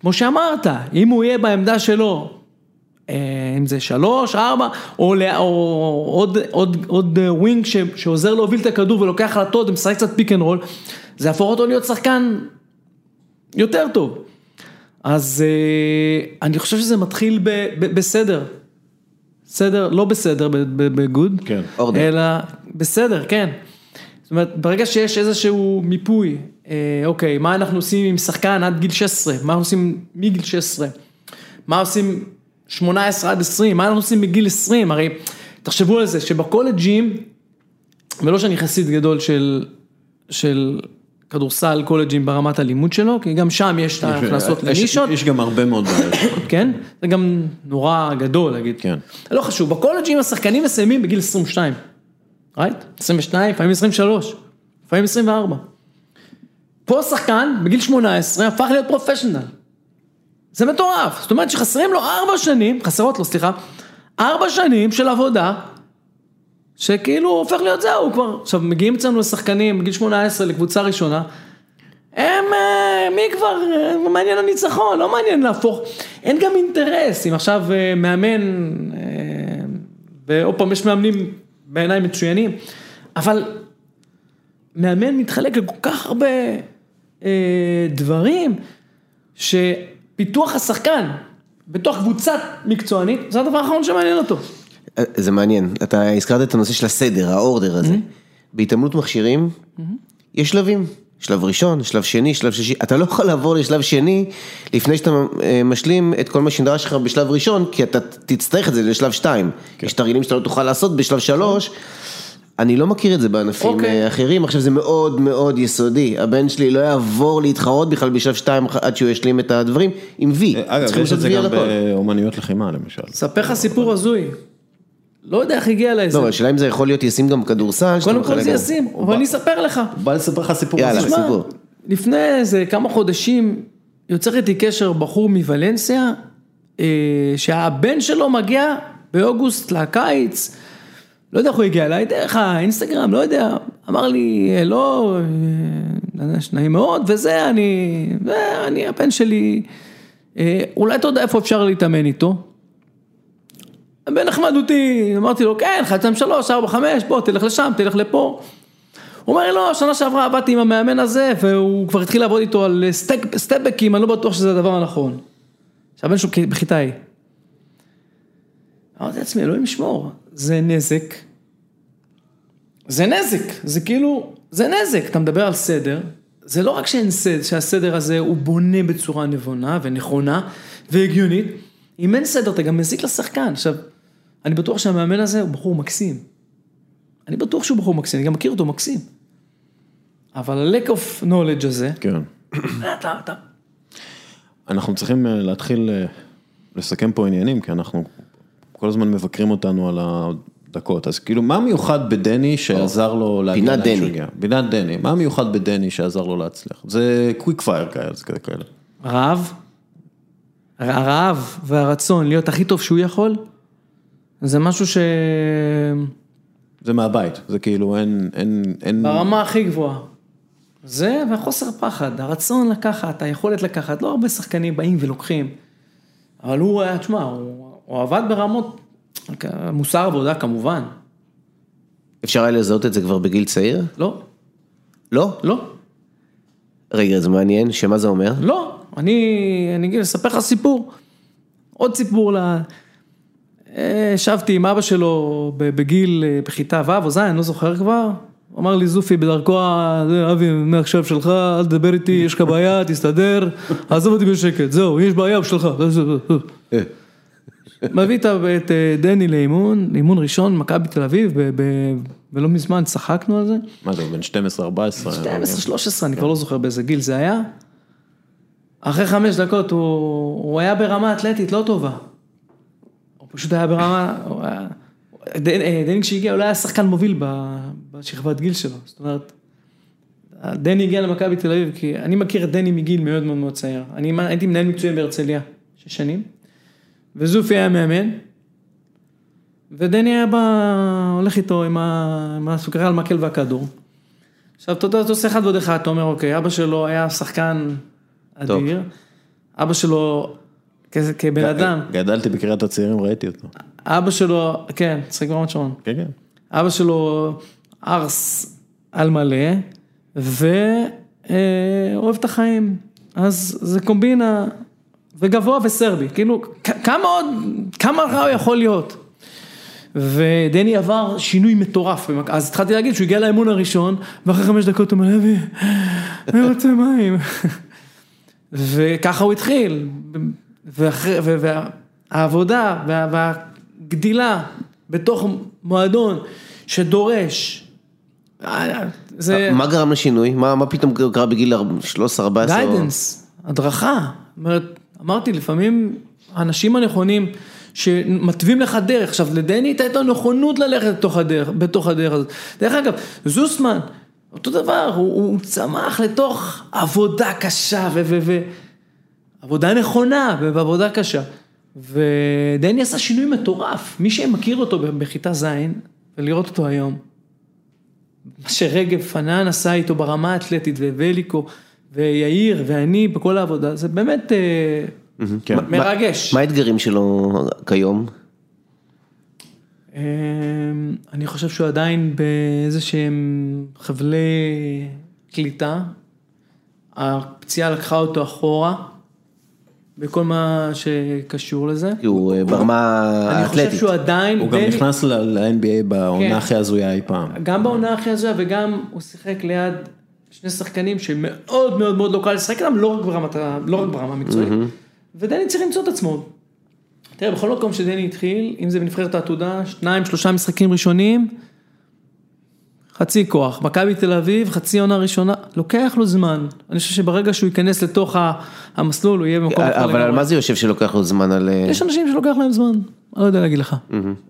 כמו שאמרת, אם הוא יהיה בעמדה שלו, אה, אם זה שלוש, ארבע, או, ל- או עוד, עוד, עוד אה, wing ש, שעוזר להוביל את הכדור ולוקח החלטות ומשחק קצת pick and roll, זה יהפוך אותו להיות שחקן יותר טוב. אז אה, אני חושב שזה מתחיל ב, ב, בסדר. בסדר, לא בסדר, ב good, כן. אלא בסדר, כן. זאת אומרת, ברגע שיש איזשהו מיפוי, אה, אוקיי, מה אנחנו עושים עם שחקן עד גיל 16, מה אנחנו עושים מגיל 16, מה עושים 18 עד 20, מה אנחנו עושים מגיל 20, הרי תחשבו על זה שבקולג'ים, ולא שאני חסיד גדול של של כדורסל קולג'ים ברמת הלימוד שלו, כי גם שם יש את ההכנסות יש- לנישות, יש גם הרבה מאוד בעיות. כן? זה גם נורא גדול להגיד. כן. לא חשוב, בקולג'ים השחקנים מסיימים בגיל 22, רייט? 22, לפעמים 23, לפעמים 24. פה שחקן בגיל 18 הפך להיות פרופשיונל. זה מטורף, זאת אומרת שחסרים לו ארבע שנים, חסרות לו סליחה, ארבע שנים של עבודה, שכאילו הופך להיות זהו, הוא כבר, עכשיו מגיעים אצלנו לשחקנים בגיל 18 לקבוצה ראשונה, הם, אה, מי כבר, אה, מעניין הניצחון, לא מעניין להפוך, אין גם אינטרס, אם עכשיו אה, מאמן, ועוד פעם יש מאמנים בעיניי מצוינים, אבל מאמן מתחלק לכל כך הרבה אה, דברים, שפיתוח השחקן בתוך קבוצת מקצוענית, זה הדבר האחרון שמעניין אותו. זה מעניין, אתה הזכרת את הנושא של הסדר, האורדר הזה. בהתעמלות מכשירים, יש שלבים. שלב ראשון, שלב שני, שלב שלישי, אתה לא יכול לעבור לשלב שני לפני שאתה אה, משלים את כל מה שנדרש לך בשלב ראשון, כי אתה תצטרך את זה לשלב שתיים. יש תרגילים שאתה לא תוכל לעשות בשלב שלוש. אני לא מכיר את זה בענפים אוקיי. אה, אחרים, עכשיו זה מאוד מאוד יסודי, הבן שלי לא יעבור להתחרות בכלל בשלב שתיים עד שהוא ישלים את הדברים עם וי, אגב, צריכים יש את זה גם. באומנויות לחימה למשל. אספר לך סיפור הזוי. לא יודע איך הגיע לזה. לא, אבל השאלה אם זה יכול להיות ישים גם בכדורסל. שאתה קודם כל מחלק זה ישים, אבל אני אספר לך. בא לספר לך סיפור. יאללה. סיפור. לפני איזה כמה חודשים יוצר איתי קשר בחור מוולנסיה, אה, שהבן שלו מגיע באוגוסט לקיץ, לא יודע איך הוא הגיע אליי, דרך האינסטגרם, לא יודע, אמר לי, לא, נעים מאוד, וזה, אני, זה, אני, הבן שלי, אה, אולי אתה יודע איפה אפשר להתאמן איתו? הבן נחמד אותי, אמרתי לו, כן, 1, 2, 3, 4, 5, בוא, תלך לשם, תלך לפה. הוא אומר לי, לא, שנה שעברה עבדתי עם המאמן הזה, והוא כבר התחיל לעבוד איתו על סטק, סטפבקים, אני לא בטוח שזה הדבר הנכון. שהבן שלו בכיתה ה'. אמרתי לעצמי, אלוהים ישמור, זה נזק. זה נזק, זה כאילו, זה נזק, אתה מדבר על סדר, זה לא רק שאין סדר, שהסדר הזה הוא בונה בצורה נבונה ונכונה והגיונית, אם אין סדר אתה גם מזיק לשחקן. עכשיו, אני בטוח שהמאמן הזה הוא בחור מקסים. אני בטוח שהוא בחור מקסים, אני גם מכיר אותו מקסים. אבל ה-lack of knowledge הזה, כן. אתה, אתה, אנחנו צריכים אה, להתחיל אה, לסכם פה עניינים, כי אנחנו כל הזמן מבקרים אותנו על הדקות. אז כאילו, מה מיוחד בדני שעזר לו להגיע פינת לאן שהוא דני. הגיע? פינת דני. מה מיוחד בדני שעזר לו להצליח? זה קוויק פייר כאלה, זה כאלה, כאלה. רעב, הרעב והרצון להיות הכי טוב שהוא יכול, זה משהו ש... זה מהבית, זה כאילו אין, אין, אין, ברמה הכי גבוהה. זה והחוסר פחד, הרצון לקחת, היכולת לקחת, לא הרבה שחקנים באים ולוקחים. אבל הוא, היה, תשמע, הוא, הוא עבד ברמות, מוסר עבודה כמובן, אפשר היה לזהות את זה כבר בגיל צעיר? לא, לא? לא, רגע, זה מעניין, שמה זה אומר? לא, אני, אני אספר לך סיפור, עוד סיפור ל... אה, ישבתי עם אבא שלו בגיל, אה, בכיתה ו' או ז', אני לא זוכר כבר, הוא אמר לי זופי בדרכו, אבי, מעכשיו שלך, אל תדבר איתי, יש לך בעיה, תסתדר, עזוב אותי בשקט, זהו, יש בעיה שלך. מביא את אה, דני לאימון, אימון ראשון, מכבי תל אביב, ולא מזמן צחקנו על זה. מה זה, בן 12-14? 12, 13, אני כבר לא זוכר באיזה גיל זה היה. אחרי חמש דקות הוא היה ברמה אתלטית לא טובה. פשוט היה ברמה. דן- אה, דני כשהגיע הוא לא היה שחקן מוביל בשכבת גיל שלו, זאת אומרת, דני הגיע למכבי תל אביב, כי אני מכיר את דני מגיל מאוד מאוד מאוד צעיר. אני הייתי מנהל מקצועי בהרצליה, שש שנים, וזופי היה מאמן, ודני היה בא, הולך איתו עם ה- עם הסוכריה על מקל והכדור. עכשיו, אתה יודע, אתה עושה אחד ועוד אחד, אתה אומר, אוקיי, אבא שלו היה שחקן טוב. אדיר, אבא שלו, כבן אדם, גדלתי בקריית הצעירים, ראיתי אותו. אבא שלו, כן, צחק ברמת שרון, כן, כן. אבא שלו ארס על מלא, ואוהב את החיים, אז זה קומבינה, וגבוה וסרבי, כאילו, כמה עוד, כמה רע הוא יכול להיות. ודני עבר שינוי מטורף, אז התחלתי להגיד שהוא הגיע לאמון הראשון, ואחרי חמש דקות הוא אומר, אבי, אני רוצה מים. וככה הוא התחיל, ואחרי, והעבודה וה- והגדילה בתוך מועדון שדורש זה מה גרם לשינוי? מה מה פתאום קרה בגיל 13-14? גיידנס, הדרכה. אומרת, אמרתי, לפעמים האנשים הנכונים שמתווים לך דרך, עכשיו לדני הייתה את הנכונות ללכת בתוך הדרך, בתוך הדרך הזאת. דרך אגב, זוסמן, אותו דבר, הוא, הוא צמח לתוך עבודה קשה ו... ו, ו עבודה נכונה ועבודה קשה. ודני עשה שינוי מטורף, מי שמכיר אותו בכיתה ז' ולראות אותו היום. מה שרגב פנן עשה איתו ברמה האתלטית ובליקו ויאיר ואני בכל העבודה, זה באמת אה, כן. מרגש. מה האתגרים שלו כיום? אה, אני חושב שהוא עדיין באיזה שהם חבלי קליטה. הפציעה לקחה אותו אחורה, בכל מה שקשור לזה. כי הוא אה, ברמה אני חושב האתלטית. שהוא עדיין, הוא גם נכנס ל-NBA בעונה כן. הכי הזויה אי פעם. גם בעונה הכי הזויה וגם הוא שיחק ליד שני שחקנים שמאוד מאוד מאוד לא קל לשחק איתם, לא רק לא רק ברמה המקצועית, ודני צריך למצוא את עצמו. תראה, בכל מקום שדני התחיל, אם זה בנבחרת העתודה, שניים, שלושה משחקים ראשונים, חצי כוח. מכבי תל אביב, חצי עונה ראשונה, לוקח לו זמן. אני חושב שברגע שהוא ייכנס לתוך ה- המסלול, הוא יהיה במקום אחר אבל על. מה זה יושב שלוקח לו זמן על... אה, יש אנשים שלוקח להם זמן, אני לא יודע להגיד לך.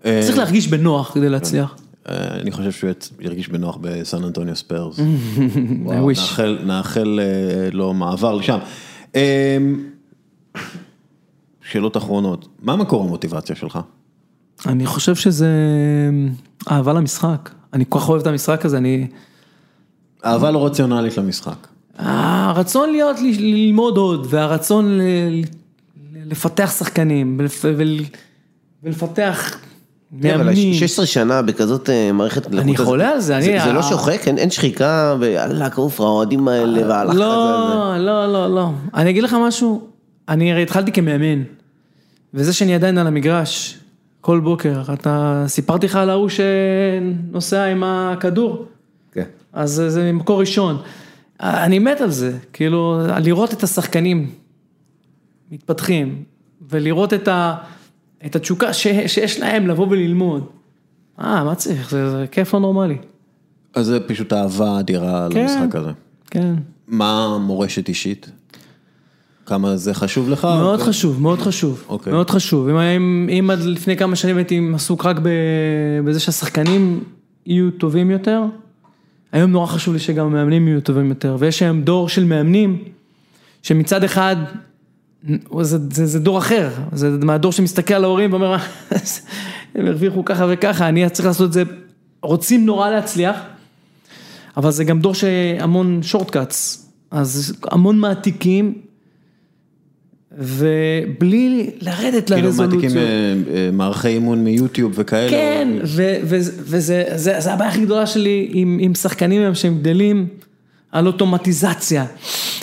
אה, צריך להרגיש בנוח כדי להצליח. אה, אני חושב שהוא ירגיש בנוח בסן אנטוניו ספיירס. נאחל- נאחל אה, לו מעבר לשם. אה, שאלות אחרונות, מה מקור המוטיבציה שלך? אני חושב שזה אהבה למשחק. אני כל כך אוהב את המשחק הזה, אני... אהבה לא רציונלית למשחק. הרצון להיות, ללמוד עוד, והרצון ל- לפתח שחקנים, ולפ- ול- ולפתח כן, אבל מאמנים. 16 שנה בכזאת אה, מערכת... אני חולה על זה, אני- זה לא שוחק? אין- אין שחיקה? ויאללה, כעוף, האוהדים האלה והלחץ הזה. לא, לא, לא, לא. אני אגיד לך משהו, אני הרי התחלתי כמאמן, וזה שאני עדיין על המגרש, כל בוקר, אתה, סיפרתי לך על ההוא שנוסע עם הכדור? כן. אז זה- ממקור ראשון. אני מת על זה, כאילו, לראות את השחקנים מתפתחים, ולראות את, ה, את התשוקה ש, שיש להם לבוא וללמוד. אה, מה צריך? זה, זה כיף לא נורמלי. אז זה פשוט אהבה אדירה כן. למשחק הזה. כן. מה מורשת אישית? כמה זה חשוב לך? מאוד חשוב, מאוד חשוב, אוקיי. מאוד חשוב. אם, אם, אם עד לפני כמה שנים הייתי עסוק רק ב, בזה שהשחקנים יהיו טובים יותר, היום נורא חשוב לי שגם המאמנים יהיו טובים יותר. ויש היום דור של מאמנים, שמצד אחד, זה, זה, זה דור אחר, זה מהדור שמסתכל על ההורים ואומר, הם הרוויחו ככה וככה, אני צריך לעשות את זה, רוצים נורא להצליח, אבל זה גם דור שהמון שורטקאטס, אז המון מעתיקים, ובלי לרדת כאילו לרזולוציות. מעתיקים אה, אה, מערכי אימון מיוטיוב וכאלה? כן, ו- ו- וזה זה, זה הבעיה הכי גדולה שלי עם, עם שחקנים היום שהם גדלים על אוטומטיזציה.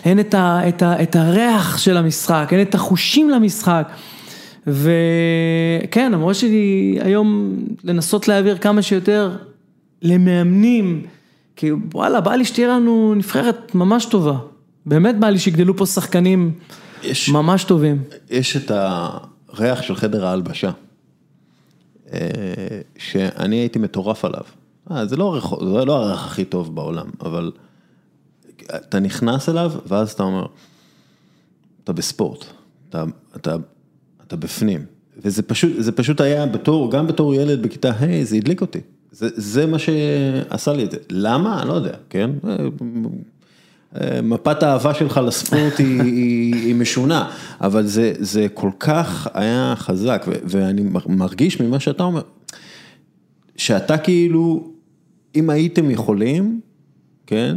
אין את, ה, את, ה, את הריח של המשחק, אין את החושים למשחק. וכן, המורה שלי היום לנסות להעביר כמה שיותר למאמנים, כי וואלה, בא לי שתהיה לנו נבחרת ממש טובה. באמת בא לי שיגדלו פה שחקנים יש- ממש טובים. יש את הריח של חדר ההלבשה, אה, שאני הייתי מטורף עליו. אה, זה לא הריח, זה לא הריח הכי טוב בעולם, אבל אתה נכנס אליו ואז אתה אומר, אתה בספורט, אתה, אתה, אתה בפנים. וזה פשוט, זה פשוט היה בתור, גם בתור ילד בכיתה ה' זה הדליק אותי. זה, זה מה שעשה לי את זה. למה? אני לא יודע, כן? מפת האהבה שלך לספורט היא, היא, היא משונה, אבל זה, זה כל כך היה חזק, ו, ואני מרגיש ממה שאתה אומר, שאתה כאילו, אם הייתם יכולים, כן,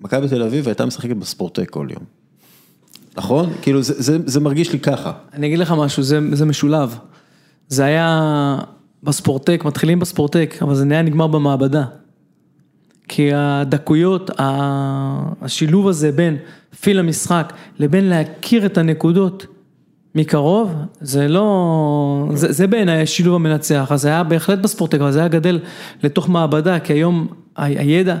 מכבי תל אביב הייתה משחקת בספורטק כל יום. נכון? כאילו זה, זה, זה מרגיש לי ככה. אני אגיד לך משהו, זה, זה משולב. זה היה בספורטק, מתחילים בספורטק, אבל זה נהיה נגמר במעבדה. כי הדקויות, השילוב הזה בין פיל המשחק לבין להכיר את הנקודות מקרוב, זה לא, זה, זה בעיניי השילוב המנצח, אז זה היה בהחלט בספורטק, אבל זה היה גדל לתוך מעבדה, כי היום ה- הידע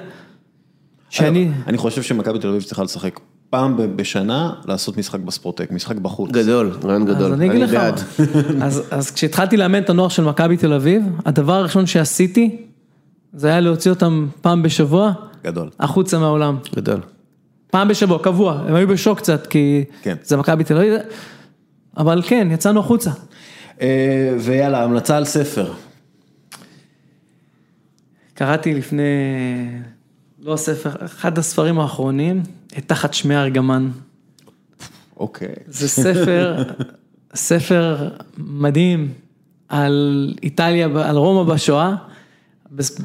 שאני, אני חושב שמכבי תל אביב צריכה לשחק פעם בשנה, לעשות משחק בספורטק, משחק בחוץ. גדול, רעיון גדול. אז אני אגיד לך. אז, אז כשהתחלתי לאמן את הנוער של מכבי תל אביב, הדבר הראשון שעשיתי, זה היה להוציא אותם פעם בשבוע, גדול. החוצה מהעולם. גדול. פעם בשבוע, קבוע, הם היו בשוק קצת, כי כן. זה מכבי תל אביב, אבל כן, יצאנו החוצה. אה, ויאללה, המלצה על ספר. קראתי לפני, לא ספר, אחד הספרים האחרונים, את תחת שמי ארגמן. אוקיי. זה ספר, ספר מדהים על איטליה, על רומא בשואה.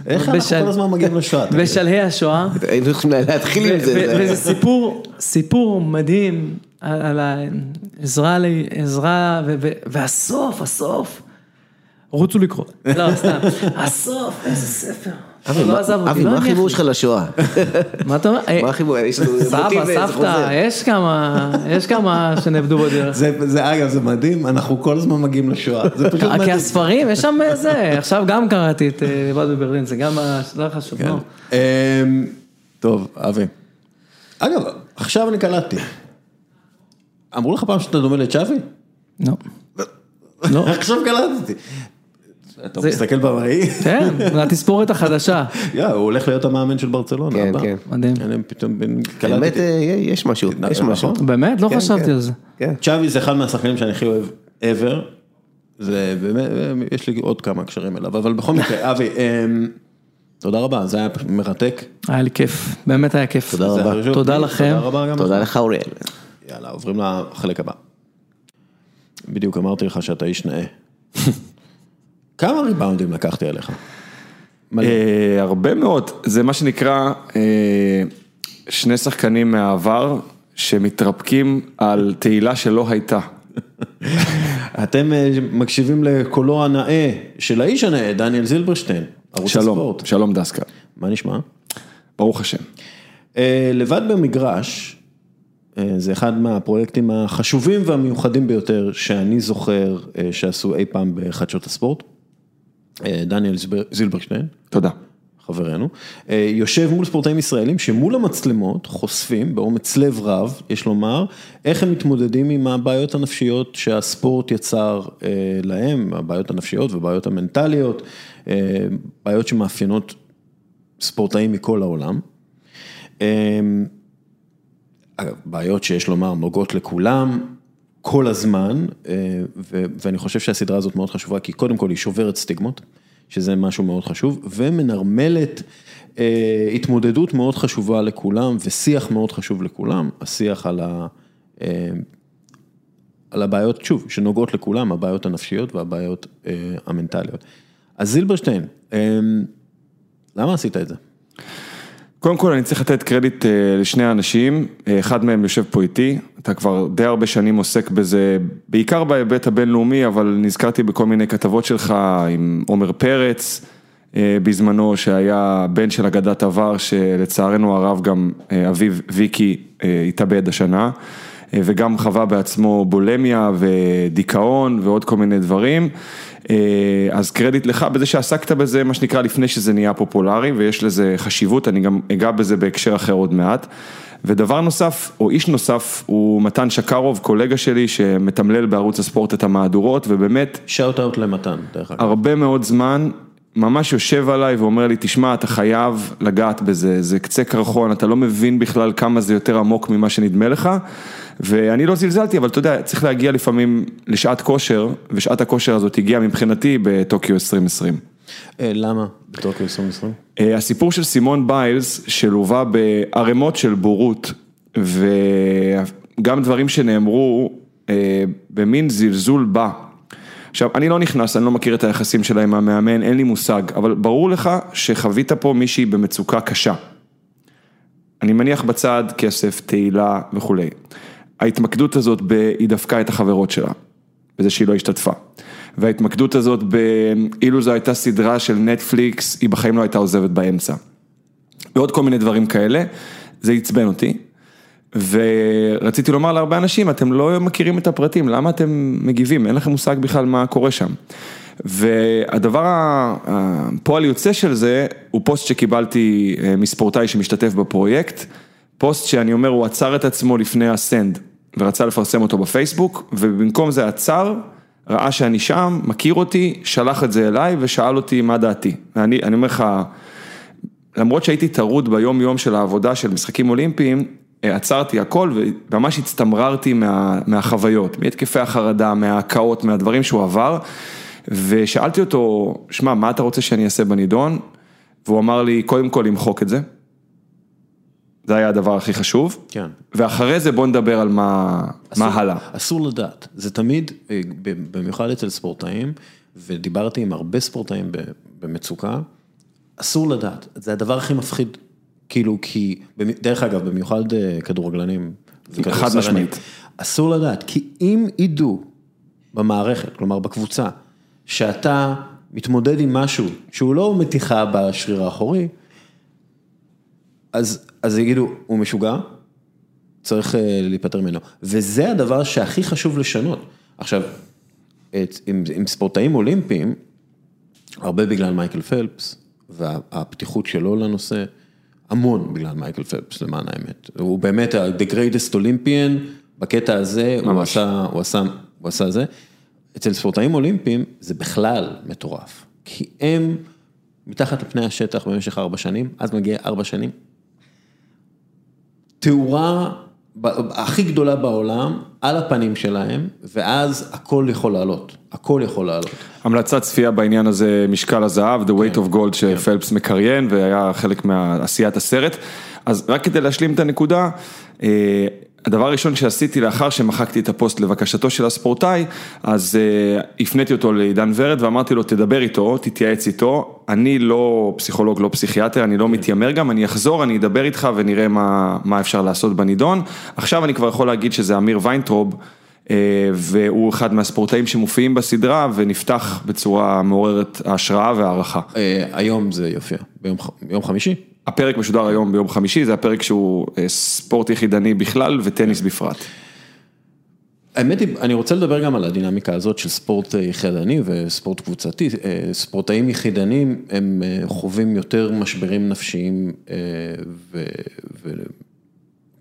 איך אנחנו כל הזמן מגיעים לשואה? בשלהי השואה. היינו צריכים להתחיל עם זה. וזה סיפור, סיפור מדהים על העזרה, עזרה, והסוף, הסוף, רוצו לקרוא, לא סתם, הסוף, איזה ספר, אבי, לא מה- עזב אותי, אבי, לא מה החיבור. שלך לשואה? מה אתה אומר? מה החיבור? יש לנו מוטיב, סבא, זה סבתא. יש כמה, יש כמה שנאבדו בדרך. זה, זה אגב, זה מדהים, אנחנו כל הזמן מגיעים לשואה, זה פשוט כי מדהים. הספרים, יש שם זה, עכשיו גם קראתי את אה, לבד בברלין, זה גם, לא חשוב, נו. אמ, טוב, אבי. אגב, עכשיו אני קלטתי. אמרו לך פעם שאתה דומה לצ'אבי? לא. לא. עכשיו קלטתי. אתה מסתכל בראי? כן, התספורת החדשה. הוא הולך להיות המאמן של ברצלונה. כן, הבא. כן. מדהים. אני פתאום האמת, קלטתי. אה, יש משהו, יש נכון. משהו. באמת? לא כן, חשבתי כן. על זה. כן. צ'אבי זה אחד מהשחקנים שאני הכי אוהב ever. זה באמת, יש לי עוד כמה קשרים אליו, אבל בכל מקרה, אבי, אמ, תודה רבה, זה היה מרתק. היה לי כיף, באמת היה כיף. תודה רבה. תודה לכם. תודה רבה גם תודה לך אוריאל. יאללה, עוברים לחלק הבא. בדיוק אמרתי לך שאתה איש נאה. כמה ריבאונדים לקחתי עליך? אה, הרבה מאוד, זה מה שנקרא אה, שני שחקנים מהעבר שמתרפקים על תהילה שלא הייתה. אתם אה, מקשיבים לקולו הנאה של האיש הנאה, דניאל זילברשטיין, ערוץ שלום, הספורט. שלום דסקל, מה נשמע? ברוך השם. לבד במגרש, זה אחד מהפרויקטים החשובים והמיוחדים ביותר שאני זוכר שעשו אי פעם בחדשות הספורט. אה, דניאל זילבר- זילברשטיין, תודה. חברנו, אה, יושב מול ספורטאים ישראלים שמול המצלמות חושפים באומץ לב רב, יש לומר, איך הם מתמודדים עם הבעיות הנפשיות שהספורט יצר אה, להם, הבעיות הנפשיות ובעיות המנטליות, בעיות שמאפיינות ספורטאים מכל העולם. בעיות שיש לומר נוגעות לכולם כל הזמן, אה, ואני חושב שהסדרה הזאת מאוד חשובה, כי קודם כל היא שוברת סטיגמות, שזה משהו מאוד חשוב, ומנרמלת אה, התמודדות מאוד חשובה לכולם, ושיח מאוד חשוב לכולם, השיח על, ה, אה, על הבעיות, שוב, שנוגעות לכולם, הבעיות הנפשיות והבעיות אה, המנטליות. אז זילברשטיין, אה, למה עשית את זה? קודם כל אני צריך לתת קרדיט אה, לשני האנשים, אה, אחד מהם יושב פה איתי, אתה כבר די הרבה שנים עוסק בזה, בעיקר בהיבט הבינלאומי, אבל נזכרתי בכל מיני כתבות שלך עם עומר פרץ, אה, בזמנו שהיה בן של אגדת עבר, שלצערנו הרב גם אביו ויקי התאבד השנה, וגם חווה בעצמו בולמיה ודיכאון ועוד כל מיני דברים. אה, אז קרדיט לך בזה שעסקת בזה, מה שנקרא, לפני שזה נהיה פופולרי, ויש לזה חשיבות, אני גם אגע בזה בהקשר אחר עוד מעט. ודבר נוסף, או איש נוסף, הוא מתן שקרוב, קולגה שלי, שמתמלל בערוץ הספורט את המהדורות, ובאמת, שאוט אאוט למתן, דרך אגב. הרבה מאוד זמן, ממש יושב עליי ואומר לי, תשמע, אתה חייב לגעת בזה, זה קצה קרחון, אתה לא מבין בכלל כמה זה יותר עמוק ממה שנדמה לך, ואני לא זלזלתי, אבל אתה יודע, צריך להגיע לפעמים לשעת כושר, ושעת הכושר הזאת הגיעה מבחינתי בטוקיו 2020. אה, למה? בטוקיו 2020? אה, הסיפור של סימון ביילס, שלווה בערימות של בורות, וגם דברים שנאמרו אה, במין זלזול בה. עכשיו, אני לא נכנס, אני לא מכיר את היחסים שלה עם המאמן, אין לי מושג, אבל ברור לך שחווית פה מישהי במצוקה קשה. אני מניח בצד כסף, תהילה וכולי. ההתמקדות הזאת, ב- היא דפקה את החברות שלה, בזה שהיא לא השתתפה. וההתמקדות הזאת, אילו זו הייתה סדרה של נטפליקס, היא בחיים לא הייתה עוזבת באמצע. ועוד כל מיני דברים כאלה, זה עצבן אותי. ורציתי לומר להרבה אנשים, אתם לא מכירים את הפרטים, למה אתם מגיבים? אין לכם מושג בכלל מה קורה שם. והדבר, הפועל יוצא של זה, הוא פוסט שקיבלתי אה, מספורטאי שמשתתף בפרויקט, פוסט שאני אומר, הוא עצר את עצמו לפני ה send, ורצה לפרסם אותו בפייסבוק, ובמקום זה עצר, ראה שאני שם, מכיר אותי, שלח את זה אליי ושאל אותי מה דעתי. ואני אני אומר לך, למרות שהייתי טרוד ביום יום של העבודה של משחקים אולימפיים, אה, עצרתי הכל וממש הצטמררתי מה, מהחוויות, מהתקפי החרדה, מההקאות, מהדברים שהוא עבר, ושאלתי אותו, שמע, מה אתה רוצה שאני אעשה בנידון? והוא אמר לי, קודם כל למחוק את זה. זה היה הדבר הכי חשוב. כן. ואחרי זה בוא נדבר על מה, מה הלאה. אסור לדעת, זה תמיד, אה, במיוחד אצל ספורטאים, ודיברתי עם הרבה ספורטאים במצוקה, אסור לדעת, זה הדבר הכי מפחיד, כאילו, כי, דרך אגב, במיוחד אה, כדורגלנים, חד משמעית. אסור לדעת, כי אם ידעו במערכת, כלומר בקבוצה, שאתה מתמודד עם משהו שהוא לא מתיחה בשריר האחורי, אז, אז יגידו, הוא משוגע, צריך אה, להיפטר ממנו. וזה הדבר שהכי חשוב לשנות. עכשיו, את, עם, עם ספורטאים אולימפיים, הרבה בגלל מייקל פלפס, והפתיחות שלו לנושא, המון בגלל מייקל פלפס, למען האמת. הוא באמת ה-the greatest Olympian, בקטע הזה, הוא. עשה, הוא עשה, הוא עשה זה. אצל ספורטאים אולימפיים זה בכלל מטורף, כי הם מתחת לפני השטח במשך ארבע שנים, אז מגיע ארבע שנים, תאורה הכי גדולה בעולם על הפנים שלהם, ואז הכל יכול לעלות, הכל יכול לעלות. המלצת צפייה בעניין הזה, משקל הזהב, The Weight of Gold שפלפס מקריין והיה חלק מעשיית הסרט. אז רק כדי להשלים את הנקודה, אה, הדבר הראשון שעשיתי לאחר שמחקתי את הפוסט לבקשתו של הספורטאי, אז אה, הפניתי אותו לעידן ורד ואמרתי לו, תדבר איתו, תתייעץ איתו, אני לא פסיכולוג, לא פסיכיאטר, אני לא מתיימר גם, אני אחזור, אני אדבר איתך ונראה מה, מה אפשר לעשות בנידון. עכשיו אני כבר יכול להגיד שזה אמיר ויינטרוב. אה, והוא אחד מהספורטאים שמופיעים בסדרה ונפתח בצורה מעוררת השראה והערכה. אה, היום זה יופיע, ביום חמישי. הפרק משודר היום ביום חמישי, זה הפרק שהוא אה, ספורט יחידני בכלל וטניס בפרט. האמת היא, אני רוצה לדבר גם על הדינמיקה הזאת של ספורט יחידני וספורט קבוצתי. ספורטאים יחידנים הם חווים יותר משברים נפשיים, ו...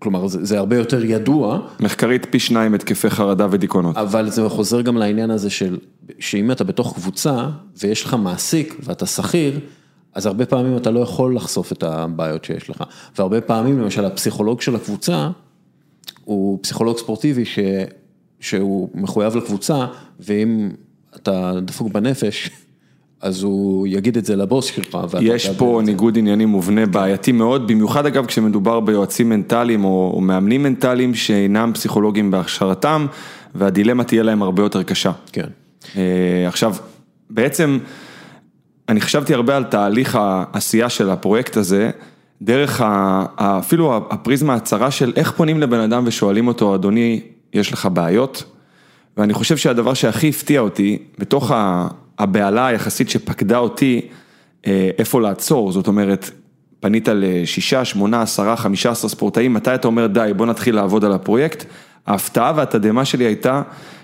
כלומר, זה, זה הרבה יותר ידוע, מחקרית פי שניים התקפי חרדה ודיכאונות. אבל זה חוזר גם לעניין הזה של, שאם אתה בתוך קבוצה ויש לך מעסיק ואתה שכיר, אז הרבה פעמים אתה לא יכול לחשוף את הבעיות שיש לך. והרבה פעמים, למשל, הפסיכולוג של הקבוצה, הוא פסיכולוג ספורטיבי ש, שהוא מחויב לקבוצה, ואם אתה דפוק בנפש, אז הוא יגיד את זה לבוס שלך. יש פה. ניגוד עניינים מובנה בעייתי מאוד, במיוחד אגב כשמדובר ביועצים מנטליים או, מאמנים מנטליים שאינם פסיכולוגים בהכשרתם, והדילמה תהיה להם הרבה יותר קשה. כן. אה, עכשיו, בעצם, אני חשבתי הרבה על תהליך העשייה של הפרויקט הזה, דרך ה- אפילו הפריזמה הצרה של איך פונים לבן אדם ושואלים אותו, אדוני, יש לך בעיות? ואני חושב שהדבר שהכי הפתיע אותי, בתוך ה- הבהלה היחסית שפקדה אותי, אה, איפה לעצור, זאת אומרת, פנית לשישה, שמונה, עשרה, חמישה עשר ספורטאים, מתי אתה אומר די, בוא נתחיל לעבוד על הפרויקט? ההפתעה והתדהמה שלי הייתה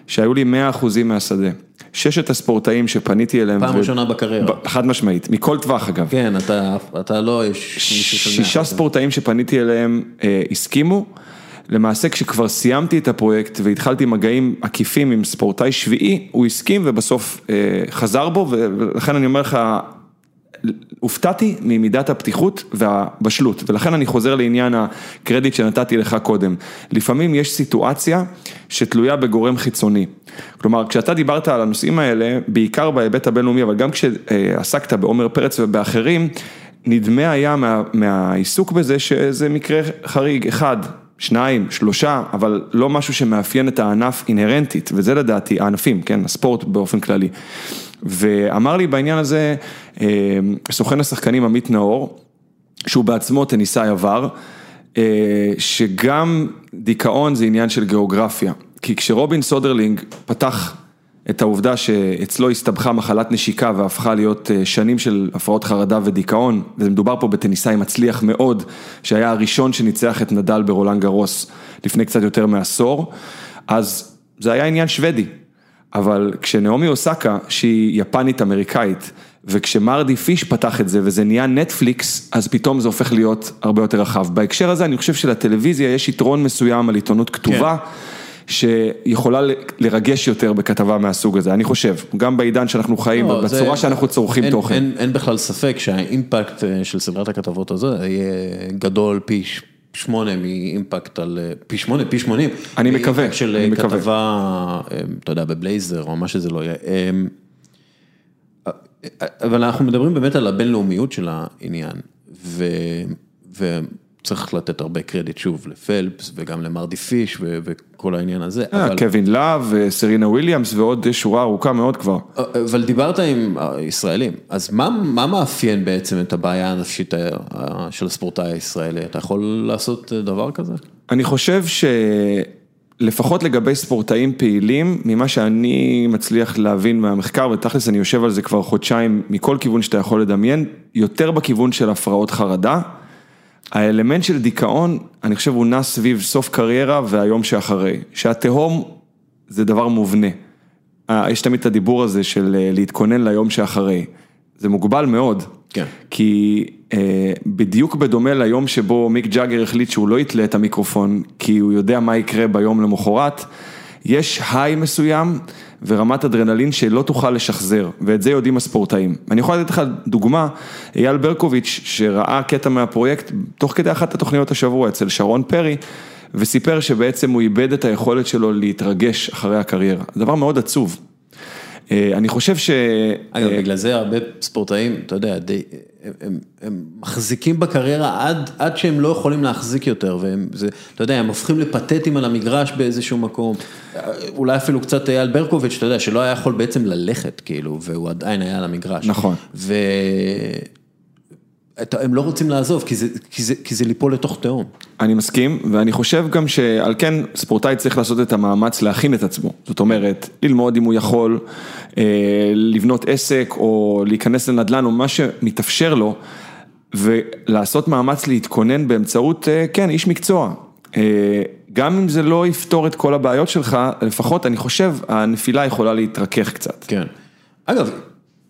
שהיו לי 100 אחוזים מהשדה. ששת הספורטאים שפניתי אליהם, פעם ו- ראשונה בקריירה. ב- חד משמעית, מכל טווח אגב. כן, אתה, אתה לא, יש מאה שישה. ספורטאים שפניתי אליהם אה, הסכימו, למעשה כשכבר סיימתי את הפרויקט והתחלתי מגעים עקיפים עם ספורטאי שביעי, הוא הסכים ובסוף אה, חזר בו ולכן אני אומר לך, הופתעתי ממידת הפתיחות והבשלות ולכן אני חוזר לעניין הקרדיט שנתתי לך קודם. לפעמים יש סיטואציה שתלויה בגורם חיצוני. כלומר, כשאתה דיברת על הנושאים האלה, בעיקר בהיבט הבינלאומי, אבל גם כשעסקת בעומר פרץ ובאחרים, נדמה היה מה, מהעיסוק בזה שזה מקרה חריג, אחד, שניים, שלושה, אבל לא משהו שמאפיין את הענף אינהרנטית, וזה לדעתי, הענפים, כן, הספורט באופן כללי. ואמר לי בעניין הזה, אה, סוכן השחקנים עמית נאור, שהוא בעצמו טניסאי עבר, אה, שגם דיכאון זה עניין של גיאוגרפיה. כי כשרובין סודרלינג פתח את העובדה שאצלו הסתבכה מחלת נשיקה והפכה להיות אה, שנים של הפרעות חרדה ודיכאון, ומדובר פה בטניסאי מצליח מאוד, שהיה הראשון שניצח את נדל ברולנד גרוס לפני קצת יותר מעשור, אז זה היה עניין שוודי. אבל כשנעמי אוסאקה, שהיא יפנית אמריקאית, וכשמרדי פיש פתח את זה וזה נהיה נטפליקס, אז פתאום זה הופך להיות הרבה יותר רחב. בהקשר הזה אני חושב שלטלוויזיה יש יתרון מסוים על עיתונות כתובה, שיכולה לרגש יותר בכתבה מהסוג הזה, אני חושב, גם בעידן שאנחנו חיים, לא, זה- בצורה שאנחנו צורכים אין- תוכן. אין, אין בכלל ספק שהאימפקט אה, של סדרת הכתבות הזו יהיה גדול פי שמונה מאימפקט על, אה, פי שמונה, פי שמונים. אני מקווה, של אני אה, מקווה. כתבה, אתה יודע, בבלייזר או מה שזה לא יהיה. אה, אבל אנחנו מדברים באמת על הבינלאומיות של העניין, ו, וצריך לתת הרבה קרדיט שוב לפלפס וגם למרדי פיש וכל העניין הזה. אה, קווין להב, אה, סרינה וויליאמס ועוד שורה ארוכה מאוד כבר. אבל דיברת עם ישראלים, אז מה, מה מאפיין בעצם את הבעיה הנפשית של הספורטאי הישראלי? אתה יכול לעשות דבר כזה? אני חושב שלפחות לגבי ספורטאים פעילים, ממה שאני מצליח להבין מהמחקר, ותכלס אני יושב על זה כבר חודשיים מכל כיוון שאתה יכול לדמיין, יותר בכיוון של הפרעות חרדה. האלמנט של דיכאון, אני חושב הוא נע סביב סוף קריירה והיום שאחרי. שהתהום זה דבר מובנה. אה, יש תמיד את הדיבור הזה של אה, להתכונן ליום שאחרי. זה מוגבל מאוד. כן. כי אה, בדיוק בדומה ליום שבו מיק ג'אגר החליט שהוא לא יתלה את המיקרופון, כי הוא יודע מה יקרה ביום למחרת, יש היי מסוים ורמת אדרנלין שלא תוכל לשחזר, ואת זה יודעים הספורטאים. אני יכול לתת לך דוגמה, אייל ברקוביץ', שראה קטע מהפרויקט, תוך כדי אחת התוכניות השבוע אצל שרון פרי, וסיפר שבעצם הוא איבד את היכולת שלו להתרגש אחרי הקריירה. דבר מאוד עצוב. אה, אני חושב ש... אגב, בגלל זה הרבה ספורטאים, אתה יודע, די, הם, הם, הם מחזיקים בקריירה עד, עד שהם לא יכולים להחזיק יותר, והם, זה, אתה יודע, הם הופכים לפתטיים על המגרש באיזשהו מקום. אולי אפילו קצת אייל ברקוביץ', אתה יודע, שלא היה יכול בעצם ללכת, כאילו, והוא עדיין היה על המגרש. נכון. ו... הם לא רוצים לעזוב, כי זה, כי זה, כי זה ליפול לתוך תהום. אני מסכים, ואני חושב גם שעל כן ספורטאי צריך לעשות את המאמץ להכין את עצמו. זאת אומרת, ללמוד אם הוא יכול, אה, לבנות עסק או להיכנס לנדל"ן או מה שמתאפשר לו, ולעשות מאמץ להתכונן באמצעות, אה, כן, איש מקצוע. אה, גם אם זה לא יפתור את כל הבעיות שלך, לפחות אני חושב הנפילה יכולה להתרכך קצת. כן. אגב,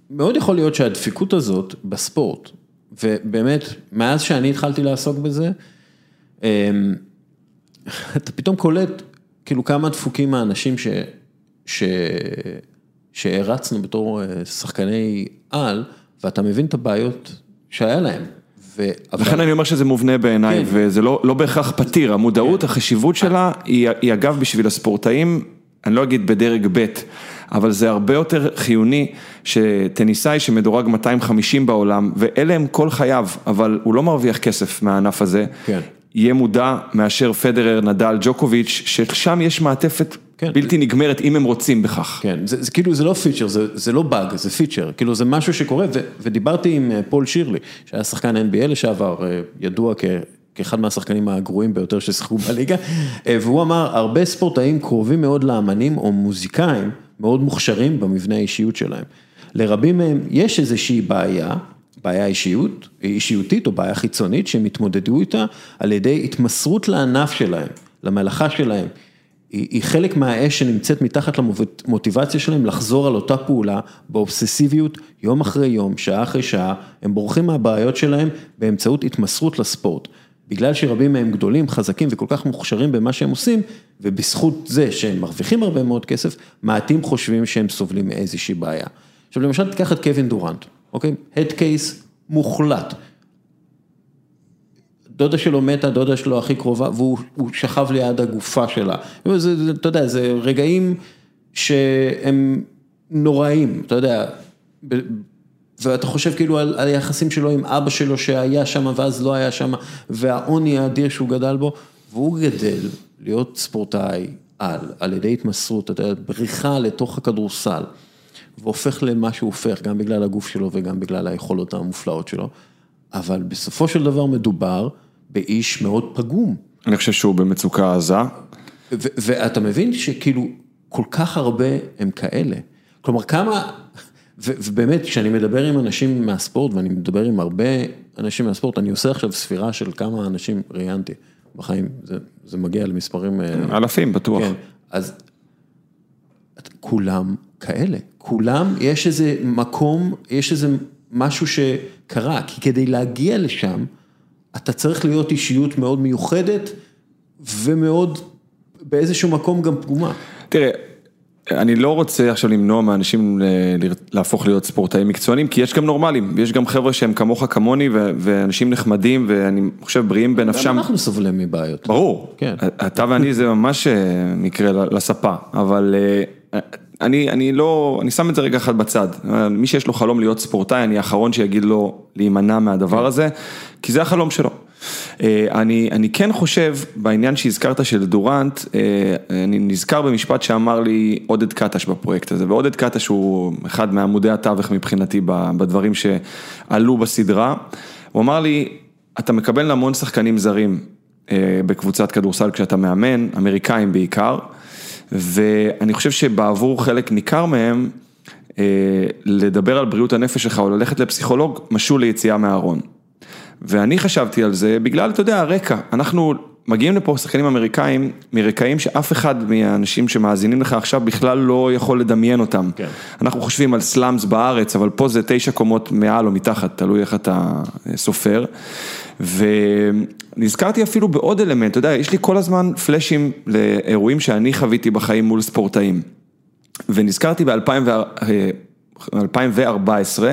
מאוד יכול להיות שהדפיקות הזאת בספורט, ובאמת, מאז שאני התחלתי לעסוק בזה, אמ, אתה פתאום קולט, כאילו כמה דפוקים האנשים ש... ש... שהרצנו בתור אה, שחקני על, ואתה מבין את הבעיות שהיה להם. ו... אבל- לכן אני אומר שזה מובנה בעיניי, כן. וזה לא, לא בהכרח פתיר, המודעות, החשיבות שלה היא, היא אגב בשביל הספורטאים, אני לא אגיד בדרג ב', אבל זה הרבה יותר חיוני שטניסאי שמדורג 250 בעולם, ואלה הם כל חייו, אבל הוא לא מרוויח כסף מהענף הזה, כן. יהיה מודע מאשר פדרר, נדל, ג'וקוביץ', ששם יש מעטפת כן. בלתי נגמרת אם הם רוצים בכך. כן, זה, זה כאילו, זה לא פיצ'ר, זה, זה לא באג, זה פיצ'ר, כאילו זה משהו שקורה, ו, ודיברתי עם אה, פול שירלי, שהיה שחקן NBA לשעבר, אה, ידוע כ, כאחד מהשחקנים הגרועים ביותר ששיחקו בליגה, אה, והוא אמר, הרבה ספורטאים קרובים מאוד לאמנים או מוזיקאים, מאוד מוכשרים במבנה האישיות שלהם. לרבים מהם יש איזושהי בעיה, בעיה אישיות, אישיותית או בעיה חיצונית שהם התמודדו איתה על ידי התמסרות לענף שלהם, למלאכה שלהם. היא, היא חלק מהאש שנמצאת מתחת למוטיבציה שלהם לחזור על אותה פעולה באובססיביות יום אחרי יום, שעה אחרי שעה, הם בורחים מהבעיות שלהם באמצעות התמסרות לספורט. בגלל שרבים מהם גדולים, חזקים וכל כך מוכשרים במה שהם עושים, ובזכות זה שהם מרוויחים הרבה מאוד כסף, מעטים חושבים שהם סובלים מאיזושהי בעיה. עכשיו למשל תיקח את קווין דורנט, אוקיי? הד קייס מוחלט. דודה שלו מתה, דודה שלו הכי קרובה, והוא הוא שכב ליד הגופה שלה. זה, אתה יודע, זה רגעים שהם נוראים, אתה יודע, ואתה חושב כאילו על, על היחסים שלו עם אבא שלו שהיה שם ואז לא היה שם, והעוני האדיר שהוא גדל בו, והוא גדל להיות ספורטאי על, על ידי התמסרות, אתה יודע, בריחה לתוך הכדורסל, והופך למה שהוא הופך, גם בגלל הגוף שלו וגם בגלל היכולות המופלאות שלו, אבל בסופו של דבר מדובר באיש מאוד פגום. אני חושב שהוא במצוקה עזה. ואתה מבין שכאילו כל כך הרבה הם כאלה. כלומר כמה, ובאמת כשאני מדבר עם אנשים מהספורט ואני מדבר עם הרבה אנשים מהספורט, אני עושה עכשיו ספירה של כמה אנשים ראיינתי בחיים, זה, זה מגיע למספרים... אה, אלפים בטוח. כן, אז את- כולם כאלה, כולם, יש איזה מקום, יש איזה משהו שקרה, כי כדי להגיע לשם, אתה צריך להיות אישיות מאוד מיוחדת ומאוד באיזשהו מקום גם פגומה. תראה, אני לא רוצה עכשיו למנוע מאנשים ל- להפוך להיות ספורטאים מקצוענים, כי יש גם נורמלים, יש גם חבר'ה שהם כמוך כמוני, ואנשים נחמדים, ואני חושב בריאים בנפשם. גם אנחנו סובלים מבעיות. ברור, כן. אתה ואני זה ממש אה, מקרה לספה, אבל אה, אני, אני לא, אני שם את זה רגע אחד בצד, מי שיש לו חלום להיות ספורטאי, אני האחרון שיגיד לו להימנע מהדבר הזה, כי זה החלום שלו. אה, אני, אני כן חושב, בעניין שהזכרת של דורנט, אה, אני נזכר במשפט שאמר לי עודד קטש בפרויקט הזה, ועודד קטש הוא אחד מעמודי התווך מבחינתי בדברים שעלו בסדרה, הוא אמר לי, אתה מקבל המון שחקנים זרים אה, בקבוצת כדורסל כשאתה מאמן, אמריקאים בעיקר, ואני חושב שבעבור חלק ניכר מהם, לדבר על בריאות הנפש שלך או ללכת לפסיכולוג, משול ליציאה מהארון. ואני חשבתי על זה בגלל, אתה יודע, הרקע, אנחנו מגיעים לפה שחקנים אמריקאים מרקעים שאף אחד מהאנשים שמאזינים לך עכשיו בכלל לא יכול לדמיין אותם. כן. אנחנו חושבים על slums בארץ, אבל פה זה תשע קומות מעל או מתחת, תלוי איך אתה סופר. ונזכרתי אפילו בעוד אלמנט, אתה יודע, יש לי כל הזמן פלאשים לאירועים שאני חוויתי בחיים מול ספורטאים. ונזכרתי ב-2014,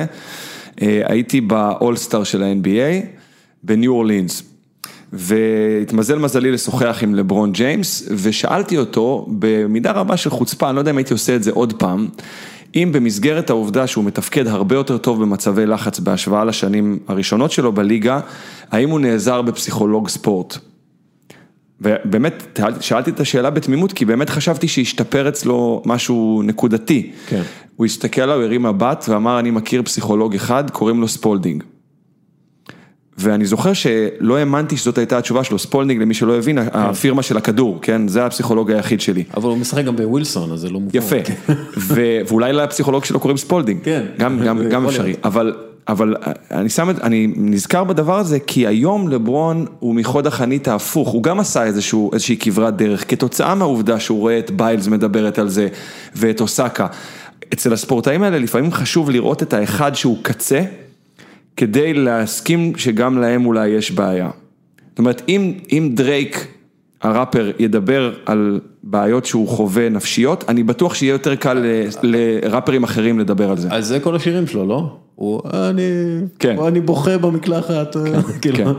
אה, הייתי באולסטאר של ה-NBA בניו אורלינס. והתמזל מזלי לשוחח עם לברון ג'יימס, ושאלתי אותו במידה רבה של חוצפה, אני לא יודע אם הייתי עושה את זה עוד פעם, אם במסגרת העובדה שהוא מתפקד הרבה יותר טוב במצבי לחץ בהשוואה לשנים הראשונות שלו בליגה, האם הוא נעזר בפסיכולוג ספורט. ובאמת, שאלתי את השאלה בתמימות, כי באמת חשבתי שהשתפר אצלו משהו נקודתי. כן. הוא הסתכל עליי, הרים מבט ואמר, אני מכיר פסיכולוג אחד, קוראים לו ספולדינג. ואני זוכר שלא האמנתי שזאת הייתה התשובה שלו, ספולדינג, למי שלא הבין, הפירמה של הכדור, כן? זה הפסיכולוג היחיד שלי. אבל הוא משחק גם בווילסון, אז זה לא מובן. יפה, ו- ואולי לפסיכולוג שלו קוראים ספולדינג, כן. גם, גם, גם אפשרי. אבל, אבל אני שם את, אני נזכר בדבר הזה, כי היום לברון הוא מחוד החנית ההפוך, הוא גם עשה איזשהו, איזושהי כברת דרך, כתוצאה מהעובדה שהוא רואה את ביילס מדברת על זה, ואת אוסאקה. אצל הספורטאים האלה לפעמים חשוב לראות את האחד שהוא קצה, כדי להסכים שגם להם אולי יש בעיה. זאת אומרת, אם, אם דרייק, הראפר, ידבר על בעיות שהוא חווה נפשיות, אני בטוח שיהיה יותר קל לראפרים אחרים לדבר על זה. אז זה כל השירים שלו, לא? הוא, אני, כן. הוא, אני בוכה במקלחת, כאילו. כן.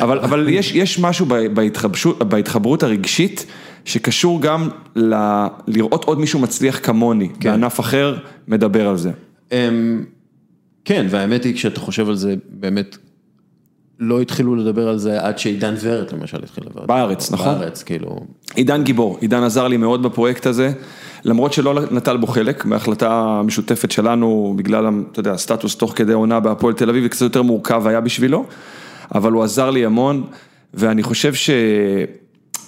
אבל, אבל יש, יש משהו בהתחבשות, בהתחברות הרגשית, שקשור גם ל, לראות עוד מישהו מצליח כמוני, כן. בענף אחר, מדבר על זה. כן, והאמת היא, כשאתה חושב על זה, באמת, לא התחילו לדבר על זה עד שעידן ורד למשל התחיל לדבר. בארץ, נכון? בארץ, כאילו, עידן גיבור, עידן עזר לי מאוד בפרויקט הזה, למרות שלא נטל בו חלק, בהחלטה המשותפת שלנו, בגלל, אתה יודע, הסטטוס תוך כדי עונה בהפועל תל אביב, וקצת יותר מורכב היה בשבילו, אבל הוא עזר לי המון, ואני חושב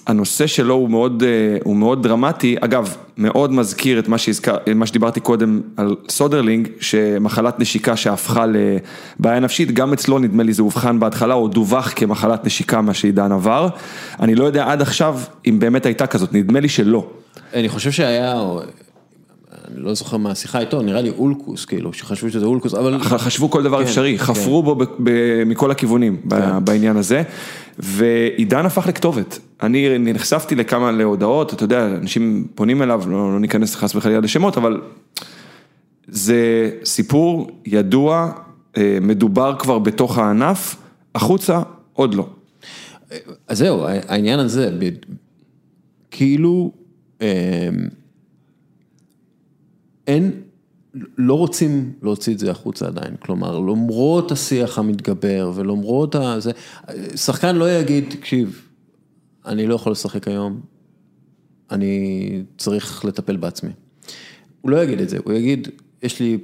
שהנושא שלו הוא מאוד, אה, הוא מאוד דרמטי, אגב, מאוד מזכיר את מה, שהזכר, מה שדיברתי קודם על סודרלינג, שמחלת נשיקה שהפכה לבעיה נפשית, גם אצלו נדמה לי זה אובחן בהתחלה, או דווח כמחלת נשיקה, מה שעידן עבר, אני לא יודע עד עכשיו אם באמת הייתה כזאת, נדמה לי שלא. אני חושב שהיה, אני לא זוכר מה השיחה איתו, נראה לי אולקוס, כאילו, שחשבו שזה אולקוס, אבל... חשבו כל דבר כן, אפשרי, כן. חפרו בו ב- ב- מכל הכיוונים ב- בעניין הזה, ועידן הפך לכתובת. אני נחשפתי לכמה להודעות, אתה יודע, אנשים פונים אליו, לא, לא ניכנס חס וחלילה לשמות, אבל זה סיפור ידוע, אה, מדובר כבר בתוך הענף, החוצה עוד לא. אז זהו, העניין הזה, כאילו, אמ, אין, לא רוצים להוציא את זה החוצה עדיין, כלומר, למרות השיח המתגבר ולמרות ה... זה, שחקן לא יגיד, תקשיב, אני לא יכול לשחק היום, אני צריך לטפל בעצמי. הוא לא יגיד את זה, הוא יגיד, יש לי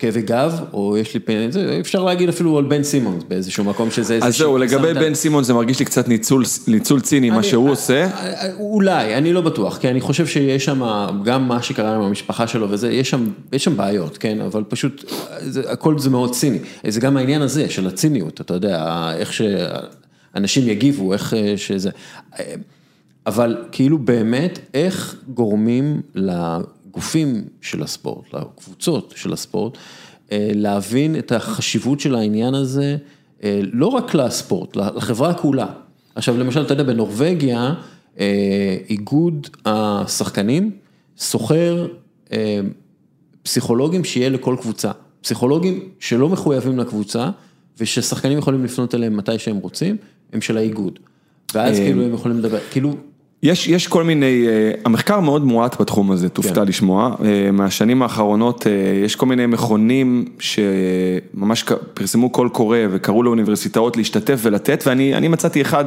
כאבי גב, או יש לי פן, זה אפשר להגיד אפילו על בן סימונס באיזשהו מקום שזה איזה... אז זהו, לגבי בן סימון זה מרגיש לי קצת ניצול, ניצול ציני, מה אני- שהוא עושה. אולי, אני לא בטוח, כי אני חושב שיש שם, גם מה שקרה עם המשפחה שלו וזה, יש שם, יש שם בעיות, כן, אבל פשוט, זה, הכל זה מאוד ציני. זה גם העניין הזה של הציניות, אתה יודע, איך שאנשים יגיבו, איך אה, שזה, אבל כאילו באמת, איך גורמים לגופים של הספורט, לקבוצות של הספורט, אה, להבין את החשיבות של העניין הזה, אה, לא רק לספורט, לחברה כולה. עכשיו למשל, אתה יודע, בנורבגיה, אה, איגוד השחקנים אה, פסיכולוגים שיהיה לכל קבוצה. פסיכולוגים שלא מחויבים לקבוצה וששחקנים יכולים לפנות אליהם מתי שהם רוצים, הם של האיגוד. ואז כאילו הם יכולים לדבר, כאילו... יש, יש כל מיני, אה, המחקר מאוד מועט בתחום הזה, תופתע לשמוע, אה, מהשנים האחרונות אה, יש כל מיני מכונים שממש פרסמו קול קורא וקראו לאוניברסיטאות להשתתף ולתת, ואני אני מצאתי אחד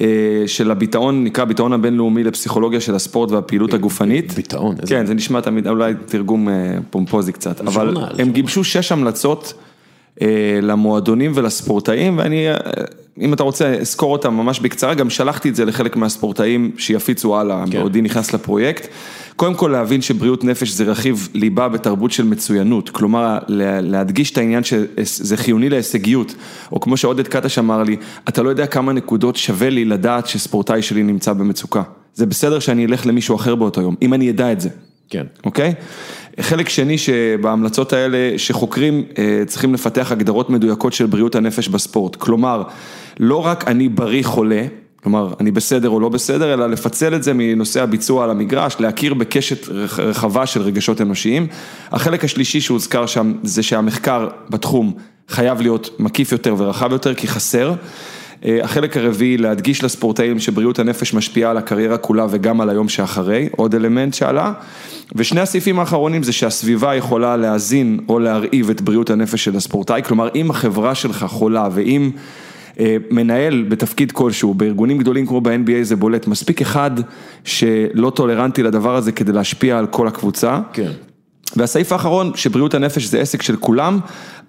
אה, של הביטאון, נקרא הביטאון הבינלאומי לפסיכולוגיה של הספורט והפעילות הגופנית. ביטאון, כן, זה נשמע תמיד, אולי תרגום אה, פומפוזי קצת, אבל הם. גיבשו שש המלצות למועדונים ולספורטאים, ואני, אה, אם אתה רוצה, אסקור אותם ממש בקצרה, גם שלחתי את זה לחלק מהספורטאים שיפיצו הלאה, כן. בעודי נכנס לפרויקט. קודם כל להבין שבריאות נפש זה רכיב ליבה בתרבות של מצוינות, כלומר לה- להדגיש את העניין שזה חיוני להישגיות, או כמו שעודד קטש אמר לי, אתה לא יודע כמה נקודות שווה לי לדעת שספורטאי שלי נמצא במצוקה. זה בסדר שאני אלך למישהו אחר באותו יום, אם אני אדע את זה. כן. אוקיי? חלק שני שבהמלצות האלה שחוקרים אה, צריכים לפתח הגדרות מדויקות של בריאות הנפש בספורט, כלומר, לא רק אני בריא חולה, כלומר, אני בסדר או לא בסדר, אלא לפצל את זה מנושא הביצוע על המגרש, להכיר בקשת רח- רחבה של רגשות אנושיים. החלק השלישי שהוזכר שם זה שהמחקר בתחום חייב להיות מקיף יותר ורחב יותר, כי חסר. אה, החלק הרביעי, להדגיש לספורטאים שבריאות הנפש משפיעה על הקריירה כולה וגם על היום שאחרי, עוד אלמנט שעלה. ושני הסעיפים האחרונים זה שהסביבה יכולה להזין או להרעיב את בריאות הנפש של הספורטאי, כלומר אם החברה שלך חולה ואם אה, מנהל בתפקיד כלשהו, בארגונים גדולים כמו ב-NBA זה בולט, מספיק אחד שלא טולרנטי לדבר הזה כדי להשפיע על כל הקבוצה. כן. והסעיף האחרון, שבריאות הנפש זה עסק של כולם,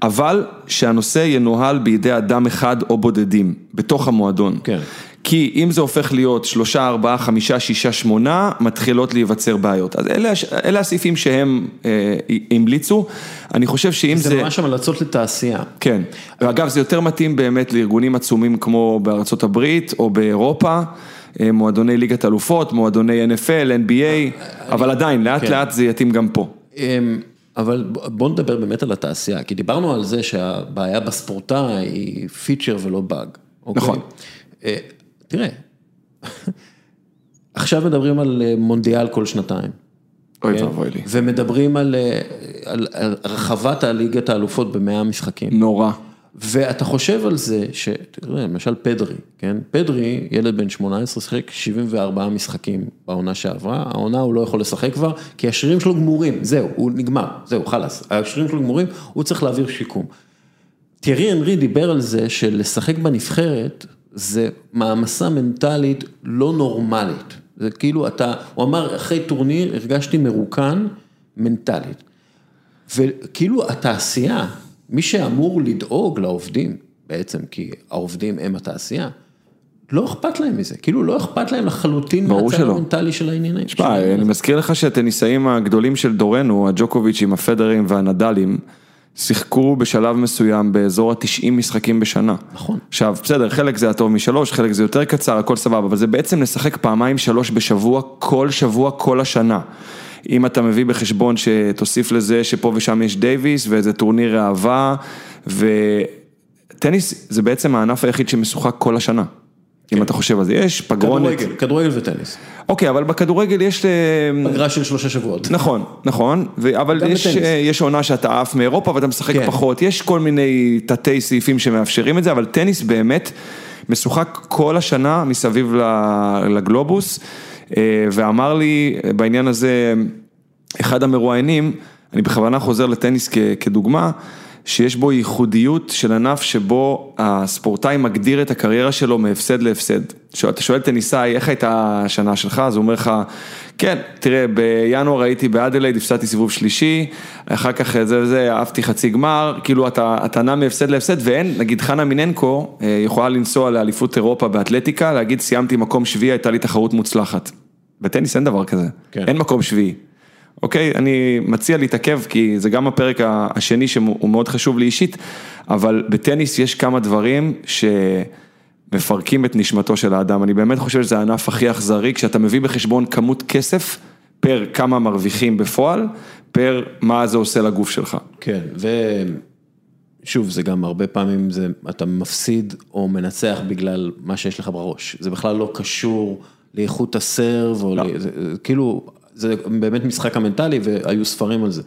אבל שהנושא ינוהל בידי אדם אחד או בודדים, בתוך המועדון. כן. כי אם זה הופך להיות שלושה, ארבעה, חמישה, שישה, שמונה, מתחילות להיווצר בעיות. אז אלה, אלה הסעיפים שהם אה, המליצו, אני חושב שאם זה זה... ממש המלצות לתעשייה. כן, ואגב זה יותר מתאים באמת לארגונים עצומים כמו בארצות הברית או באירופה, אה, מועדוני ליגת אלופות, מועדוני NFL, NBA, אבל עדיין לאט כן. לאט זה יתאים גם פה. אמ, אבל בוא נדבר באמת על התעשייה, כי דיברנו על זה שהבעיה בספורטאי היא פיצ'ר ולא באג. אוקיי? נכון. אה, תראה, עכשיו מדברים על אה, מונדיאל כל שנתיים. אוי כן? ואבוי לי. ומדברים על, אה, על, על הרחבת הליגת האלופות במאה משחקים. נורא. ואתה חושב על זה, שתראה, למשל פדרי, כן? פדרי, ילד בן 18, שיחק 74 משחקים בעונה שעברה, העונה הוא לא יכול לשחק כבר, כי השרירים שלו גמורים, זהו, הוא נגמר, זהו, חלאס, השרירים שלו גמורים, הוא צריך להעביר שיקום. תיארי אנרי דיבר על זה שלשחק בנבחרת זה מעמסה מנטלית לא נורמלית. זה כאילו אתה, הוא אמר, אחרי טורניר הרגשתי מרוקן מנטלית. וכאילו התעשייה, מי שאמור לדאוג לעובדים, בעצם כי העובדים הם התעשייה, לא אכפת להם מזה, כאילו לא אכפת להם לחלוטין מהצד. המנטלי של העניינים. תשמע, אני מזכיר לך שהטניסאים הגדולים של דורנו, הג'וקוביצ'ים, הפדרים והנדלים, שיחקו בשלב מסוים באזור ה-90 משחקים בשנה. נכון. עכשיו, בסדר, חלק זה הטוב משלוש, חלק זה יותר קצר, הכל סבבה, אבל זה בעצם לשחק פעמיים שלוש בשבוע, כל שבוע, כל השנה. אם אתה מביא בחשבון שתוסיף לזה שפה ושם יש דייוויס ואיזה טורניר ראווה, וטניס זה בעצם הענף היחיד שמשוחק כל השנה. אם אתה חושב על זה, יש פגרונת. כדורגל, כדורגל וטניס. אוקיי, אבל בכדורגל יש... אה, פגרה של שלושה שבועות. נכון, נכון, ו- אבל יש. אה, יש עונה שאתה עף מאירופה ואתה משחק כן. פחות, יש כל מיני תתי סעיפים שמאפשרים את זה, אבל טניס באמת משוחק כל השנה מסביב לגלובוס, ואמר לי אה, בעניין הזה אחד המרואיינים, אני בכוונה חוזר לטניס כדוגמה, שיש בו ייחודיות של ענף שבו הספורטאי מגדיר את הקריירה שלו מהפסד להפסד. אתה שואל טניסאי, איך הייתה השנה שלך? אז הוא אומר לך, כן, תראה, בינואר הייתי באדלייד, הפסדתי סיבוב שלישי, אחר כך זה וזה, עפתי חצי גמר, כאילו אתה, אתה נע מהפסד להפסד, ואין, נגיד חנה מיננקו אה, יכולה לנסוע לאליפות אירופה באתלטיקה, להגיד סיימתי מקום שביעי, הייתה לי תחרות מוצלחת. בטניס אין דבר כזה, כן. אין מקום שביעי. אוקיי, אני מציע להתעכב כי זה גם הפרק השני שהוא מאוד חשוב לי אישית, אבל בטניס יש כמה דברים שמפרקים את נשמתו של האדם, אני באמת חושב שזה הענף הכי אכזרי, כשאתה מביא בחשבון כמות כסף פר כמה מרוויחים בפועל, פר מה זה עושה לגוף שלך. כן, ושוב, זה גם הרבה פעמים זה, אתה מפסיד או מנצח בגלל מה שיש לך בראש. זה בכלל לא קשור לאיכות הסרב, או לא. ל- זה- כאילו, זה באמת משחק המנטלי והיו ספרים על זה.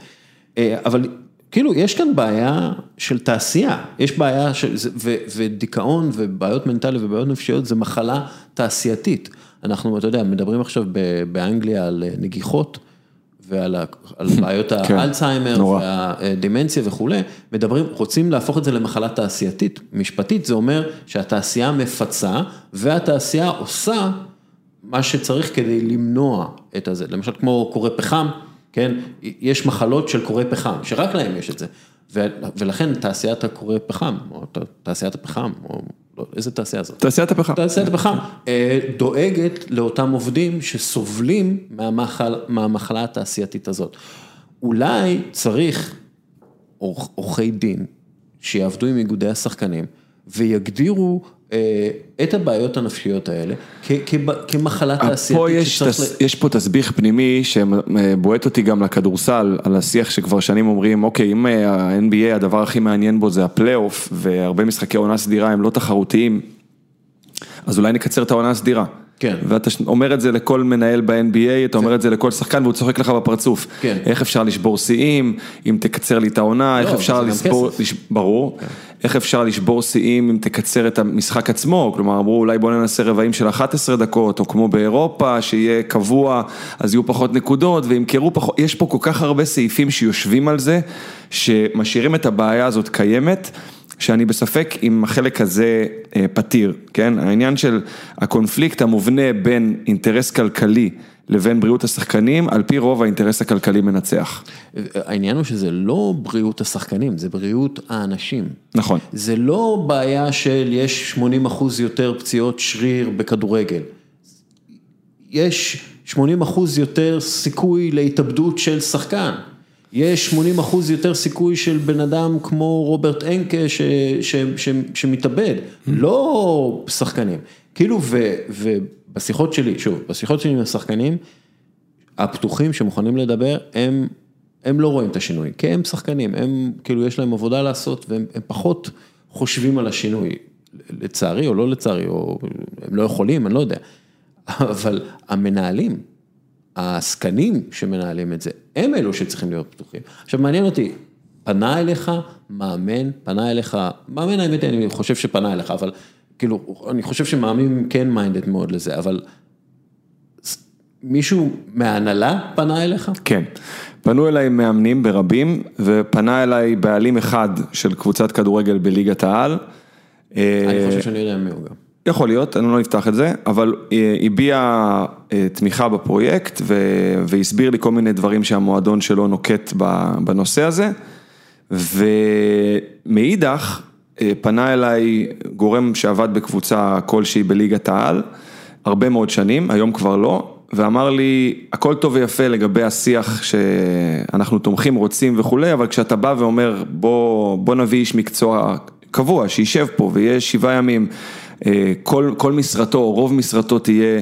אה, אבל כאילו, יש כאן בעיה של תעשייה, יש בעיה של, ו- ודיכאון ובעיות מנטליות ובעיות נפשיות זה מחלה תעשייתית. אנחנו, אתה יודע, מדברים עכשיו ב- באנגליה על אה, נגיחות. ועל על בעיות כן, האלצהיימר. והדמנציה וכולי, מדברים, רוצים להפוך את זה למחלה תעשייתית. משפטית זה אומר שהתעשייה מפצה והתעשייה עושה מה שצריך כדי למנוע את הזה. למשל כמו קורי פחם, כן, יש מחלות של קורי פחם, שרק להם יש את זה. ולכן תעשיית הקורי פחם, או תעשיית הפחם, או לא, איזה תעשייה זאת? תעשיית הפחם. תעשיית הפחם אה, דואגת לאותם עובדים שסובלים מהמחל, מהמחלה התעשייתית הזאת. אולי צריך עורכ- עורכי דין שיעבדו עם איגודי השחקנים ויגדירו את הבעיות הנפשיות האלה כמחלה תעשייתית. פה יש, תס, ל- יש פה תסביך פנימי שבועט אותי גם לכדורסל, על השיח שכבר שנים אומרים, אוקיי, אם אה, ה-NBA הדבר הכי מעניין בו זה הפלייאוף, והרבה משחקי עונה סדירה הם לא תחרותיים, אז אולי נקצר את העונה הסדירה. כן. ואתה אומר את זה לכל מנהל ב-NBA, אתה אומר את זה לכל שחקן והוא צוחק לך בפרצוף. כן. איך אפשר לשבור שיאים, אם תקצר לי את העונה, איך לא, אפשר גם לשבור, כסף. לש... ברור, איך אפשר לשבור שיאים אם תקצר את המשחק עצמו, כלומר אמרו אולי בוא ננסה רבעים של 11 דקות, או כמו באירופה, שיהיה קבוע, אז יהיו פחות נקודות, וימכרו פחות, יש פה כל כך הרבה סעיפים שיושבים על זה, שמשאירים את הבעיה הזאת קיימת. שאני בספק אם החלק הזה אה, פתיר, כן? העניין של הקונפליקט המובנה בין אינטרס כלכלי לבין בריאות השחקנים, על פי רוב האינטרס הכלכלי מנצח. העניין הוא שזה לא בריאות השחקנים, זה בריאות האנשים. נכון. זה לא בעיה של יש 80 אחוז יותר פציעות שריר בכדורגל. יש 80 אחוז יותר סיכוי להתאבדות של שחקן. יש 80 אחוז יותר סיכוי של בן אדם כמו רוברט אנקה ש, ש, ש, שמתאבד, לא שחקנים. כאילו, ו, ובשיחות שלי, שוב, בשיחות שלי עם השחקנים, הפתוחים שמוכנים לדבר, הם, הם לא רואים את השינוי, כי הם שחקנים, הם כאילו יש להם עבודה לעשות והם הם פחות חושבים על השינוי, לצערי או לא לצערי, או הם לא יכולים, אני לא יודע, אבל המנהלים, העסקנים שמנהלים את זה, הם אלו שצריכים להיות פתוחים. עכשיו מעניין אותי, פנה אליך מאמן, פנה אליך, מאמן האמת אני חושב שפנה אליך, אבל כאילו, אני חושב שמאמין כן מיינדד מאוד לזה, אבל מישהו מההנהלה פנה אליך? כן. פנו אליי מאמנים ברבים, ופנה אליי בעלים אחד של קבוצת כדורגל בליגת העל. אני אה, חושב שאני יודע מי הוא גם. יכול להיות, אני לא נפתח את זה, אבל אה, הביע אה, תמיכה בפרויקט ו- והסביר לי כל מיני דברים שהמועדון שלו נוקט בנושא הזה. ומאידך, אה, פנה אליי גורם שעבד בקבוצה כלשהי בליגת העל, הרבה מאוד שנים, היום כבר לא, ואמר לי, הכל טוב ויפה לגבי השיח שאנחנו תומכים, רוצים וכולי, אבל כשאתה בא ואומר, בוא, בוא נביא איש מקצוע קבוע, שישב פה ויהיה שבעה ימים, כל, כל משרתו, רוב משרתו תהיה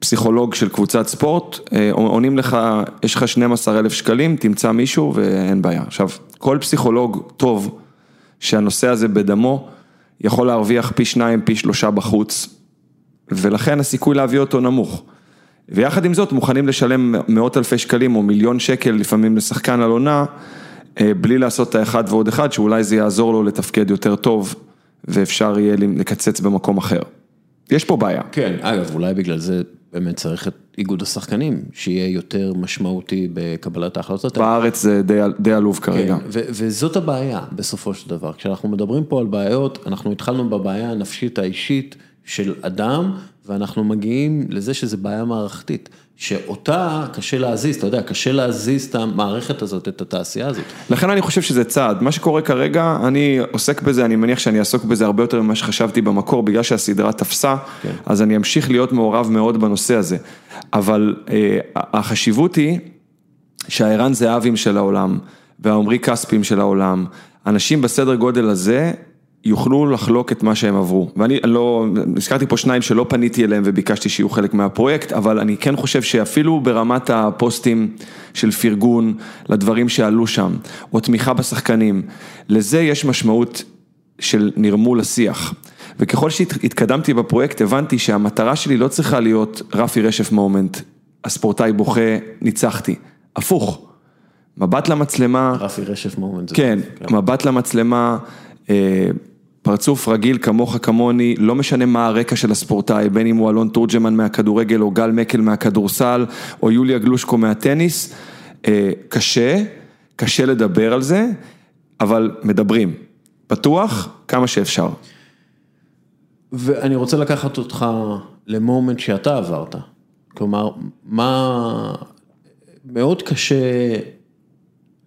פסיכולוג של קבוצת ספורט, אה, עונים לך, יש לך 12 אלף שקלים, תמצא מישהו ואין בעיה. עכשיו, כל פסיכולוג טוב, שהנושא הזה בדמו, יכול להרוויח פי שניים, פי שלושה בחוץ, ולכן הסיכוי להביא אותו נמוך. ויחד עם זאת מוכנים לשלם מאות אלפי שקלים או מיליון שקל לפעמים לשחקן על עונה, אה, בלי לעשות את האחד ועוד אחד, שאולי זה יעזור לו לתפקד יותר טוב, ואפשר יהיה לקצץ במקום אחר. יש פה בעיה. כן, אגב, אולי בגלל זה באמת צריך את איגוד השחקנים, שיהיה יותר משמעותי בקבלת ההחלטות. בארץ זה די, די עלוב כרגע. כן, ו- וזאת הבעיה בסופו של דבר. כשאנחנו מדברים פה על בעיות, אנחנו התחלנו בבעיה הנפשית האישית של אדם, ואנחנו מגיעים לזה שזה בעיה מערכתית, שאותה קשה להזיז, אתה יודע, קשה להזיז את המערכת הזאת, את התעשייה הזאת. לכן אני חושב שזה צעד, מה שקורה כרגע, אני עוסק בזה, אני מניח שאני אעסוק בזה הרבה יותר ממה שחשבתי במקור, בגלל שהסדרה תפסה, כן. אז אני אמשיך להיות מעורב מאוד בנושא הזה. אבל אה, החשיבות היא שהערן זהבים של העולם, והעמרי כספים של העולם, אנשים בסדר גודל הזה, יוכלו לחלוק את מה שהם עברו. ואני לא, הזכרתי פה שניים שלא פניתי אליהם וביקשתי שיהיו חלק מהפרויקט, אבל אני כן חושב שאפילו ברמת הפוסטים של פרגון לדברים שעלו שם, או תמיכה בשחקנים, לזה יש משמעות של נרמול השיח. וככל שהתקדמתי בפרויקט הבנתי שהמטרה שלי לא צריכה להיות רפי רשף מומנט, הספורטאי בוכה, ניצחתי, הפוך, מבט למצלמה, רפי רשף מומנט. כן, טוב, מבט למצלמה, אה, פרצוף רגיל כמוך כמוני, לא משנה מה הרקע של הספורטאי, בין אם הוא אלון תורג'מן מהכדורגל או גל מקל מהכדורסל או יוליה גלושקו מהטניס, אה, קשה, קשה לדבר על זה, אבל מדברים, פתוח כמה שאפשר. ואני רוצה לקחת אותך למומנט שאתה עברת. כלומר, מה... מאוד קשה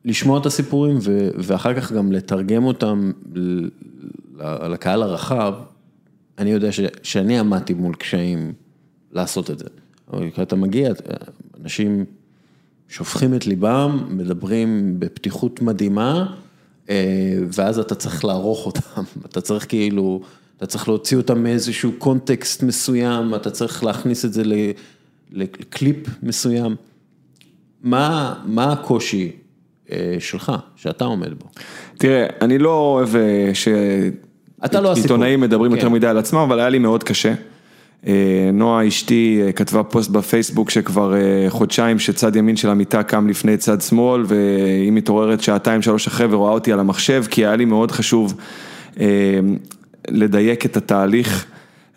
לשמוע את הסיפורים ו... ואחר כך גם לתרגם אותם לקהל הרחב. אני יודע ש... שאני עמדתי מול קשיים לעשות את זה. אבל כשאתה מגיע, אנשים שופכים את ליבם, מדברים בפתיחות מדהימה, אה, ואז אתה צריך לערוך אותם, אתה צריך כאילו, אתה צריך להוציא אותם מאיזשהו קונטקסט מסוים, אתה צריך להכניס את זה לקליפ מסוים. מה, מה הקושי שלך, שאתה עומד בו? תראה, אני לא אוהב אה, אתה לא. שעיתונאים מדברים כן. יותר מדי על עצמם, אבל היה לי מאוד קשה. אה, נועה אשתי אה, כתבה פוסט בפייסבוק שכבר אה, חודשיים שצד ימין של המיטה קם לפני צד שמאל והיא מתעוררת שעתיים שלוש אחרי ורואה אותי על המחשב כי היה לי מאוד חשוב אה, לדייק את התהליך,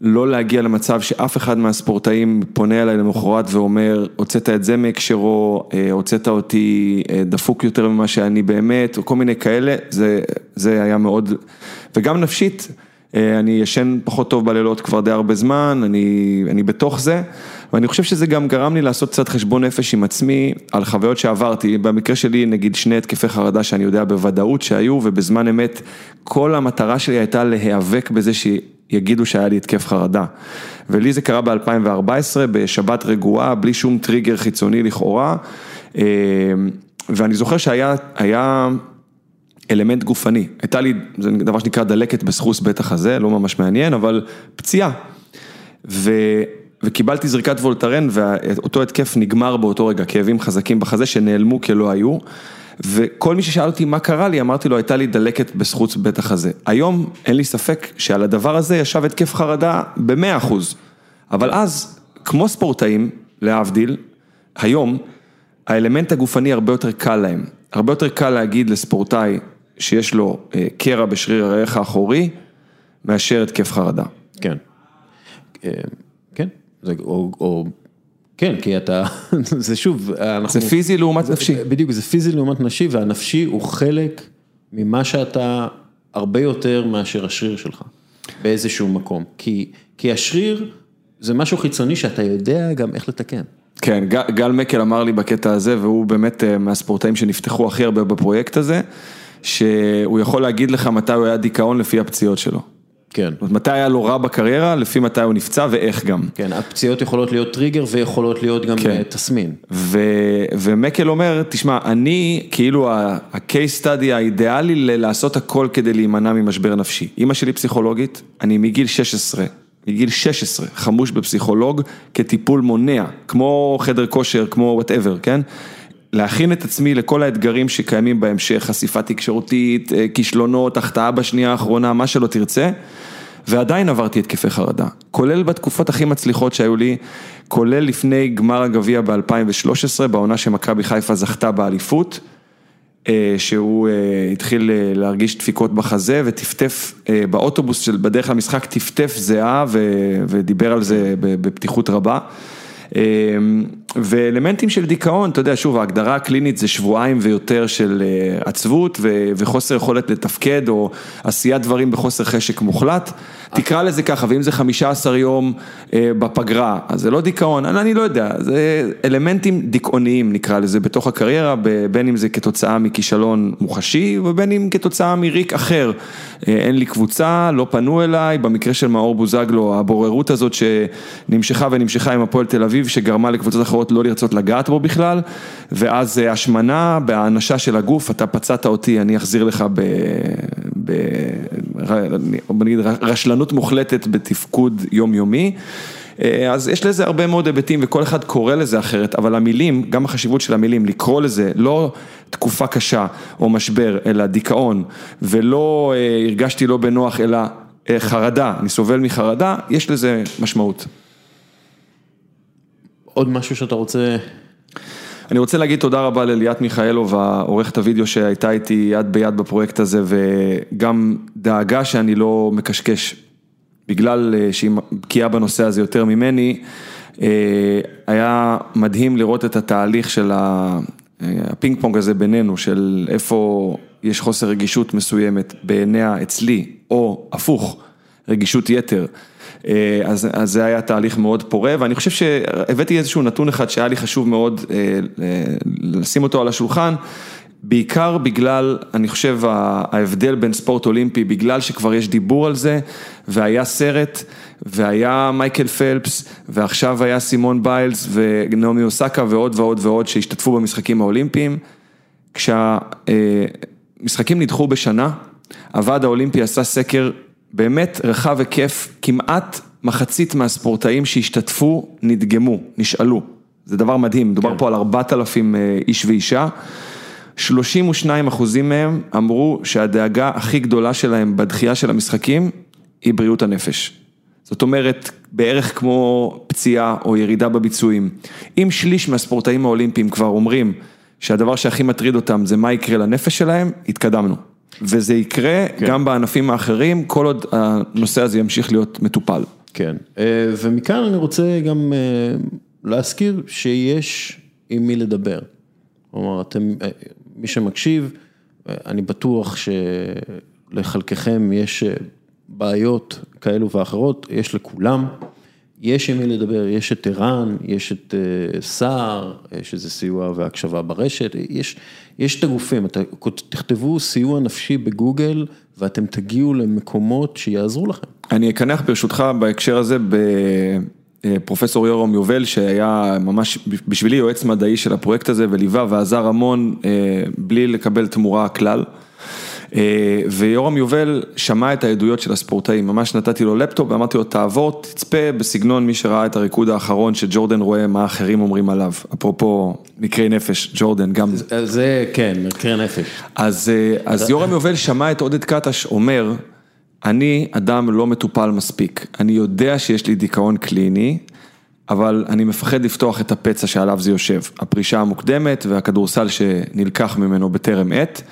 לא להגיע למצב שאף אחד מהספורטאים פונה אליי למחרת ואומר הוצאת את זה מהקשרו, אה, הוצאת אותי אה, דפוק יותר ממה שאני באמת, או כל מיני כאלה, זה, זה היה מאוד, וגם נפשית. אה, אני ישן פחות טוב בלילות כבר די הרבה זמן, אני, אני בתוך זה, ואני חושב שזה גם גרם לי לעשות קצת חשבון נפש עם עצמי על חוויות שעברתי, במקרה שלי נגיד שני התקפי חרדה שאני יודע בוודאות שהיו, ובזמן אמת כל המטרה שלי הייתה להיאבק בזה שיגידו שהיה לי התקף חרדה. ולי זה קרה ב-2014, בשבת רגועה, בלי שום טריגר חיצוני לכאורה, אה, ואני זוכר שהיה, היה... אלמנט גופני, הייתה לי, זה דבר שנקרא דלקת בסחוס בית החזה, לא ממש מעניין, אבל פציעה. ו, וקיבלתי זריקת וולטרן ואותו התקף נגמר באותו רגע, כאבים חזקים בחזה שנעלמו כלא היו. וכל מי ששאל אותי מה קרה לי, אמרתי לו, הייתה לי דלקת בסחוץ בית החזה. היום אין לי ספק שעל הדבר הזה ישב התקף חרדה במאה אחוז. אבל אז, כמו ספורטאים, להבדיל, היום, האלמנט הגופני הרבה יותר קל להם. הרבה יותר קל להגיד לספורטאי שיש לו אה, קרע בשריר הריח האחורי, מאשר התקף חרדה. כן. אה, כן, זה, או, או, כן, כי אתה, זה שוב, אנחנו... זה פיזי לעומת נפשי. בדיוק, זה פיזי לעומת נשי, והנפשי הוא חלק ממה שאתה הרבה יותר מאשר השריר שלך, באיזשהו מקום. כי, כי השריר זה משהו חיצוני שאתה יודע גם איך לתקן. כן, גל, גל מקל אמר לי בקטע הזה, והוא באמת אה, מהספורטאים שנפתחו הכי הרבה בפרויקט הזה, שהוא יכול להגיד לך מתי הוא היה דיכאון לפי הפציעות שלו. כן. מתי היה לו רע בקריירה, לפי מתי הוא נפצע ואיך גם. כן, הפציעות יכולות להיות טריגר ויכולות להיות גם כן. אה, תסמין. ו, ומקל אומר, תשמע, אני כאילו ה-case study האידיאלי ל- לעשות הכל כדי להימנע ממשבר נפשי. אימא שלי פסיכולוגית, אני מגיל 16, מגיל 16, חמוש בפסיכולוג כטיפול מונע, כמו חדר כושר, כמו וואטאבר, כן? להכין את עצמי לכל האתגרים שקיימים בהמשך, חשיפה תקשורתית, אה, כישלונות, החטאה בשנייה האחרונה, מה שלא תרצה. ועדיין עברתי התקפי חרדה, כולל בתקופות הכי מצליחות שהיו לי, כולל לפני גמר הגביע ב-2013, בעונה שמכבי חיפה זכתה באליפות, אה, שהוא אה, התחיל אה, להרגיש דפיקות בחזה וטפטף באוטובוס של בדרך למשחק, טפטף ו- ודיבר על זה בפתיחות רבה. ואלמנטים של דיכאון, אתה יודע, שוב, ההגדרה הקלינית זה שבועיים ויותר של אה, עצבות וחוסר יכולת לתפקד או עשיית דברים בחוסר חשק מוחלט. תקרא לזה ככה, ואם זה 15 יום אה, בפגרה, אז זה לא דיכאון, אני לא יודע, זה אלמנטים דיכאוניים נקרא לזה בתוך הקריירה, בין אם זה כתוצאה מכישלון מוחשי ובין אם כתוצאה מריק אחר. אה, אין לי קבוצה, לא פנו אליי, במקרה של מאור בוזגלו, הבוררות הזאת שנמשכה ונמשכה עם הפועל תל אביב, שגרמה לקבוצות אחרות לא לרצות לגעת בו בכלל, ואז אה, השמנה בהאנשה של הגוף, אתה פצעת אותי, אני אחזיר לך ב... ב... נגיד רשלנות מוחלטת בתפקוד יומיומי. אה, אז יש לזה הרבה מאוד היבטים וכל אחד קורא לזה אחרת, אבל המילים, גם החשיבות של המילים, לקרוא לזה לא תקופה קשה או משבר, אלא דיכאון, ולא אה, הרגשתי לא בנוח, אלא חרדה, אני סובל מחרדה, יש לזה משמעות. עוד משהו שאתה רוצה? אני רוצה להגיד תודה רבה לליאת מיכאלוב, העורכת הוידאו שהייתה איתי יד ביד בפרויקט הזה, וגם דאגה שאני לא מקשקש, בגלל אה, שהיא בקיאה בנושא הזה יותר ממני, אה, היה מדהים לראות את התהליך של אה, הפינג פונג הזה בינינו, של איפה יש חוסר רגישות מסוימת בעיניה אצלי, או הפוך, רגישות יתר. אה, אז, אז זה היה תהליך מאוד פורה, ואני חושב שהבאתי איזשהו נתון אחד שהיה לי חשוב מאוד אה, אה, לשים אותו על השולחן, בעיקר בגלל, אני חושב, ההבדל בין ספורט אולימפי, בגלל שכבר יש דיבור על זה, והיה סרט, והיה מייקל פלפס, ועכשיו היה סימון ביילס ונעמי אוסקה ועוד ועוד ועוד שהשתתפו במשחקים האולימפיים. כשהמשחקים נדחו בשנה, הוועד האולימפי עשה סקר באמת רחב היקף, כמעט מחצית מהספורטאים שהשתתפו נדגמו, נשאלו. זה דבר מדהים, מדובר כן. פה על 4,000 איש ואישה. 32 אחוזים מהם אמרו שהדאגה הכי גדולה שלהם בדחייה של המשחקים היא בריאות הנפש. זאת אומרת, בערך כמו פציעה או ירידה בביצועים. אם שליש מהספורטאים האולימפיים כבר אומרים שהדבר שהכי מטריד אותם זה מה יקרה לנפש שלהם, התקדמנו. וזה יקרה כן. גם בענפים האחרים, כל עוד הנושא הזה ימשיך להיות מטופל. כן, אה, ומכאן אני רוצה גם אה, להזכיר שיש עם מי לדבר. כלומר, אתם, אה, מי שמקשיב, אני בטוח שלחלקכם יש בעיות כאלו ואחרות, יש לכולם. יש עם מי לדבר, יש את ערן, יש את אה, סער, שזה סיוע והקשבה ברשת, יש, יש את הגופים, אתה, תכתבו סיוע נפשי בגוגל ואתם תגיעו למקומות שיעזרו לכם. אני אקנח ברשותך בהקשר הזה בפרופסור יורם יובל שהיה ממש בשבילי יועץ מדעי של הפרויקט הזה וליווה ועזר המון אה, בלי לקבל תמורה כלל. אה, ויורם יובל שמע את העדויות של הספורטאים, ממש נתתי לו לפטופ ואמרתי לו תעבור, תצפה בסגנון מי שראה את הריקוד האחרון שג'ורדן רואה מה אחרים אומרים עליו, אפרופו מקרי נפש, ג'ורדן גם. זה כן, מקרה נפש. אז, אה, אז יורם יובל שמע את עודד קטש אומר, אני אדם לא מטופל מספיק, אני יודע שיש לי דיכאון קליני, אבל אני מפחד לפתוח את הפצע שעליו זה יושב, הפרישה המוקדמת והכדורסל שנלקח ממנו בטרם עת,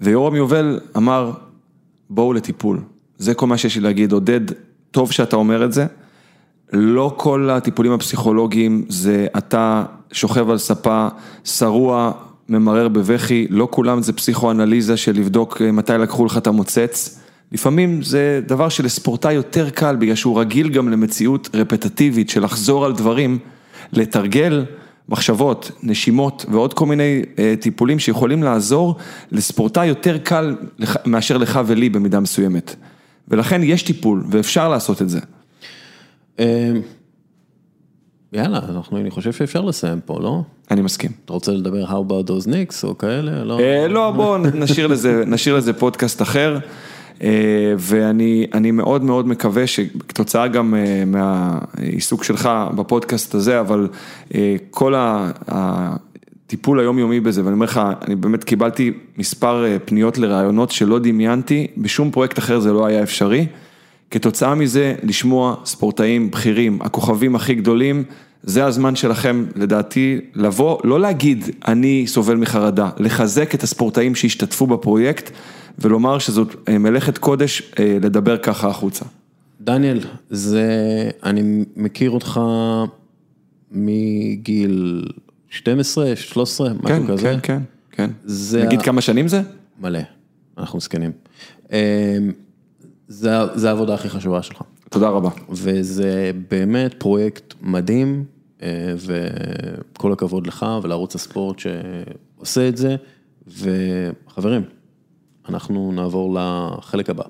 ויורם יובל אמר, בואו לטיפול, זה כל מה שיש לי להגיד, עודד, טוב שאתה אומר את זה, לא כל הטיפולים הפסיכולוגיים זה אתה שוכב על ספה, שרוע, ממרר בבכי, לא כולם זה פסיכואנליזה של לבדוק אה, מתי לקחו לך את המוצץ. לפעמים זה דבר שלספורטאי יותר קל בגלל שהוא רגיל גם למציאות רפטטיבית של לחזור על דברים, לתרגל מחשבות, נשימות ועוד כל מיני אה, טיפולים שיכולים לעזור לספורטאי יותר קל לך- מאשר לך ולי במידה מסוימת. ולכן יש טיפול ואפשר לעשות את זה. אה, יאללה, אנחנו, אני חושב שאפשר לסיים פה, לא? אני מסכים. אתה רוצה לדבר How about those Knicks או כאלה? לא? אה, לא, בואו נשאיר נשאיר לזה פודקאסט אחר. אה, ואני אני מאוד מאוד מקווה שכתוצאה גם אה, מהעיסוק שלך בפודקאסט הזה, אבל אה, כל ה- הטיפול היומיומי בזה, ואני אומר לך, אני באמת קיבלתי מספר פניות לרעיונות שלא דמיינתי, בשום פרויקט אחר זה לא היה אפשרי. כתוצאה מזה, לשמוע ספורטאים בכירים, הכוכבים הכי גדולים, זה הזמן שלכם, לדעתי, לבוא, לא להגיד אני סובל מחרדה, לחזק את הספורטאים שהשתתפו בפרויקט ולומר שזאת אה, מלאכת קודש אה, לדבר ככה החוצה. דניאל, זה, אני מכיר אותך מגיל 12, 13, משהו כן, כזה. כן, כן, כן. זה נגיד ה- כמה שנים זה? מלא, אנחנו זקנים. אה, זה, זה העבודה הכי חשובה שלך. תודה רבה. וזה באמת פרויקט מדהים, אה, וכל הכבוד לך ולערוץ הספורט שעושה את זה, וחברים, אנחנו נעבור לחלק הבא.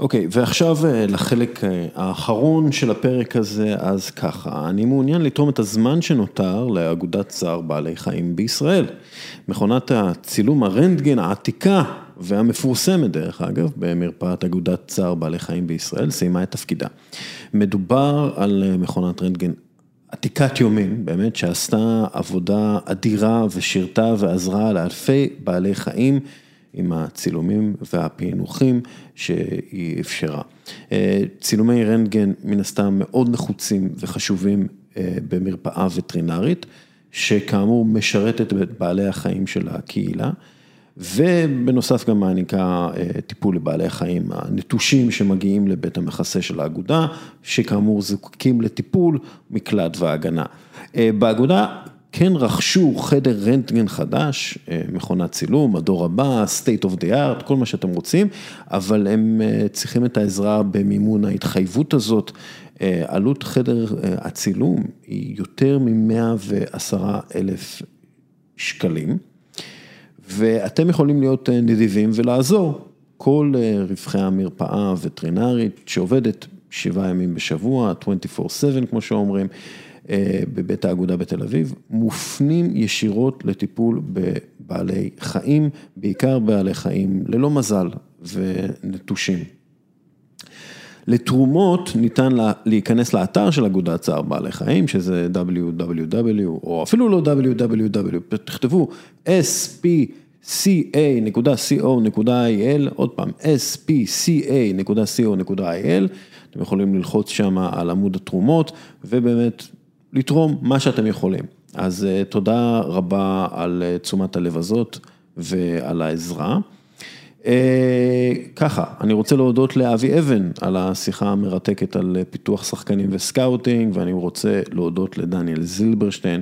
אוקיי, ועכשיו אה, לחלק אה, האחרון של הפרק הזה, אז ככה, אני מעוניין לתרום את הזמן שנותר לאגודת צער בעלי חיים בישראל. מכונת הצילום הרנטגן העתיקה והמפורסמת דרך אגב, במרפאת אגודת צער בעלי חיים בישראל, סיימה את תפקידה. מדובר על אה, מכונת רנטגן עתיקת יומין, באמת, שעשתה עבודה אדירה ושירתה ועזרה לאלפי בעלי חיים עם הצילומים והפענוחים שהיא אפשרה. צילומי רנטגן מן הסתם מאוד נחוצים וחשובים במרפאה וטרינרית, שכאמור משרתת את בעלי החיים של הקהילה. ובנוסף גם מעניקה טיפול לבעלי החיים הנטושים שמגיעים לבית המחסה של האגודה, שכאמור זקוקים לטיפול, מקלט והגנה. באגודה כן רכשו חדר רנטגן חדש, מכונת צילום, הדור הבא, state of the art, כל מה שאתם רוצים, אבל הם צריכים את העזרה במימון ההתחייבות הזאת. עלות חדר הצילום היא יותר מ-110 אלף שקלים. ואתם יכולים להיות נדיבים ולעזור, כל רווחי המרפאה הווטרינרית שעובדת שבעה ימים בשבוע, 24/7 כמו שאומרים, בבית האגודה בתל אביב, מופנים ישירות לטיפול בבעלי חיים, בעיקר בעלי חיים ללא מזל ונטושים. לתרומות ניתן להיכנס לאתר של אגודת צער בעלי חיים, שזה www, או אפילו לא www, תכתבו spca.co.il, עוד פעם, spca.co.il, אתם יכולים ללחוץ שם על עמוד התרומות, ובאמת לתרום מה שאתם יכולים. אז תודה רבה על תשומת הלב הזאת ועל העזרה. ככה, אני רוצה להודות לאבי אבן על השיחה המרתקת על פיתוח שחקנים וסקאוטינג, ואני רוצה להודות לדניאל זילברשטיין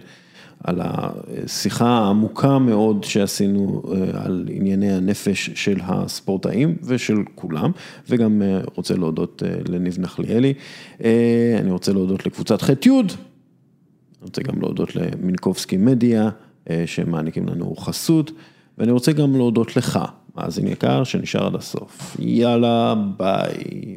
על השיחה העמוקה מאוד שעשינו על ענייני הנפש של הספורטאים ושל כולם, וגם רוצה להודות לניב נחליאלי, אני רוצה להודות לקבוצת ח' י', אני רוצה גם להודות למינקובסקי מדיה, שמעניקים לנו חסות, ואני רוצה גם להודות לך. מאזין יקר שנשאר עד הסוף, יאללה ביי.